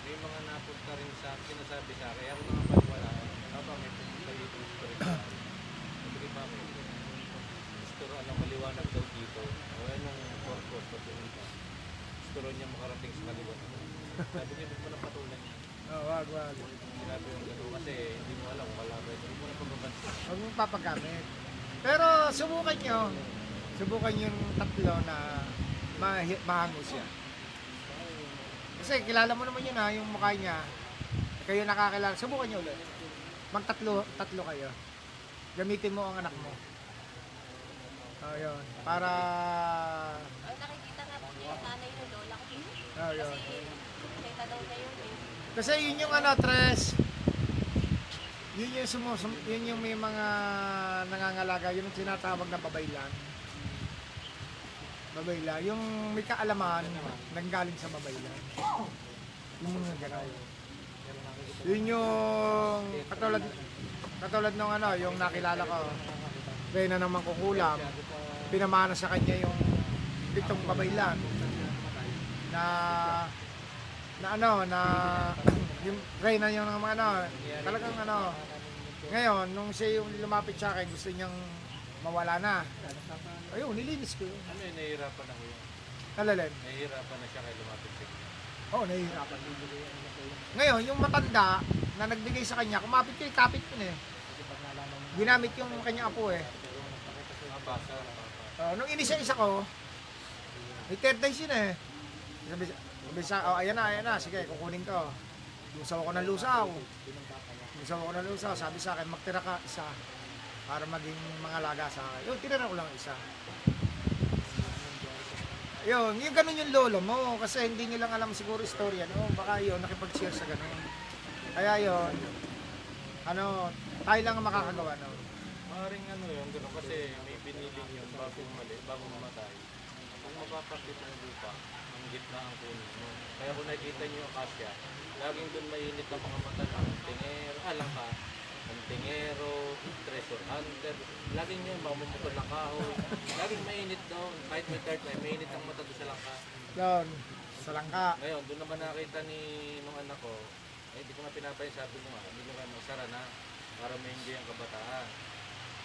may mga napunta rin sa sinasabi sa akin, ako nga paniwala, ano ba, may pumunta dito gusto rin sa akin. Sabi ko, bakit? Gusto rin, ano, maliwanag daw dito. O anong purpose pa pumunta? Gusto rin niya makarating sa kaliwanag. Sabi niya, huwag mo na patulan niya. Oh, wag, wag. Sinabi yung gano'n kasi hindi mo alam, wala ba, hindi mo na pagbabansin. Huwag mong papagamit. Pero subukan nyo. Subukan yung tatlo na mahi- mahango siya. Kasi kilala mo naman yun ha, yung mukha niya. Kayo nakakilala. Subukan nyo ulit. Magtatlo tatlo kayo. Gamitin mo ang anak mo. Oh, yun. Para... Ang nakikita nga po niya yung nanay ng lola ko. Oh, yun. Kasi, nakita daw na yun eh. Kasi yun yung ano, tres. Yun yung sumusum, yun yung may mga nangangalaga, yun yung tinatawag na babaylan. Babayla, yung may kaalaman, nanggaling sa babaylan. Yung mga gano'n. Yun yung, katulad, katulad nung ano, yung nakilala ko, kaya na naman kukulam, pinamana sa kanya yung pitong babaylan na na ano na yung reyna yung mga ano talagang ano ngayon nung siya yung lumapit sa akin gusto niyang mawala na ayun nilinis ko yun Ano yun, nahihirapan ako yun. nalalin Nahihirapan na siya kay lumapit sa inyo. oo oh, nahihirapan ngayon yung matanda na nagbigay sa kanya kumapit eh kapit ko na eh ginamit yung kanya apo eh Oh, nung inisa-isa ko, may third dice yun eh. Sabi, sabi sa, oh, ayan na, ayan na, sige, kukunin ko. Lusaw ako ng lusaw. Lusaw ako ng lusaw. Sabi sa akin, magtira ka isa para maging mga laga sa akin. Yun, tinira ko lang isa. Yun, yung ganun yung lolo mo, kasi hindi nyo lang alam siguro istorya, no? Baka yun, nakipag-share sa ganun. Kaya yun, ano, tayo lang ang makakagawa, no? Maaaring ano yun, gano'n kasi may biniling yun bago mali, bago mamatay. Kung mapapakit ng lupa, ang gitna ang kunin mo. Kaya kung nakikita niyo yung akasya, laging doon mainit ang mga mata ng tingero, alam ka, ang tingero, treasure hunter, laging yun, mamumutol ng kahoy. Laging mainit doon, kahit may third eye, mainit ang mata doon sa langka. Yun, sa langka. Ngayon, doon naman nakita ni nung anak ko, eh, hindi ko nga pinapayin, sabi ko nga, hindi ko nga magsara na para ma-enjoy ang kabataan.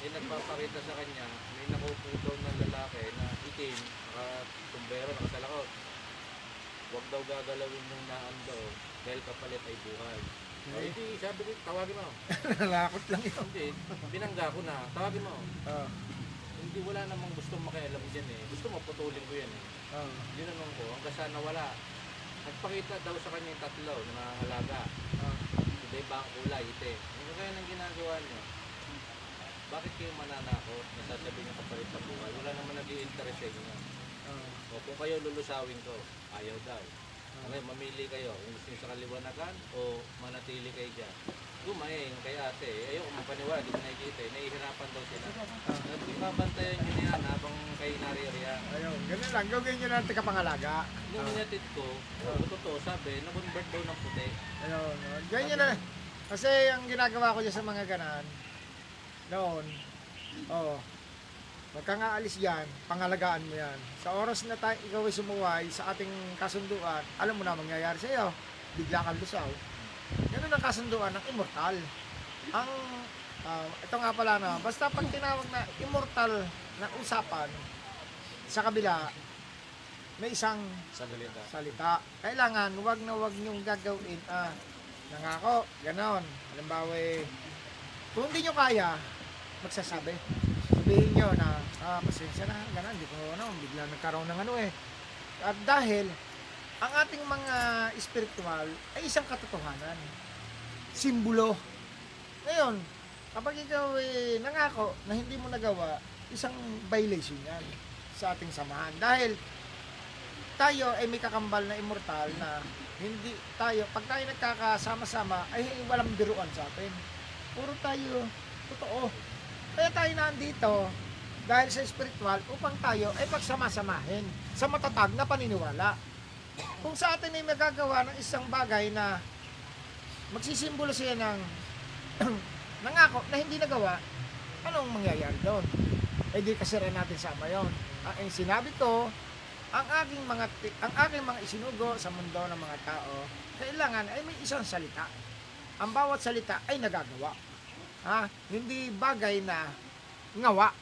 Eh, nagpapakita sa kanya, may nakupo daw ng lalaki na itim, naka tumbero, nakasalakot. Huwag daw gagalawin yung naan daw, dahil kapalit ay buhay. O, Eh. hindi, sabi ko, tawagin mo. Nalakot lang yun. Hindi, binangga ko na, tawagin mo. Oh, Hindi, wala namang gusto makialam dyan eh. Gusto mo, putulin ko yan eh. oh. Ginanong ko, hanggang sa nawala. Nagpakita daw sa kanya yung tatlo na nangangalaga. Oh. Iba-iba ang kulay, ite. Ano kaya nang ginagawa niyo? Bakit kayo mananakot? Nasasabi niyo kapalit sa buhay. Wala naman nag interest sa inyo. Oh. O kung kayo lulusawin ko, ayaw daw. Okay, mamili kayo. Kung gusto sa kaliwanagan o manatili kayo dyan. Gumain kay ate. Ayoko mapaniwala, di ko nakikita. eh. Nahihirapan daw sila. Babantayan nyo na yan habang kayo naririyan. Ayun, ganun lang. Gawin nyo lang tikapangalaga. Nung minatid ko, oh, totoo sabi, na-convert daw ng puti. Ayun, no? ganyan na. Kasi ang ginagawa ko dyan sa mga ganan, noon, oh, Pagka nga alis yan, pangalagaan mo yan. Sa oras na tayo, ikaw ay sumuway sa ating kasunduan, alam mo na mangyayari sa iyo. Bigla kang lusaw. Ganun ang kasunduan ng immortal. Ang, ah, ito nga pala na, basta pag tinawag na immortal na usapan, sa kabila, may isang Salita. salita. Kailangan, wag na wag niyong gagawin, ah, nangako, ganon. Halimbawa, eh, kung hindi nyo kaya, magsasabi. Sabihin nyo na, ah, pasensya na, ganon, hindi ko, ano, bigla nagkaroon ng ano eh. At dahil, ang ating mga spiritual ay isang katotohanan. Simbolo. Ngayon, kapag ikaw eh, nangako na hindi mo nagawa, isang violation yan sa ating samahan. Dahil, tayo ay may kakambal na immortal na hindi tayo, pag tayo nagkakasama-sama, ay walang biruan sa atin. Puro tayo, totoo. Kaya tayo nandito, dahil sa spiritual, upang tayo ay pagsama-samahin sa matatag na paniniwala. Kung sa atin ay magagawa ng isang bagay na magsisimbolo siya ng nangako na hindi nagawa, anong mangyayari doon? Eh di kasi rin natin sama yon. Ang ang sinabi ko, ang aking mga ang aking mga isinugo sa mundo ng mga tao, kailangan ay may isang salita. Ang bawat salita ay nagagawa. Ha? Hindi bagay na ngawa,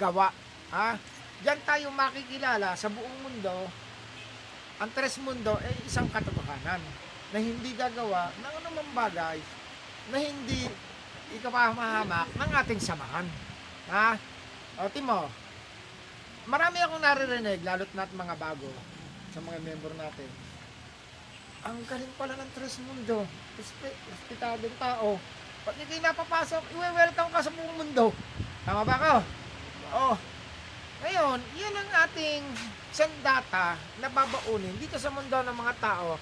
gawa. Ha? Diyan tayo makikilala sa buong mundo. Ang tres mundo ay isang katotohanan na hindi gagawa ng anumang bagay na hindi ikapamahamak ng ating samahan. Ha? O, Timo, marami akong naririnig, lalo't na't mga bago, sa mga member natin. Ang galing pala ng Tres Mundo. Respe- Respetadong tao. Pag hindi napapasok, iwe-welcome ka sa buong mundo. Tama ba ko? Oh. Ngayon, yan ang ating sandata na babaunin dito sa mundo ng mga tao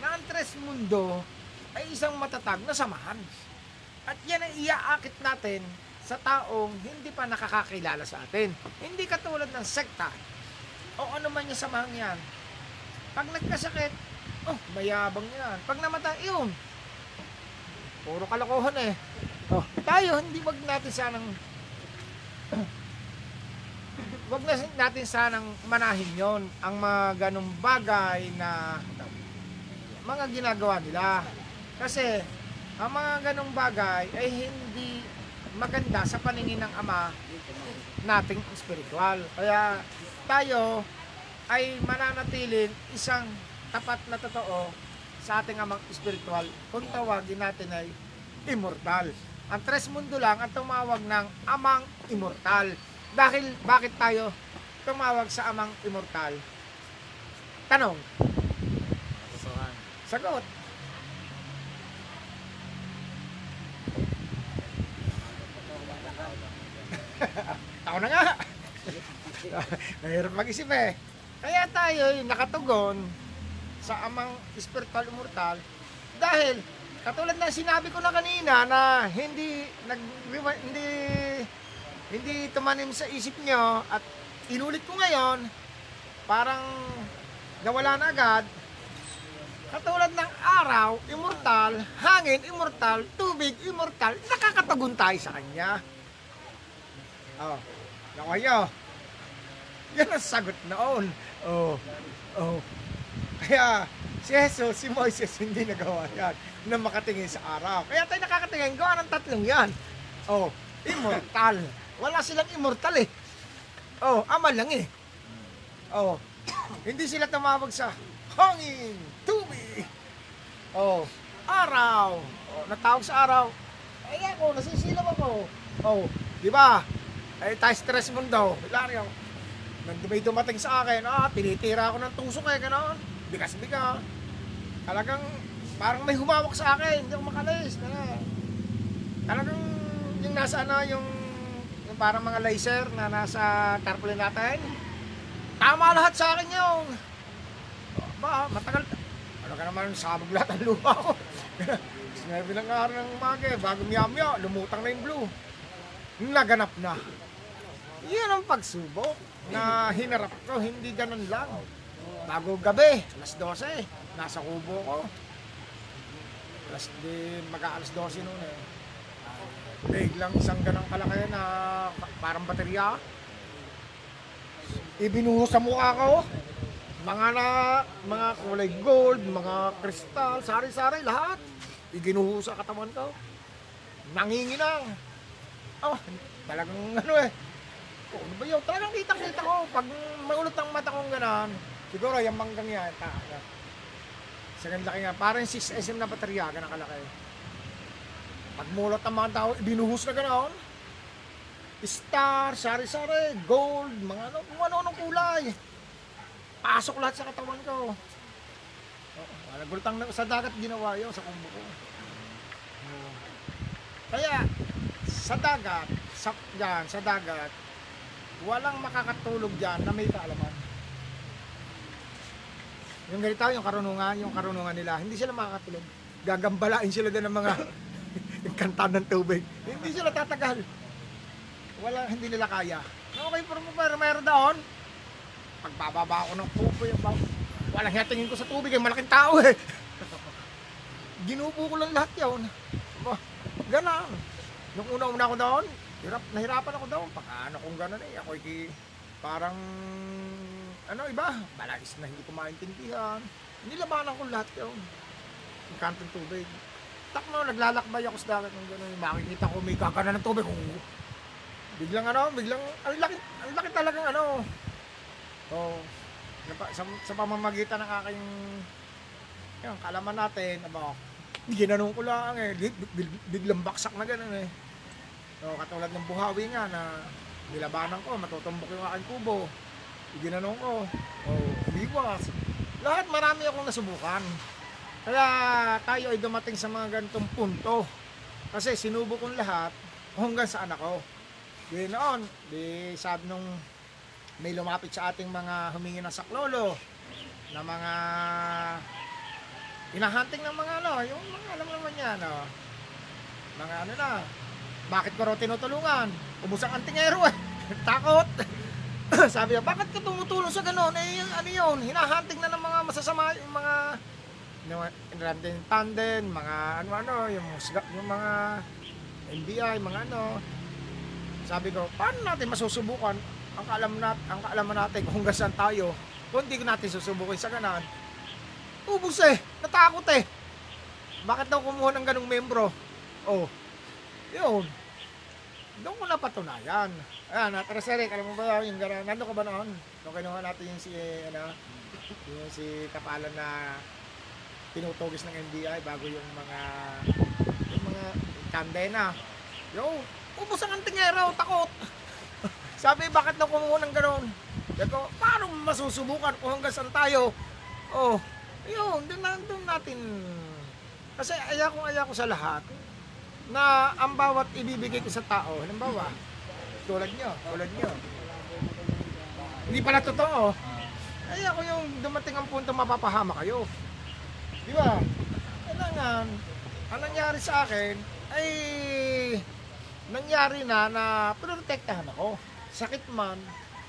na ang Tres Mundo ay isang matatag na samahan. At yan ang iaakit natin sa taong hindi pa nakakakilala sa atin. Hindi katulad ng sekta o ano man yung samahang yan. Pag nagkasakit, oh, mayabang yan. Pag namatay, yun. Puro kalokohan eh. Oh, tayo, hindi wag natin sanang wag na natin sanang manahin yon ang mga ganong bagay na mga ginagawa nila. Kasi ang mga ganong bagay ay hindi maganda sa paningin ng Ama nating spiritual. Kaya tayo ay mananatiling isang tapat na totoo sa ating amang spiritual kung tawagin natin ay immortal. Ang tres mundo lang ang tumawag ng amang immortal. Dahil bakit tayo tumawag sa amang immortal? Tanong. Sagot. Ako na nga. Mahirap mag-isip eh. Kaya tayo ay nakatugon sa amang spiritual immortal dahil katulad na sinabi ko na kanina na hindi nag hindi hindi tumanim sa isip nyo at inulit ko ngayon parang nawala na agad. Katulad ng araw immortal hangin immortal tubig immortal nakakatugon tayo sa kanya. Oh nakuha nyo? Yan ang sagot noon. Oh oh kaya si Jesus, si Moises, hindi nagawa yan na makatingin sa araw. Kaya tayo nakakatingin, gawa ng tatlong yan. Oh, immortal. Wala silang immortal eh. Oh, ama lang eh. Oh, hindi sila tumawag sa hangin, tubig. Oh, araw. Oh, natawag sa araw. Eh ako, nasisilaw ako. Oh, di ba? Eh, tayo stress mundo. Hilario. Nang may dumating sa akin, ah, tinitira ako ng tusok eh, gano'n. Bigas-biga. Talagang, parang may humawak sa akin, hindi ako makalis. Kaya, talagang, yung nasa ano, yung, yung parang mga laser na nasa tarpaulin natin, tama lahat sa akin yung, ba, matagal, Baka naman sabog lahat ang lupa ko. Sinabi ng araw ng umaga bago miyamya, lumutang na yung blue. Naganap na. Yan ang pagsubok na hinarap ko, hindi ganun lang. Bago gabi, alas 12, nasa kubo ko. Alas di, mag-aalas 12 noon eh. Biglang isang ganang kalaki na parang baterya. Ibinuhos sa mukha ko. Mga na, mga kulay gold, mga kristal, sari-sari, lahat. Iginuho sa katawan ko. Nanginginang. Oh, talagang ano eh. Ano ba yun? Talagang kitang-kita ko. Pag maulot ang mata kong ganan, siguro yung manggang yan, ta, sa ganda kaya, parang 6 SM na baterya, ganang kalaki. Pag mulot ang mga tao, ibinuhos na gano'n. Star, sari-sari, gold, mga ano, kung ano-anong kulay. Pasok lahat sa katawan ko. Oh, nagultang na sa dagat ginawa yun, sa kumbo ko. Kaya, sa dagat, sa, dyan, sa dagat, walang makakatulog dyan na may kaalaman. Yung ganito, yung karunungan, yung karunungan nila, hindi sila makakatulog. Gagambalain sila din ng mga kanta ng tubig. Hindi sila tatagal. Wala, hindi nila kaya. Okay, pero pero meron doon. Pagbababa ako ng pupo, yung bab- walang hiyatingin ko sa tubig, yung malaking tao eh. Ginupo ko lang lahat yun. Ganon. Nung una-una ako doon, hirap, nahirapan ako doon. Pagka ano kung ganon eh, ako iki, parang, ano iba, balais na hindi ko maintindihan. Nilabanan ko lahat yun. Yung kantong tubig. Takmo, naglalakbay ako sa dagat ng gano'n. Makikita ko may kakana ng tubig. Oh. Biglang ano, biglang, ang laki, ang laki talagang ano. Oh, sa, sa, pamamagitan ng aking, yung kalaman natin, aba, ginanong ko lang eh, big, big, biglang baksak na gano'n eh. So, katulad ng buhawi nga na nilabanan ko, matutumbok yung aking kubo. Ginanong ko, oh, biwas. Lahat marami akong nasubukan. Kaya tayo ay dumating sa mga ganitong punto. Kasi sinubo kong lahat hanggang sa anak ko. Di noon, di sabi nung may lumapit sa ating mga humingi ng saklolo na mga hinahunting ng mga ano, yung mga alam naman yan, no? mga ano na, bakit ko raw tinutulungan? Ubus ang antingero eh, takot. Sabi niya, bakit ka tumutulong sa ganon? Eh, yung, ano yun, hinahunting na ng mga masasama, yung mga Random Tanden, mga ano-ano, yung, yung mga NBI, mga ano. Sabi ko, paano natin masusubukan ang kaalam nat ang kaalaman natin kung saan tayo kung hindi natin susubukin sa ganan. Ubus eh, natakot eh. Bakit daw kumuha ng ganong membro? Oh, yun. Doon ko napatunayan. Ayan, Atreserik, alam mo ba yung gano'n? Nando ka ba noon? Nung kinuha natin yung si, ano, yung si Kapalan na tinutugis ng NBI bago yung mga yung mga kandena. Yo, ubos ang antingero, takot. Sabi, bakit na kumuha ng gano'n? Sabi ko, paano masusubukan kung hanggang saan tayo? Oh, yun, doon, na, natin. Kasi aya kong aya ko sa lahat na ang bawat ibibigay ko sa tao, halimbawa, tulad nyo, tulad nyo. Hindi pala totoo. Aya ko yung dumating ang punto mapapahama kayo. Di ba? Kailangan, ang nangyari sa akin ay nangyari na na protektahan ako. Sakit man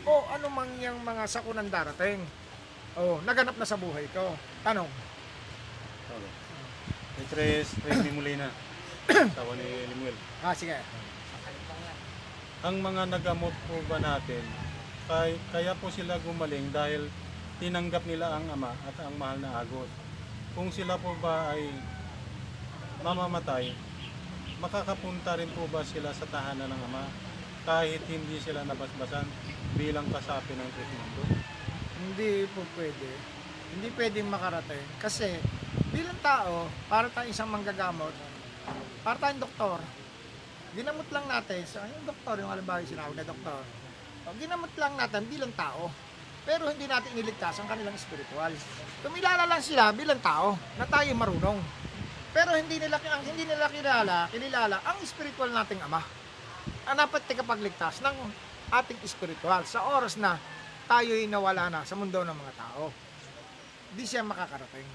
o ano man yung mga sakunan darating. Oh, naganap na sa buhay ko. Tanong. Kay Tres, Tres Molina. Tawa ni Limuel. Ah, sige. Ang mga nagamot po ba natin, kay, kaya po sila gumaling dahil tinanggap nila ang ama at ang mahal na agos. Kung sila po ba ay mamamatay, makakapunta rin po ba sila sa tahanan ng ama kahit hindi sila nabasbasan bilang kasapi ng Krismundo? Hindi po pwede. Hindi pwedeng makarating. Kasi bilang tao, para tayong isang manggagamot, para tayong doktor, ginamot lang natin, sa yung doktor, yung halimbawa yung sinawag na doktor, o, ginamot lang natin bilang tao, pero hindi natin iniligtas ang kanilang spiritual. Tumilala lang sila bilang tao na tayo marunong. Pero hindi nila ang hindi nila kilala, kilala ang spiritual nating ama. Ang dapat tagapagligtas ng ating spiritual sa oras na tayo'y nawala na sa mundo ng mga tao. Hindi siya makakarating.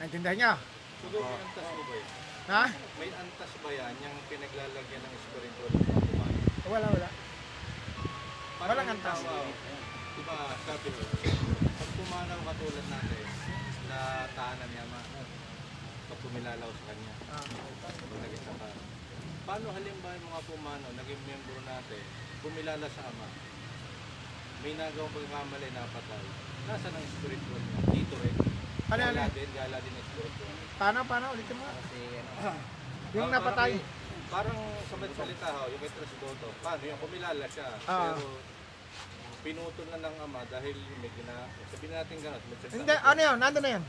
Naintindihan niya? Siguro may antas po ba yan? Ha? May antas ba yan yung pinaglalagyan ng spiritual kumain? Wala, wala. Parang Walang antas. halimbawa, Di ba sabi ko, pag pumanaw katulad natin na tahanan niya ma, pag pumilalaw sa kanya, Ah. pag naging saka. Paano halimbawa yung mga pumanaw, naging membro natin, pumilala sa ama, may nagawang pagkakamali na patay, nasa ng spiritual niya? Dito rin. Ano, gala ano? din, gala din ng spiritual. Paano, paano? Ulitin mo. Yung Ah, napatay. Parang, sa may salita ho, yung kay Tres Boto, paano yung kumilala siya, Ah. pero pinutol na ng ama dahil may gina, sabihin natin gano'n, may saksa- Hindi, ano yun, nandun na yun.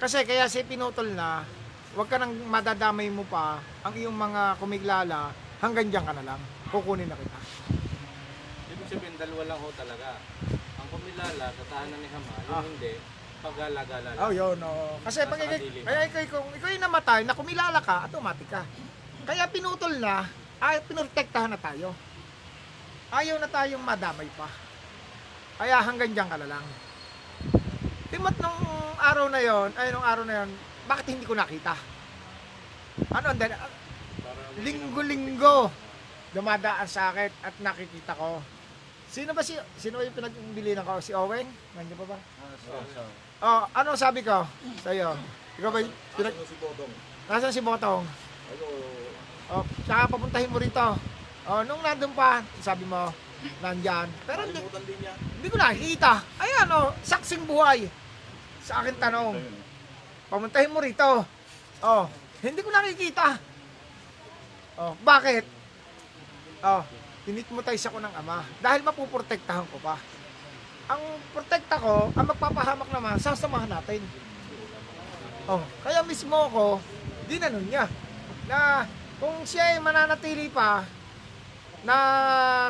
Kasi kaya si pinutol na, huwag ka nang madadamay mo pa ang iyong mga kumiglala, hanggang dyan ka na lang. Kukunin na kita. Ibig sabihin, dalawa lang ho talaga. Ang kumilala sa tahanan ni Hama, yung Ah. hindi, paggala-gala lang. Oh, yun, oo. Kasi pag Nasa ikaw, kadilim. kaya ikaw, kung ikaw yung namatay, na kumilala ka, automatic ka. Kaya pinutol na, ay pinurtektahan na tayo. Ayaw na tayong madamay pa. Kaya hanggang dyan ka na lang. Timot nung araw na yon, ay nung araw na yon, bakit hindi ko nakita? Ano, and then, linggo-linggo, dumadaan sa akin at nakikita ko. Sino ba si, sino ba yung pinagbilinan ko? Si Owen? Nandiyan pa ba? Oh, ano sabi ko sa iyo? Ikaw ba pinag... Nasaan si Botong? Oh, saka papuntahin mo rito. Oh, nung nandun pa, sabi mo, nandyan. Pero hindi, hindi ko nakikita. Ayan, oh, saksing buhay. Sa akin tanong. Pamuntahin mo rito. Oh, hindi ko nakikita. Oh, bakit? Oh, tinitmutize ako ng ama. Dahil mapuprotektahan ko pa. Ang protekta ko, ang magpapahamak naman, sasamahan natin. Oh, kaya mismo ako, dinanon niya. Na kung siya ay mananatili pa, na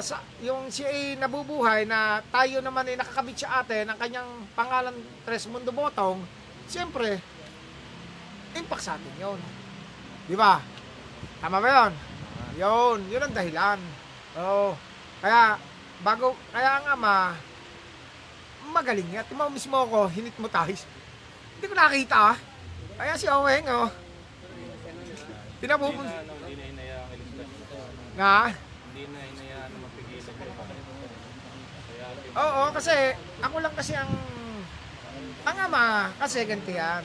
sa, yung siya ay nabubuhay na tayo naman ay nakakabit sa atin ang kanyang pangalan Tres Mundo Botong, siyempre, impact sa atin yun. Di ba? Tama ba yun? Yun, yun ang dahilan. Oo. Kaya, bago, kaya ang ama, magaling nga. Timaw mismo ako, hinit mo tayo. Hindi ko nakita ah. Kaya si Oweng, oh. Na, ano, hindi na hinayaan. Nga? Hindi na hinayaan na mapigilan kayo. Oo, kasi ako lang kasi ang ang ama kasi ganito yan.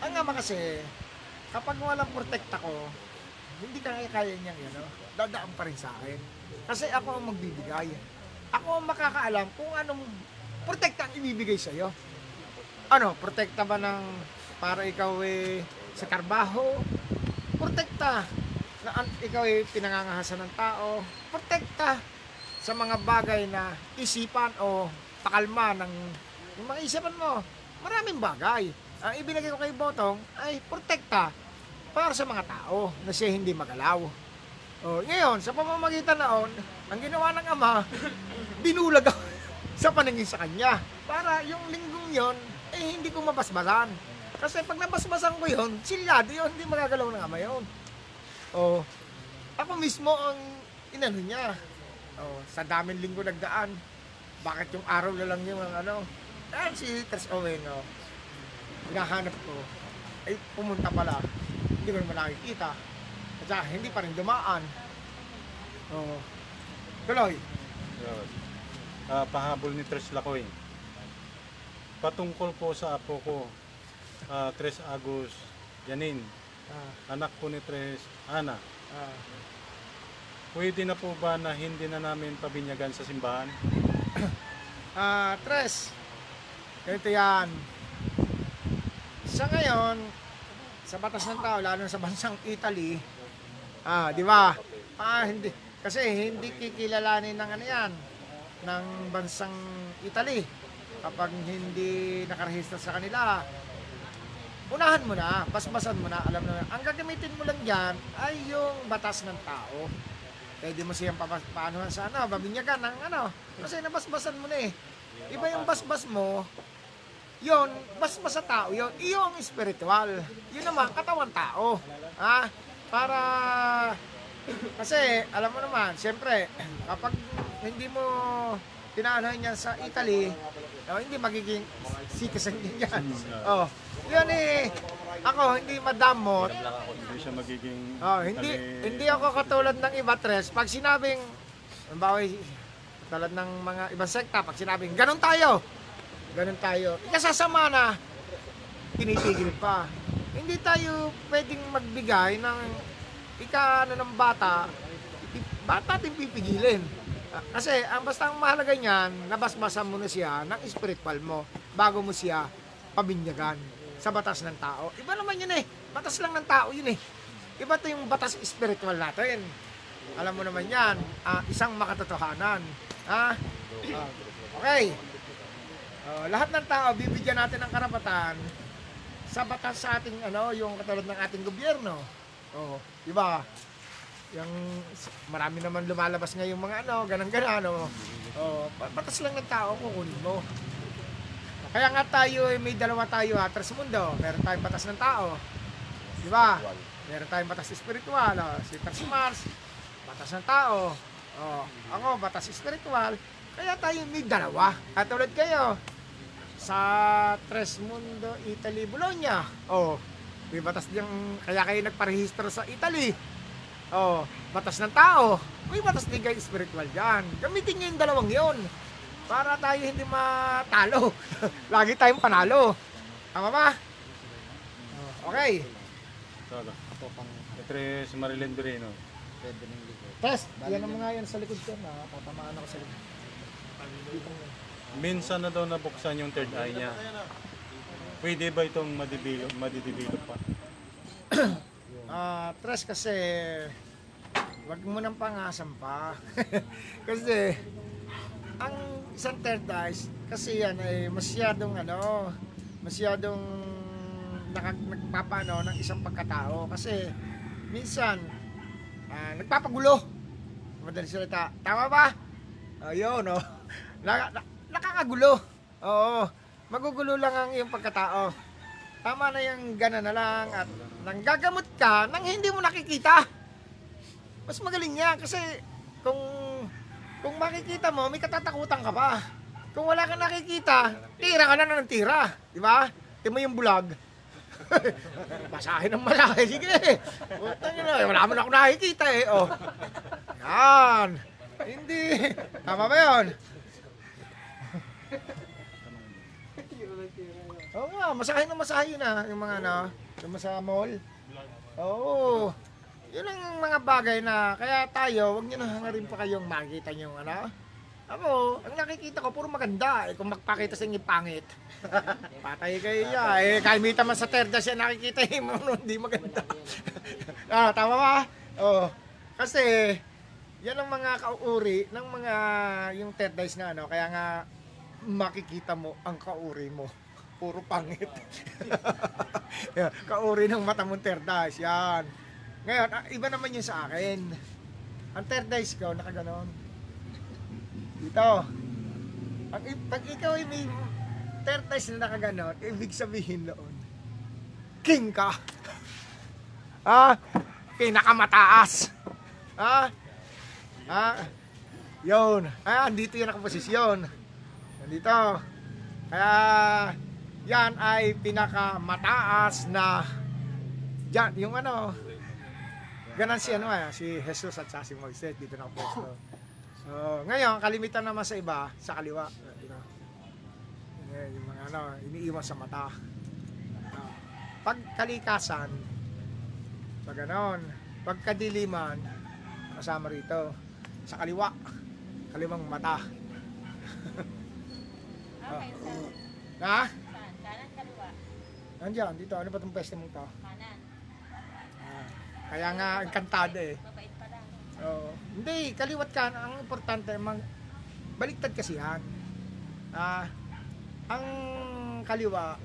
Ang ama kasi kapag walang protect ako, hindi kaya kaya niyang yun, no? dadaan pa rin sa akin. Kasi ako ang magbibigay. Ako ang makakaalam kung anong protekta ang ibibigay sa iyo. Ano, protekta ba ng para ikaw eh sa trabaho? Protekta na an- ikaw ay pinangangahasan ng tao. Protekta sa mga bagay na isipan o pakalma ng yung mga isipan mo. Maraming bagay. Ang ibinigay ko kay Botong ay protekta para sa mga tao na siya hindi magalaw. Oh, ngayon, sa pamamagitan noon, ang ginawa ng ama, binulag ako sa paningin sa kanya. Para yung linggong yon eh hindi ko mabasbasan. Kasi pag nabasbasan ko yon, silyado yun, hindi magagalaw ng ama yon. Oh, ako mismo ang inano niya. Oh, sa daming linggo nagdaan. Bakit yung araw na lang yung ano? Ah, si Tres Owen, oh. Hinahanap ko. Ay, pumunta pala. Hindi ko naman nakikita. At saka, hindi pa rin dumaan. Oh. Tuloy. Ah, pahabol ni Tres Lacoy. Patungkol po sa apo ko, ah, Tres Agus Yanin, Ah, anak po ni Tres Ana. ah. Pwede na po ba na hindi na namin pabinyagan sa simbahan? Ah, Tres. Ganito yan. Sa ngayon, sa batas ng tao, lalo na sa bansang Italy, ah, di ba? Ah, hindi. Kasi hindi kikilalanin ng ano yan, ng bansang Italy. Kapag hindi nakarehista sa kanila, unahan mo na, basbasan mo na, alam na. Ang gagamitin mo lang yan ay yung batas ng tao. Pwede mo siyang papas- paano sa ano, babinyagan ng ano. Kasi nabasbasan mo na eh. Iba yung basbas mo, yon basbas sa tao yon Iyo ang spiritual. Yun naman, katawan tao. Ha? Para, kasi alam mo naman, siyempre, kapag hindi mo tinaanahan yan sa Italy, no, hindi magiging citizen din yan. Oh, Yan eh, ako hindi madamot. Hindi siya magiging... Oh, hindi hindi ako katulad ng iba tres. Pag sinabing halimbawa tulad ng mga ibang sekta, pag sinabing ganun tayo. Ganun tayo. Ikasasama na tinitigil pa. Hindi tayo pwedeng magbigay ng ika ano ng bata, bata din pipigilin. Kasi ang basta ang mahalaga niyan, nabasbasan mo na siya ng spiritual mo bago mo siya pabinyagan sa batas ng tao. Iba naman yun eh. Batas lang ng tao yun eh. Iba to yung batas spiritual natin. Alam mo naman yan, ah, isang makatotohanan. Ha? Ah, okay. Oh, lahat ng tao, bibigyan natin ng karapatan sa batas sa ating, ano, yung katulad ng ating gobyerno. Oh, di ba? Yung marami naman lumalabas ngayong mga ano, ganang-ganan, ano. Oh, ba- batas lang ng tao kukunin mo. Kaya nga tayo, eh, may dalawa tayo ha, sa mundo. Meron tayong batas ng tao. Di ba? Meron tayong batas spiritual. Oh, si Ters Mars, batas ng tao. Oh, ako, batas spiritual. Kaya tayo may dalawa. At tulad kayo, sa Tres Mundo, Italy, Bologna. Oh, may batas diyang, kaya kayo nagparehistro sa Italy. Oh, batas ng tao. May batas din kayo spiritual dyan. Gamitin nyo yung dalawang yon para tayo hindi matalo. Lagi tayong panalo. Tama ba? Oh, okay. Saka, ako pang... Si Marilyn Berino. Test. Yan ang mga yan sa likod ko na tatamaan ako sa likod. Minsan na daw nabuksan yung third eye niya. Pwede ba itong madidevelop, madidevelop pa? Ah, tres kasi wag mo nang pangasan pa. kasi ang isang third eyes kasi yan ay masyadong ano, masyadong nakag, nagpapano ng isang pagkatao kasi minsan ah, nagpapagulo. Madaling salita. Tama ba? Ayun, no. Na, na, nakakagulo. Oo. Magugulo lang ang iyong pagkatao. Tama na yung gana na lang at nanggagamot ka nang hindi mo nakikita. Mas magaling yan kasi kung kung makikita mo, may katatakutan ka pa. Kung wala kang nakikita, tira ka na ng tira. Di ba? Di mo yung bulag. Masahe ng malaki. Sige. Ina, Wala mo na ako nakikita eh. Oh. Yan. Hindi. Tama ba yun? Oo nga, masahe na masahe yun ah. Yung mga ano, yung sa mall. Oo. Yun ang mga bagay na, kaya tayo, wag nyo na hangarin pa kayong makikita nyo, ano? Ako, ang nakikita ko, puro maganda. Eh, kung magpakita sa inyo pangit, patay kayo niya. Eh, kahit man sa terda siya nakikita eh, mo, hindi maganda. ah, tama ba? Oo. Kasi, yan ang mga kauri ng mga, yung third na ano, kaya nga, makikita mo ang kauri mo. Puro pangit. Yan, kauri ng mata mong eyes, yan. Ngayon, ah, iba naman yun sa akin. Ang eyes ko, nakaganon. Dito. Pag, pag ikaw ay may eyes na nakaganon, ibig sabihin noon, king ka. ah, pinakamataas. Ah, ah, yun. Ah, andito yan ang posisyon. Nandito. Kaya, yan ay pinakamataas na Diyan, yung ano, ganan si ano eh, si Jesus at si Moises dito na pwesto. So, ngayon, kalimitan naman sa iba, sa kaliwa. Yan, yung mga ano, iniiwan sa mata. Pag kalikasan, pag ganon, pag kadiliman, kasama rito, sa kaliwa, kaliwang mata. Okay, sir. Ha? Saan? Kanan, kaliwa. Nandiyan, dito, ano ba itong pwesto mo to? Kanan. Ah, kaya nga, kantado eh. Mabait pala. Oo. Hindi, kaliwat ka. Ang importante, mang, baliktad kasi yan. Ah, ang kaliwa,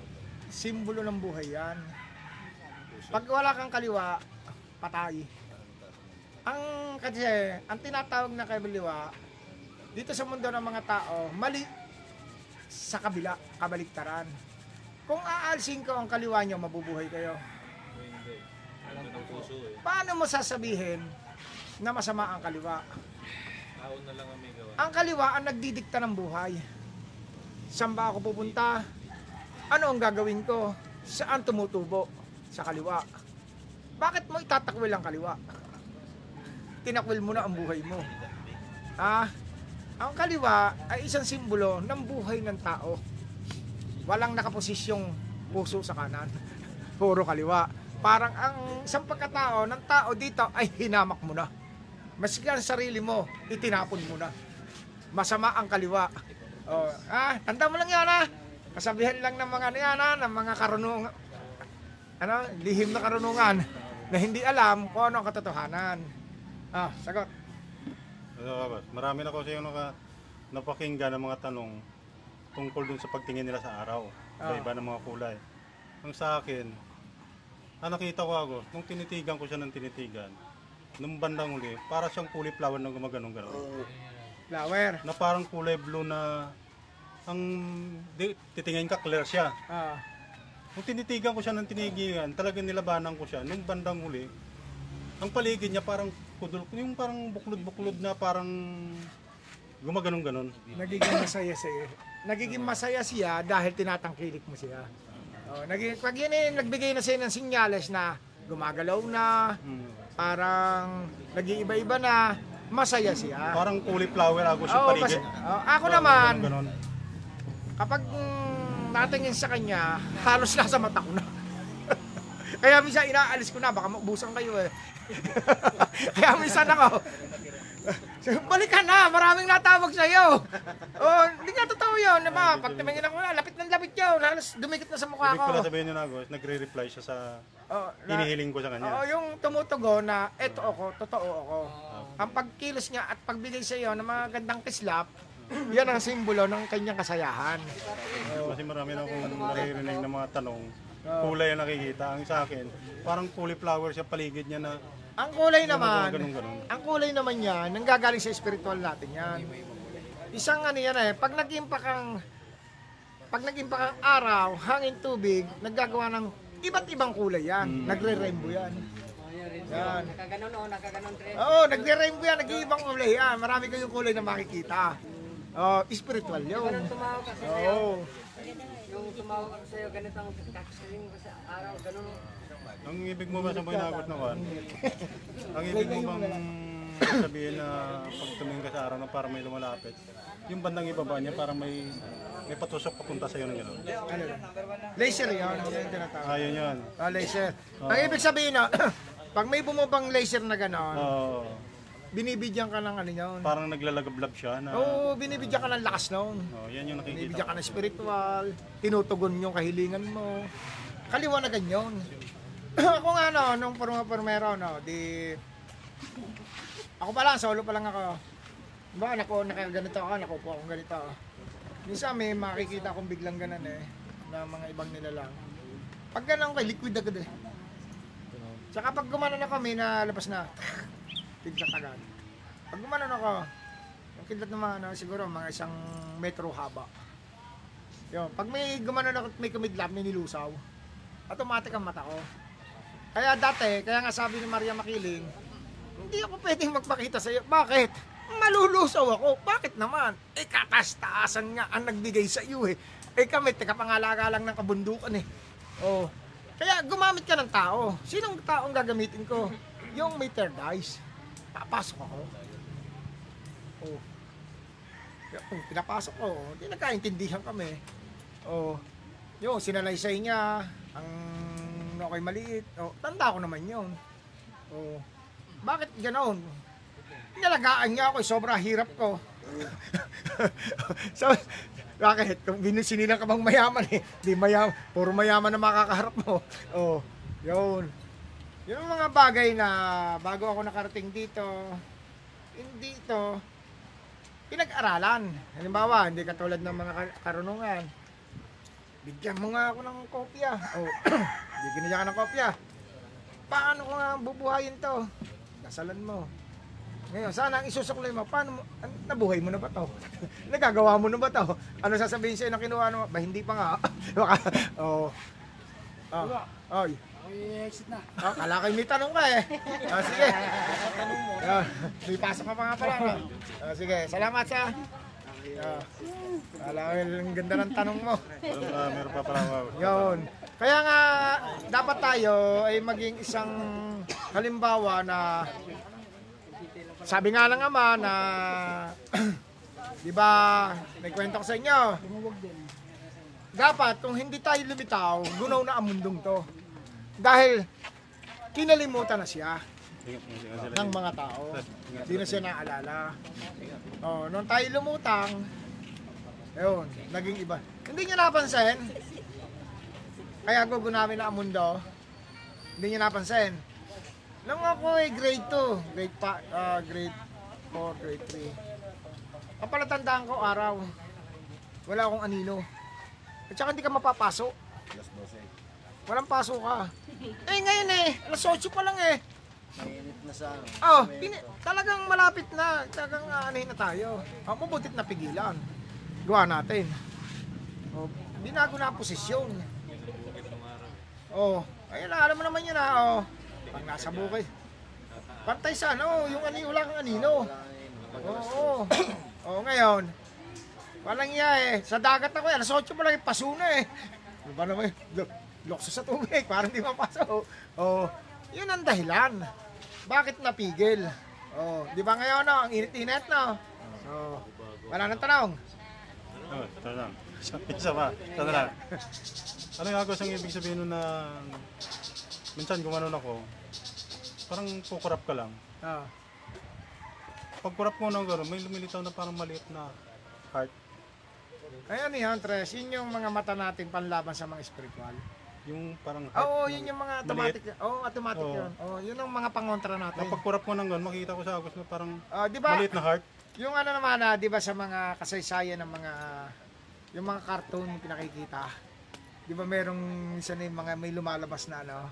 simbolo ng buhay yan. Pag wala kang kaliwa, patay. Ang kasi, ang tinatawag na kaliwa, dito sa mundo ng mga tao, mali sa kabila, kabaliktaran. Kung aalsin ko ang kaliwa nyo, mabubuhay kayo. Hindi. Alam ng puso eh. Paano mo sasabihin na masama ang kaliwa? Taon na lang ang may gawa. Ang kaliwa ang nagdidikta ng buhay. Saan ba ako pupunta? Ano ang gagawin ko? Saan tumutubo? Sa kaliwa. Bakit mo itatakwil ang kaliwa? Tinakwil mo na ang buhay mo. Ah, ang kaliwa ay isang simbolo ng buhay ng tao. Walang nakaposisyong puso sa kanan. Puro kaliwa. Parang ang isang pagkatao ng tao dito ay hinamak mo na. Maski ang sarili mo, itinapon mo na. Masama ang kaliwa. Oh, ah, tanda mo lang yan ah. Kasabihan lang ng mga ano ah, ng mga karunungan. Ano, lihim na karunungan na hindi alam kung ano ang katotohanan. Ah, sagot. Ka ba? Marami na kasi yung naka, napakinggan ng mga tanong tungkol dun sa pagtingin nila sa araw. Ah. Iba-iba ng mga kulay. Ang sa akin, ah, nakita ko ako, nung tinitigan ko siya ng tinitigan, nung bandang uli, para siyang kulay flower na gumaganong gano'n. Flower. Na parang kulay blue na ang di, titingin ka clear siya. Ah, Nung tinitigan ko siya ng tinigigan, talagang nilabanan ko siya. Nung bandang huli, ang paligid niya parang kudul, yung parang buklod-buklod na parang gumaganong ganon. nagiging masaya siya. Nagiging masaya siya dahil tinatangkilik mo siya. Oh, naging, pag yun eh, nagbigay na siya ng sinyales na gumagalaw na, parang nag-iiba-iba na, masaya siya. Parang kulay flower ako sa Oo, paligid. oh, ako naman, ganon-ganon. kapag mm, natingin sa kanya, halos nasa mata ko na. Kaya minsan inaalis ko na, baka maubusan kayo eh. Kaya minsan ako, balik ka na, maraming natawag sa'yo. Oh, hindi nga totoo yun, di ba? Pag tumingin ako na, lapit ng lapit yun, halos dumikit na sa mukha Ibig ko. pala sabihin niya na ako, nagre-reply siya sa Oh, na- hinihiling ko sa kanya. Oo, yung tumutugo na eto ako, totoo ako. Ang pagkilos niya at pagbigay sa iyo ng mga gandang kislap, yan ang simbolo ng kanyang kasayahan. Kasi marami na akong naririnig ng mga tanong. Kulay ang nakikita. Ang sa akin, parang kulay flower siya paligid niya na Ang kulay naman, Ganon-ganon. ang kulay naman yan, nanggagaling sa spiritual natin yan. Isang ano yan eh, pag nag-impact ang, pag nag-impact ang araw, hangin tubig, naggagawa ng iba't ibang kulay yan. Nagre-rainbow yan. Yan. Nakaganon o, nakaganon rin. Oo, nagre-rainbow yan, nag-iibang kulay yan. Marami kayong kulay na makikita. Oh, spiritual yun. Ganun. Oo. Yung tumawag ako sa'yo, ganito ang kakasaling ko sa araw, ganun. Ang ibig mo ba sa mga inagot na kwan? Ang ibig mo bang sabihin na pag tumingin ka sa araw na parang may lumalapit, yung bandang ibaba niya parang may may patusok papunta sa iyo ng gano'n. Ano? Laser yun. Yan yung tinatawag. Ayun yun. Ah, laser. Oo. Ang ibig sabihin na, pag may bumabang laser na gano'n, Oo. Binibigyan ka ng ano yun. parang naglalagablab siya na Oo, binibigyan ka ng lakas noon. oh, yan yung nakikita. Binibigyan ka ng spiritual, tinutugon yung kahilingan mo. Kaliwanagan yun. ako nga no, nung purma purmero, no, di... Ako pa lang, solo pa lang ako. Ba, nako, nakaganito ako, nakupo akong ganito. Minsan may makikita akong biglang ganan eh, na mga ibang nilalang. Pag ganun kay liquid agad eh. Tsaka pag gumanon ako, may nalabas na, tignan agad. Pag gumanon ako, yung kidlat naman, ano, siguro mga isang metro haba. Yun, pag may gumanon ako may kumidlap, may nilusaw, automatic ang mata ko. Kaya dati, kaya nga sabi ni Maria Makiling, hindi ako pwedeng magpakita sa iyo. Bakit? Malulusaw ako. Bakit naman? Eh, katas-taasan nga ang nagbigay sa iyo eh. Eh kami, tekapangalaga lang ng kabundukan eh. Oh. Kaya gumamit ka ng tao. Sinong taong gagamitin ko? Yung may third eyes. Papasok ako. Oh. Kaya kung pinapasok ko, hindi nagkaintindihan kami. Oh. Yung sinalaysay niya, ang okay maliit. Oh, tanda ko naman yun. Oh. Bakit ganoon? Nalagaan niya ako, eh, sobra hirap ko. so, bakit? Kung binusinilang ka bang mayaman eh, di mayaman, puro mayaman na makakaharap mo. Oh, yun. Yung mga bagay na bago ako nakarating dito, hindi ito, pinag-aralan. Halimbawa, hindi katulad ng mga kar- karunungan. Bigyan mo nga ako ng kopya. Oh, bigyan niya ka ng kopya. Paano ko nga bubuhayin to? Dasalan mo. Ngayon, sana ang isusuklay mo, paano mo, nabuhay mo na ba to? Nagagawa mo na ba to? Ano sasabihin sa'yo na kinuha mo? Ba, hindi pa nga. Baka, oh. Oh, oy. Exit na. Oh, kala kayo may tanong ka eh. Oh, sige. Oh, may pasok ka pa nga pala. No? Oh, sige, salamat sa. Oh, kala ko yung ganda ng tanong mo. Meron pa- pala. Yun. Kaya nga, dapat tayo ay maging isang halimbawa na sabi nga ng ama na di ba, may kwento ko sa inyo. Dapat, kung hindi tayo lumitaw, gunaw na ang mundong to. Dahil, kinalimutan na siya ng mga tao. Hindi na siya naalala. Oh, nung tayo lumutang, ayun, naging iba. Hindi niya napansin. Kaya gugunawin na ang mundo. Hindi niya napansin. Nung ako ay grade 2, grade pa, ah, grade 4, grade 3. Ang palatandaan ko araw, wala akong anino. At saka hindi ka mapapasok. Walang pasok ka. Eh ngayon eh, alas 8 pa lang eh. Mainit na sa ano. Oh, pini- talagang malapit na. Talagang aanahin na tayo. Oh, mabutit na pigilan. Gawa natin. Oh, binago na ang posisyon. Oh, ayun na, alam mo naman yun na. Oh, pag nasa bukid. Pantay sa ano, yung ani, wala kang anino. Oo, oo. Oh, ngayon, walang iya eh. Sa dagat ako, alas 8 pa lang, eh, paso na eh. Ano ba naman, luk- lukso sa tubig, parang di mapasok. Oh, yun ang dahilan. Bakit napigil? Oh, di ba ngayon no, ang init-init no? Oh, wala nang tanong. Oh, lang. Isa- pa. Lang. Ano yung agos ang ibig sabihin nun na minsan gumanon ako, parang kukurap ka lang. Ah. Pag kurap mo ng gano'n, may lumilitaw na parang maliit na heart. Kaya ni Huntress, yun yung mga mata natin panlaban sa mga spiritual. Yung parang. Oo, na yun yung mga automatic. Oo, automatic Oo. yun. Oo, yun ang mga pangontra natin. Kapag kurap mo ng gano'n, makikita ko sa agos na parang Ah, di ba? maliit na heart. Yung ano naman ah, 'di ba sa mga kasaysayan ng mga yung mga cartoon yung pinakikita. 'Di ba merong minsan yung mga may lumalabas na ano.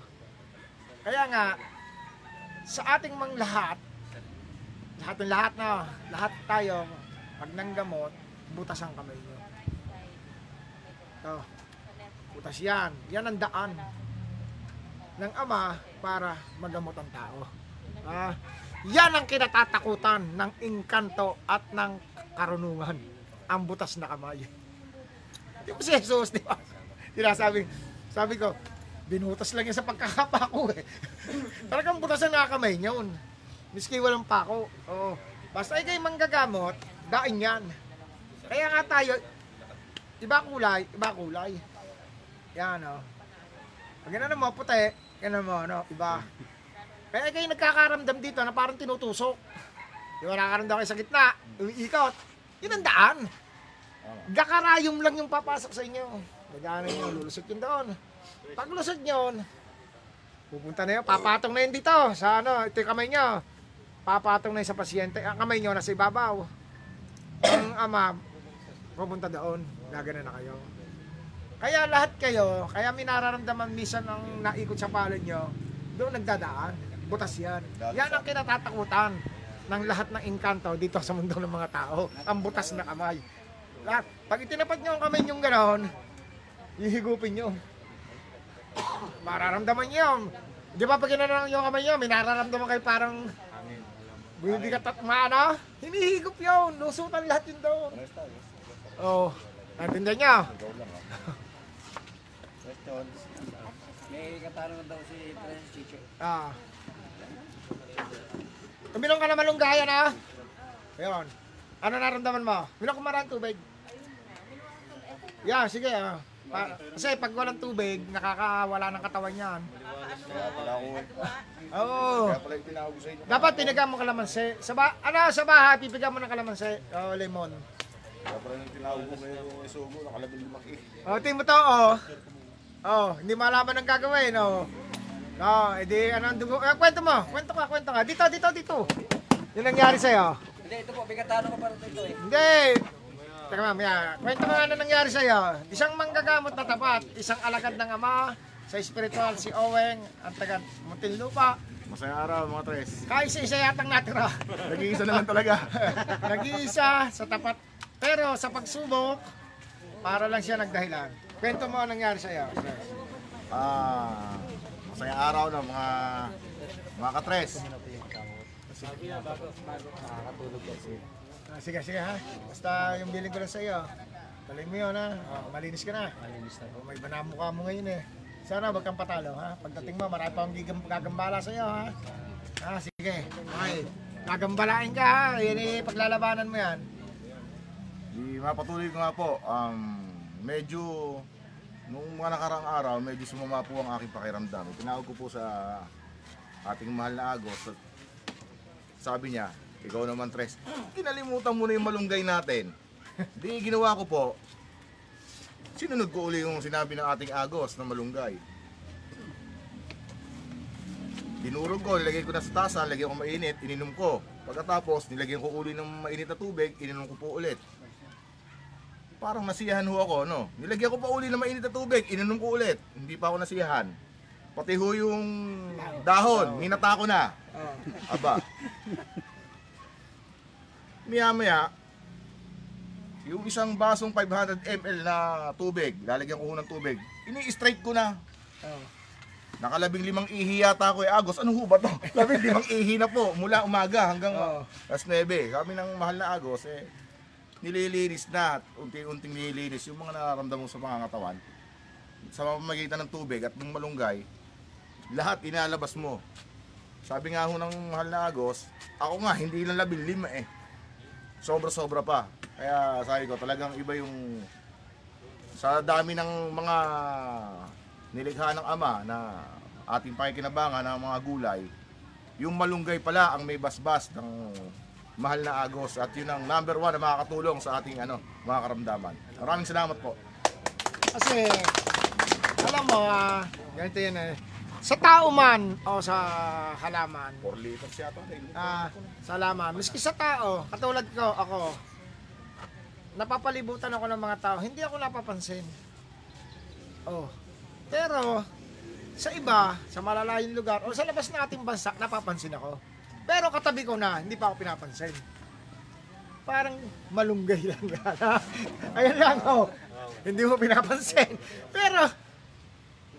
Kaya nga sa ating mga lahat lahat ng lahat na lahat tayo pag nanggamot butas ang kamay nyo. Ito. Butas yan. Yan ang daan ng ama para magamot ang tao. Ah, yan ang kinatatakutan ng engkanto at ng karunungan. Ang butas na kamay. Di ba si Jesus, di ba? Sinasabi, sabi ko, binutas lang yan sa pagkakapako eh. Talagang butas na kamay niyon. Miski walang pako. Oo. Basta ikay manggagamot, dain yan. Kaya nga tayo, iba kulay, iba kulay. Yan o. Pag ganun mo, puti, ganun mo, ano, iba. Kaya kayo nagkakaramdam dito na parang tinutusok. Di ba nakaramdam kayo sa gitna, umiikot. Yun ang daan. Gakarayom lang yung papasok sa inyo. Nagano nyo, lulusot yun doon. Pag lusot yun, pupunta na yun, papatong na yun dito sa ano, ito yung kamay nyo. Papatong na yun sa pasyente. Ang kamay nyo nasa ibabaw. Ang ama, pupunta doon. Gagana na kayo. Kaya lahat kayo, kaya may nararamdaman minsan ng naikot sa palad nyo, doon nagdadaan. Butas yan. Yan ang kinatatakutan ng lahat ng engkanto dito sa mundo ng mga tao. Ang butas na kamay. Lahat. Pag itinapat nyo ang kamay nyo gano'n, hihigupin nyo. Mararamdaman nyo. Di ba pag ginanang yung kamay nyo, may nararamdaman kayo parang bumibigat at maano? Hinihigop yun. Lusutan lahat yun doon. Oh, natindihan nyo? May katanungan daw si Tres Chicho. Ah. Uminom ka na malunggaya na. Ayun. Ano naramdaman mo? Minom ka marang tubig. Yeah, sige. Ah. Pa- kasi pag walang tubig, nakakawala ng katawan yan. Oo. Kaya pala yung tinawag ko sa inyo. Dapat pinagam mo kalamansi. Sa ba ano sa bahay pipigyan mo ng kalamansi o lemon. Kaya pala yung tinawag ko ngayon yung isugo, nakalabing lumaki. O, tingin mo to, oh. Oh, hindi malaman ang gagawin, oh. Oh, edi ano ang dugo? Eh, kwento mo, kwento ka, kwento ka. Dito, dito, dito. Yung nangyari sa'yo. Hindi, ito po, katanong ka para dito eh. Hindi. Teka mamaya, kwento mo ano nangyari sa'yo. Isang manggagamot na tapat, isang alagad ng ama, sa espiritual si Oweng, ang taga Muntinlupa. Masayang araw mga tres. Kaisa-isa yatang natira. Nag-iisa na lang talaga. Nag-iisa sa tapat. Pero sa pagsubok, para lang siya nagdahilan. Kwento mo ang nangyari sa'yo. Ah, masayang araw na mga mga katres. Ah, sige, sige ha. Basta yung billing ko lang sa iyo. Talay mo yun ha. Oh, malinis ka na. Malinis na. Oh, may banamukha mo ngayon eh. Sana wag kang patalo, ha? Pagdating mo, marami pa akong gagambala sa'yo, ha? Ah, sige. Okay. Gagambalain ka, ha? Yan eh, paglalabanan mo yan. Di mapatuloy ko nga po, um, medyo nung mga nakarang araw, medyo sumama po ang aking pakiramdam. Tinawag ko po sa ating mahal na Agos at sabi niya, ikaw naman Tres, kinalimutan mo na yung malunggay natin. Di ginawa ko po, sinunod ko uli yung sinabi ng ating Agos na malunggay. Dinurog ko, nilagay ko na sa tasa, nilagyan ko mainit, ininom ko. Pagkatapos, nilagyan ko uli ng mainit na tubig, ininom ko po ulit. Parang nasiyahan ho ako, no? Nilagyan ko pa uli ng mainit na tubig, ininom ko ulit. Hindi pa ako nasiyahan. Pati ho yung dahon, minata ko na. Aba. Maya maya, yung isang basong 500 ml na tubig, lalagyan ko ho ng tubig, ini-straight ko na. Nakalabing limang ihi yata ako eh. Agos, ano ho ba to? Labing limang ihi na po. Mula umaga hanggang alas 9. Kami ng mahal na Agos eh. Nililinis na. at Unti-unting nililinis yung mga nararamdaman mo sa pangangatawan. Sa pamamagitan ng tubig at ng malunggay, lahat inalabas mo. Sabi nga ho ng mahal na Agos, ako nga hindi lang labing lima eh. Sobra-sobra pa. Kaya sabi ko talagang iba yung sa dami ng mga nilikha ng ama na ating pakikinabangan ng mga gulay, yung malunggay pala ang may basbas ng mahal na agos at yun ang number one na makakatulong sa ating ano, mga karamdaman. Maraming salamat po. Kasi, alam mo, ah, ganito yan eh. Sa tao man o sa halaman, 4 liters yata. ah, sa halaman, miski sa tao, katulad ko, ako, napapalibutan ako ng mga tao, hindi ako napapansin. Oh. Pero, sa iba, sa malalayong lugar, o sa labas ng ating bansa, napapansin ako. Pero katabi ko na, hindi pa ako pinapansin. Parang malunggay lang gana. Ayun lang, oh. Hindi mo pinapansin. Pero,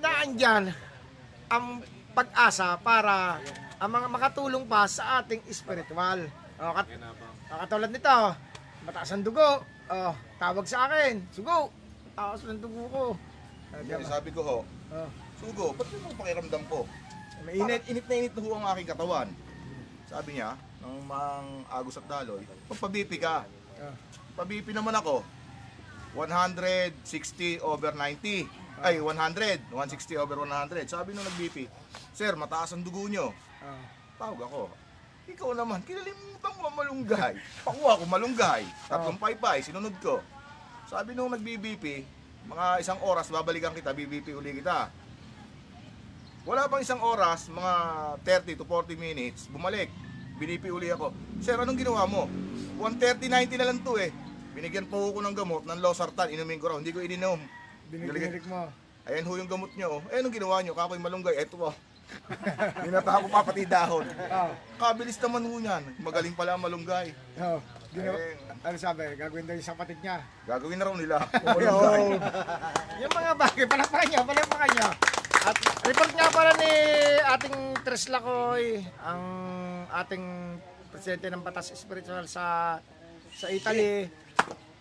naandyan ang pag-asa para ang mga makatulong pa sa ating spiritual. O, kat katulad nito, mataas ang dugo. O, tawag sa akin, sugo. Taas ng dugo ko. Ba? sabi ko ho, Oh. Sugo, ba't yung pakiramdam ko? Mainit. Init, init na init na ho ang aking katawan. Sabi niya, ng mang agos at daloy, magpabipi ka. Ah. Pabipi naman ako, 160 over 90. Ay, 100. 160 over 100. Sabi nung nag-BP, Sir, mataas ang dugo nyo. Ah. Tawag ako. Ikaw naman, kinalimutan mo ang malunggay. Pakuha ko malunggay. Tatlong paypay, sinunod ko. Sabi nung nag-BBP, mga isang oras babalikan kita, BBP uli kita. Wala pang isang oras, mga 30 to 40 minutes, bumalik. Binipi uli ako. Sir, anong ginawa mo? 130.90 na lang to eh. Binigyan po ako ng gamot ng losartan, inumin ko raw. Hindi ko ininom. Biniginig mo. Ayan ho yung gamot nyo. Eh, anong ginawa nyo? Kakoy malunggay. Eto po. Ninata ko pa pati dahon. Oh. Kabilis naman ho yan. Magaling pala ang malunggay. Oh. Ginawa, Eh, ano sabi, gagawin daw yung sa kapatid niya. gagawin na raw nila. Yung mga bagay, palakpakan niya, palakpakan niya. At report nga pala ni ating Tres Lacoy, ang ating presidente ng Batas Espiritual sa sa Italy.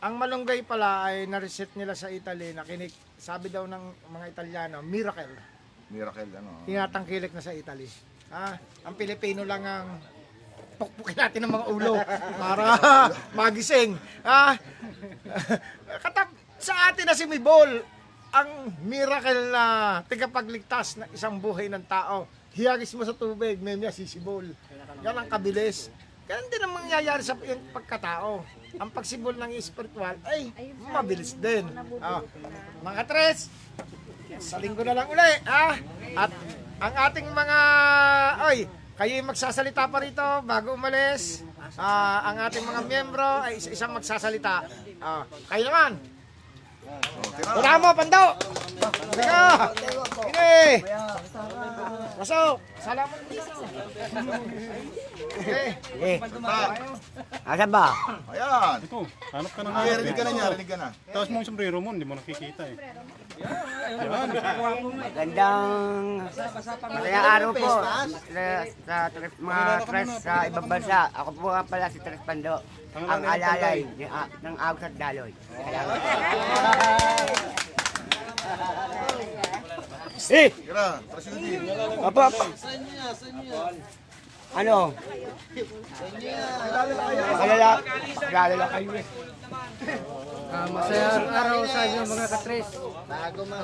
Ang malunggay pala ay na-reset nila sa Italy na kinik, sabi daw ng mga Italiano, miracle. Miracle, ano. Tinatangkilik na sa Italy. Ha? Ang Pilipino lang ang pukpukin natin ng mga ulo para magising. Ha? Katap sa atin na si Mibol, ang miracle na tigapagligtas na isang buhay ng tao. Hiyagis mo sa tubig, may niya sisibol. Yan ang kabilis. Ganun din ang mangyayari sa pagkatao. Ang pagsibol ng spiritual ay mabilis din. Ah, mga tres, sa linggo na lang uli, ha? At ang ating mga, oy, kayo magsasalita pa rito bago umalis. Ah, ang ating mga miyembro ay isa-isang magsasalita. Ah, kayo naman. Tira mo, Pando! Teka! Ini! Pasok! Salamat dito! Okay. Asan ba? Ayan. Ito, hanap ka na Ay, rinig ka na niya, rinig ka na. Tapos mo yung sombrero mo, hindi mo nakikita eh. Magandang masayang araw po sa, sa tres, mga tres sa ibang bansa. Ako po nga pala si Tres Pando, ang alalay ng, ah, ng Agos at Daloy. Salamat. Eh! Trasuji. Apa? Ano? Alala, alala kayo eh. Ah, masayang araw sa inyo mga katres.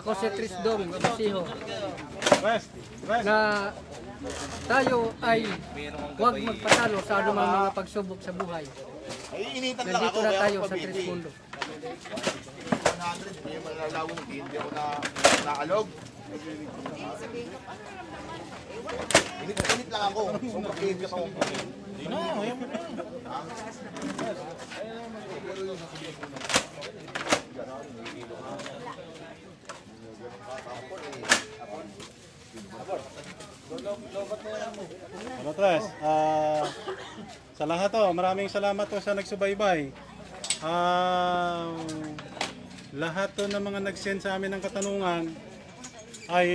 Ako si Tris Dong, Masiho. Na tayo ay huwag magpatalo sa anumang mga pagsubok sa buhay. Ay, initan lang Nandito ako. na tayo sa. Tres Mundo. 100, hindi mo nalalawong, hindi ako na naalog. Init, lang ako. Sobrang init ka pa ako. Hindi na, ayaw mo na. Ano tres? Ah, sa lahat to, maraming salamat to sa nagsubaybay. Ah, lahat to ng mga nag-send sa amin ng katanungan ay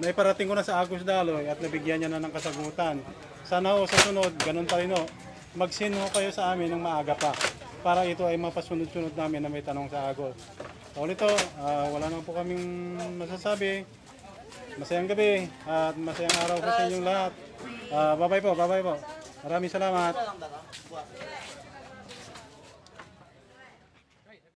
naiparating ko na sa Agus Daloy at nabigyan niya na ng kasagutan. Sana ho sa sunod, ganun pa rin ho, mag-send ho kayo sa amin ng maaga pa para ito ay mapasunod-sunod namin na may tanong sa Agos. Ulit to, ah, wala na po kaming masasabi. Masayang gabi at masayang araw po sa inyong lahat. Ah, bye-bye po, bye-bye po. Maraming salamat.